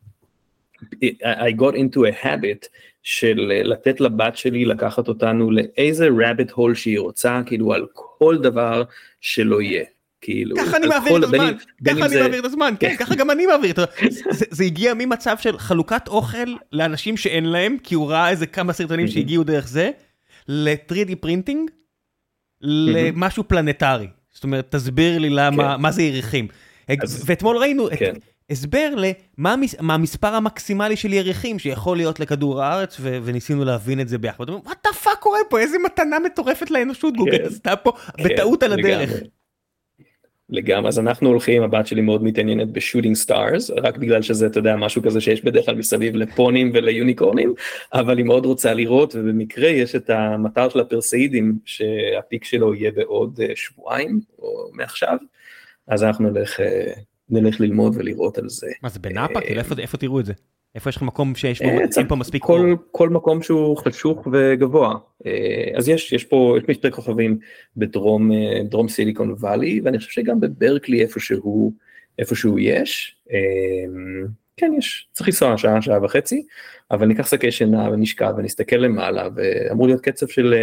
I got into a habit של אה, לתת לבת שלי לקחת אותנו לאיזה rabbit hole שהיא רוצה, כאילו על כל דבר שלא יהיה. כאילו, ככה אני מעביר את הזמן, ככה אני מעביר את הזמן, כן, ככה גם אני מעביר את הזמן. זה- הגיע ממצב של חלוקת אוכל לאנשים שאין להם, כי הוא ראה איזה כמה סרטונים שהגיעו דרך זה, ל-3D printing, למשהו פלנטרי. זאת אומרת, תסביר לי למה, כן. מה זה יריחים. אז- ואתמול ראינו את- כן. הסבר למה המס- מה המספר המקסימלי של יריחים שיכול להיות לכדור הארץ, וניסינו להבין את זה ביחד. what the fuck קורה פה, איזה מתנה מטורפת לאנושות גוגל עשתה פה כן, בטעות על הדרך. לגמרי. לגמרי, אז אנחנו הולכים, הבת שלי מאוד מתעניינת ב shooting stars, רק בגלל שזה, אתה יודע, משהו כזה שיש בדרך כלל מסביב לפונים וליוניקורנים, אבל היא מאוד רוצה לראות, ובמקרה יש את המטר של הפרסאידים, שה peak שלו יהיה בעוד אה, שבועיים, או מעכשיו, אז אנחנו נלך, אה, נלך ללמוד ולראות על זה. מה זה בנאפה? כאילו איפה איפה תראו את זה? איפה יש לך מקום שיש בו אה, אין פה מספיק? כל, כל מקום שהוא חשוך וגבוה. אה, אז יש, יש פה, יש מספר כוכבים בדרום, אה, דרום סיליקון וואלי, ואני חושב שגם בברקלי איפשהו, איפשהו יש. כן יש צריך לנסוע שעה שעה וחצי אבל ניקח שקי שינה ונשכב ונסתכל למעלה ואמור להיות קצב של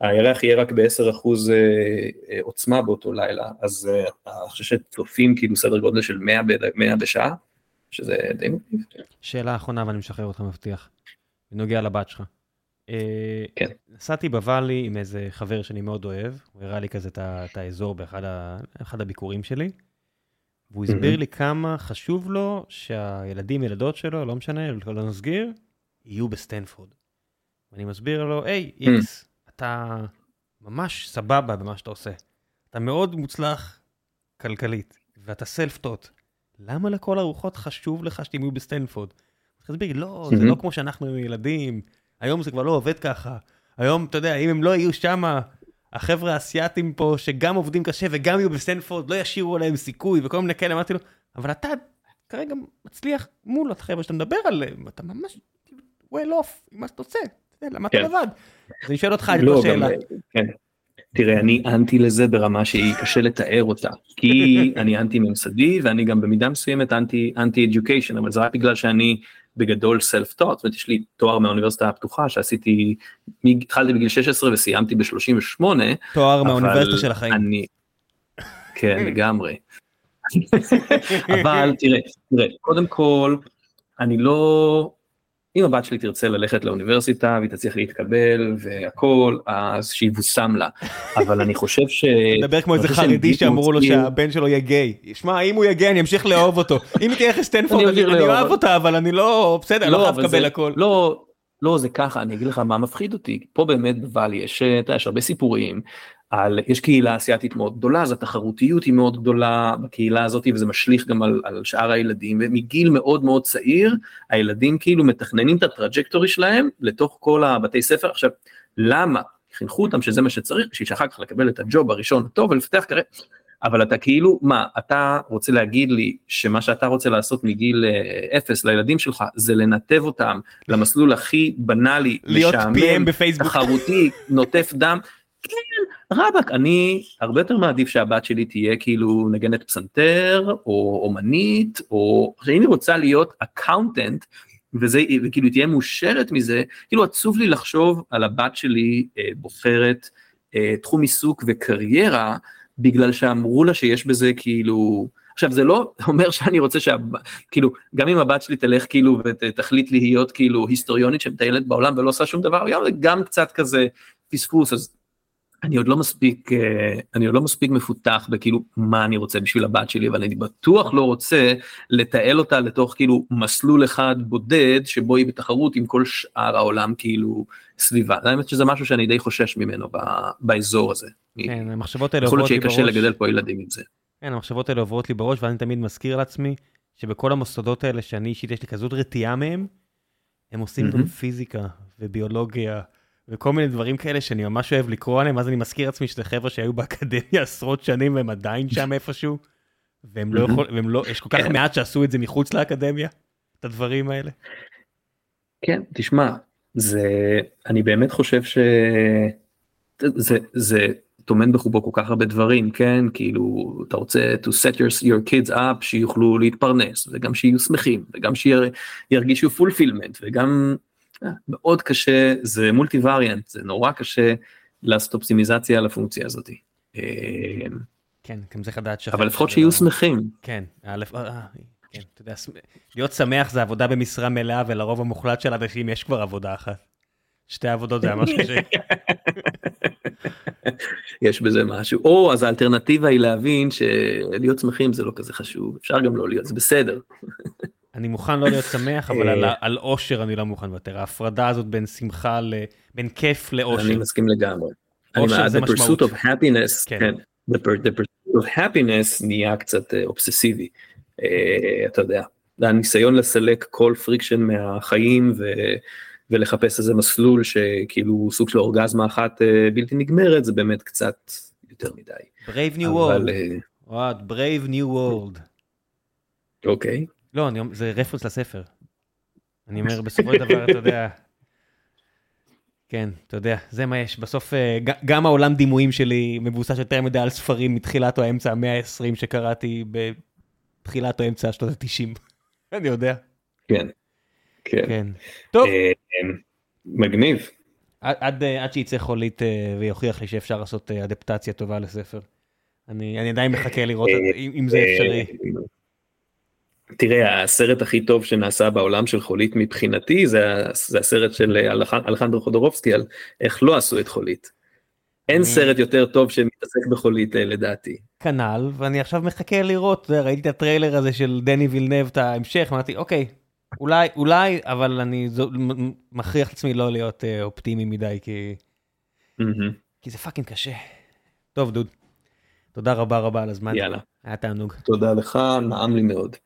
הירח יהיה רק ב-10% עוצמה באותו לילה אז אני חושב שצופים כאילו סדר גודל של 100 בשעה שזה די מגניב. שאלה אחרונה ואני משחרר אותך מבטיח. בנוגע לבת שלך. כן. נסעתי בוואלי עם איזה חבר שאני מאוד אוהב, הוא הראה לי כזה את האזור באחד הביקורים שלי, והוא הסביר לי כמה חשוב לו שהילדים, ילדות שלו, לא משנה, לא נסגיר, יהיו בסטנפורד. ואני מסביר לו, היי, איקס, אתה ממש סבבה במה שאתה עושה. אתה מאוד מוצלח כלכלית, ואתה self-taught. למה לכל הרוחות חשוב לך שתהיו בסטנפורד? להסביר, לא, זה לא כמו שאנחנו ילדים, היום זה כבר לא עובד ככה. היום, אתה יודע, אם הם לא יהיו שם, החבר'ה האסייתים פה, שגם עובדים קשה וגם יהיו בסטנפורד, לא ישאירו עליהם סיכוי וכל מיני כאלה, אמרתי לו, אבל אתה כרגע מצליח מול החבר'ה שאתה מדבר עליהם, אתה ממש well off עם מה שאתה עושה, למה אתה לבד? אז אני שואל אותך את לא, השאלה. כן. תראה, אני אנטי לזה ברמה שהיא קשה לתאר אותה, כי אני אנטי ממסדי ואני גם במידה מסוימת אנטי אנטי אדיוקיישן, אבל זה רק בגלל שאני בגדול סלף טוט, זאת אומרת יש לי תואר מהאוניברסיטה הפתוחה שעשיתי, התחלתי בגיל 16 וסיימתי ב-38. תואר מהאוניברסיטה של החיים. אני, כן לגמרי. אבל תראה, תראה, קודם כל, אני לא, אם הבת שלי תרצה ללכת לאוניברסיטה והיא תצליח להתקבל והכל אז שיבושם לה אבל אני חושב ש... מדבר כמו איזה חרדי שאמרו לו שהבן שלו יהיה גיי. שמע אם הוא יהיה גיי אני אמשיך לאהוב אותו אם היא תהיה אחרי סטנפורד אני אוהב אותה אבל אני לא בסדר לא חייב לקבל הכל. לא לא זה ככה אני אגיד לך מה מפחיד אותי פה באמת בוואלי יש הרבה סיפורים על, יש קהילה אסיאתית מאוד גדולה, אז התחרותיות היא מאוד גדולה בקהילה הזאת וזה משליך גם על, על שאר הילדים, ומגיל מאוד מאוד צעיר, הילדים כאילו מתכננים את הטראג'קטורי שלהם לתוך כל הבתי ספר. עכשיו, למה? חינכו אותם שזה מה שצריך, בשביל שאחר כך לקבל את הג'וב הראשון הטוב ולפתח כרגע, אבל אתה כאילו, מה, אתה רוצה להגיד לי שמה שאתה רוצה לעשות מגיל אפס לילדים שלך זה לנתב אותם למסלול הכי בנאלי, משעמם, תחרותי, נוטף דם, כן, רבאק, אני הרבה יותר מעדיף שהבת שלי תהיה כאילו נגנת פסנתר, או אומנית, או אם היא רוצה להיות accountant, וזה, וכאילו תהיה מאושרת מזה, כאילו עצוב לי לחשוב על הבת שלי אה, בוחרת אה, תחום עיסוק וקריירה, בגלל שאמרו לה שיש בזה כאילו, עכשיו זה לא אומר שאני רוצה שה... כאילו, גם אם הבת שלי תלך כאילו ותחליט להיות כאילו היסטוריונית שמטיילת בעולם ולא עושה שום דבר, גם קצת כזה פספוס, אז אני עוד לא מספיק אה, אני עוד לא מספיק מפותח בכאילו מה אני רוצה בשביל הבת שלי אבל אני בטוח לא רוצה לתעל אותה לתוך כאילו מסלול אחד בודד שבו היא בתחרות עם כל שאר העולם כאילו סביבה. האמת שזה משהו שאני די חושש ממנו באזור הזה. כן, המחשבות האלה עוברות לי בראש. יכול להיות שיהיה קשה לגדל פה ילדים עם זה. כן, המחשבות האלה עוברות לי בראש ואני תמיד מזכיר לעצמי שבכל המוסדות האלה שאני אישית יש לי כזאת רתיעה מהם, הם עושים גם פיזיקה וביולוגיה. וכל מיני דברים כאלה שאני ממש אוהב לקרוא עליהם, אז אני מזכיר עצמי שזה חבר'ה שהיו באקדמיה עשרות שנים והם עדיין שם איפשהו, והם לא יכול, והם לא, יש כל כך כן. מעט שעשו את זה מחוץ לאקדמיה, את הדברים האלה. כן, תשמע, זה, אני באמת חושב שזה, זה טומן בחובו כל כך הרבה דברים, כן, כאילו, אתה רוצה to set your, your kids up, שיוכלו להתפרנס, וגם שיהיו שמחים, וגם שירגישו fulfillment, וגם מאוד קשה, זה מולטי וריאנט, זה נורא קשה לעשות אופטימיזציה על הפונקציה הזאת. אה, כן, גם צריך לדעת אבל לפחות שיהיו שמחים. כן, אה, אה, כן, אתה יודע, להיות שמח זה עבודה במשרה מלאה ולרוב המוחלט של האנשים יש כבר עבודה אחת. שתי עבודות זה ממש קשה. יש בזה משהו, או אז האלטרנטיבה היא להבין שלהיות שמחים זה לא כזה חשוב, אפשר גם לא להיות, זה בסדר. אני מוכן לא להיות שמח, אבל על, על אושר אני לא מוכן לוותר. ההפרדה הזאת בין שמחה, ל... בין כיף לאושר. אני מסכים לגמרי. אושר זה משמעות. The pursuit of happiness, כן. כן. The, pursuit of happiness נהיה קצת אה, אובססיבי. Uh, אתה יודע, הניסיון לסלק כל friction מהחיים ו... ולחפש איזה מסלול שכאילו סוג של אורגזמה אחת uh, בלתי נגמרת, זה באמת קצת יותר מדי. Brave New World. What, Brave New World. אוקיי. לא, אני, זה רפרנס לספר. אני אומר, בסופו של דבר, אתה יודע... כן, אתה יודע, זה מה יש. בסוף, אה, גם העולם דימויים שלי מבוסס יותר מדי על ספרים מתחילת או אמצע המאה ה-20 שקראתי תחילת או אמצע שנות ה-90. אני יודע. כן. כן. כן. טוב. אה, מגניב. עד, עד שיצא חולית ויוכיח לי שאפשר לעשות אדפטציה טובה לספר. אני, אני עדיין מחכה לראות אם, אם זה אפשרי. תראה, הסרט הכי טוב שנעשה בעולם של חולית מבחינתי זה, זה הסרט של אלחנדרו חודורובסקי על איך לא עשו את חולית. אין סרט יותר טוב שמתעסק בחולית לדעתי. כנ"ל, ואני עכשיו מחכה לראות, ראיתי את הטריילר הזה של דני וילנב, את ההמשך, אמרתי, אוקיי, אולי, אולי, אבל אני זו, מכריח את עצמי לא להיות אה, אופטימי מדי, כי... Mm-hmm. כי זה fucking קשה. טוב, דוד, תודה רבה רבה על הזמן. יאללה. היה תענוג. תודה לך, נעם לי מאוד.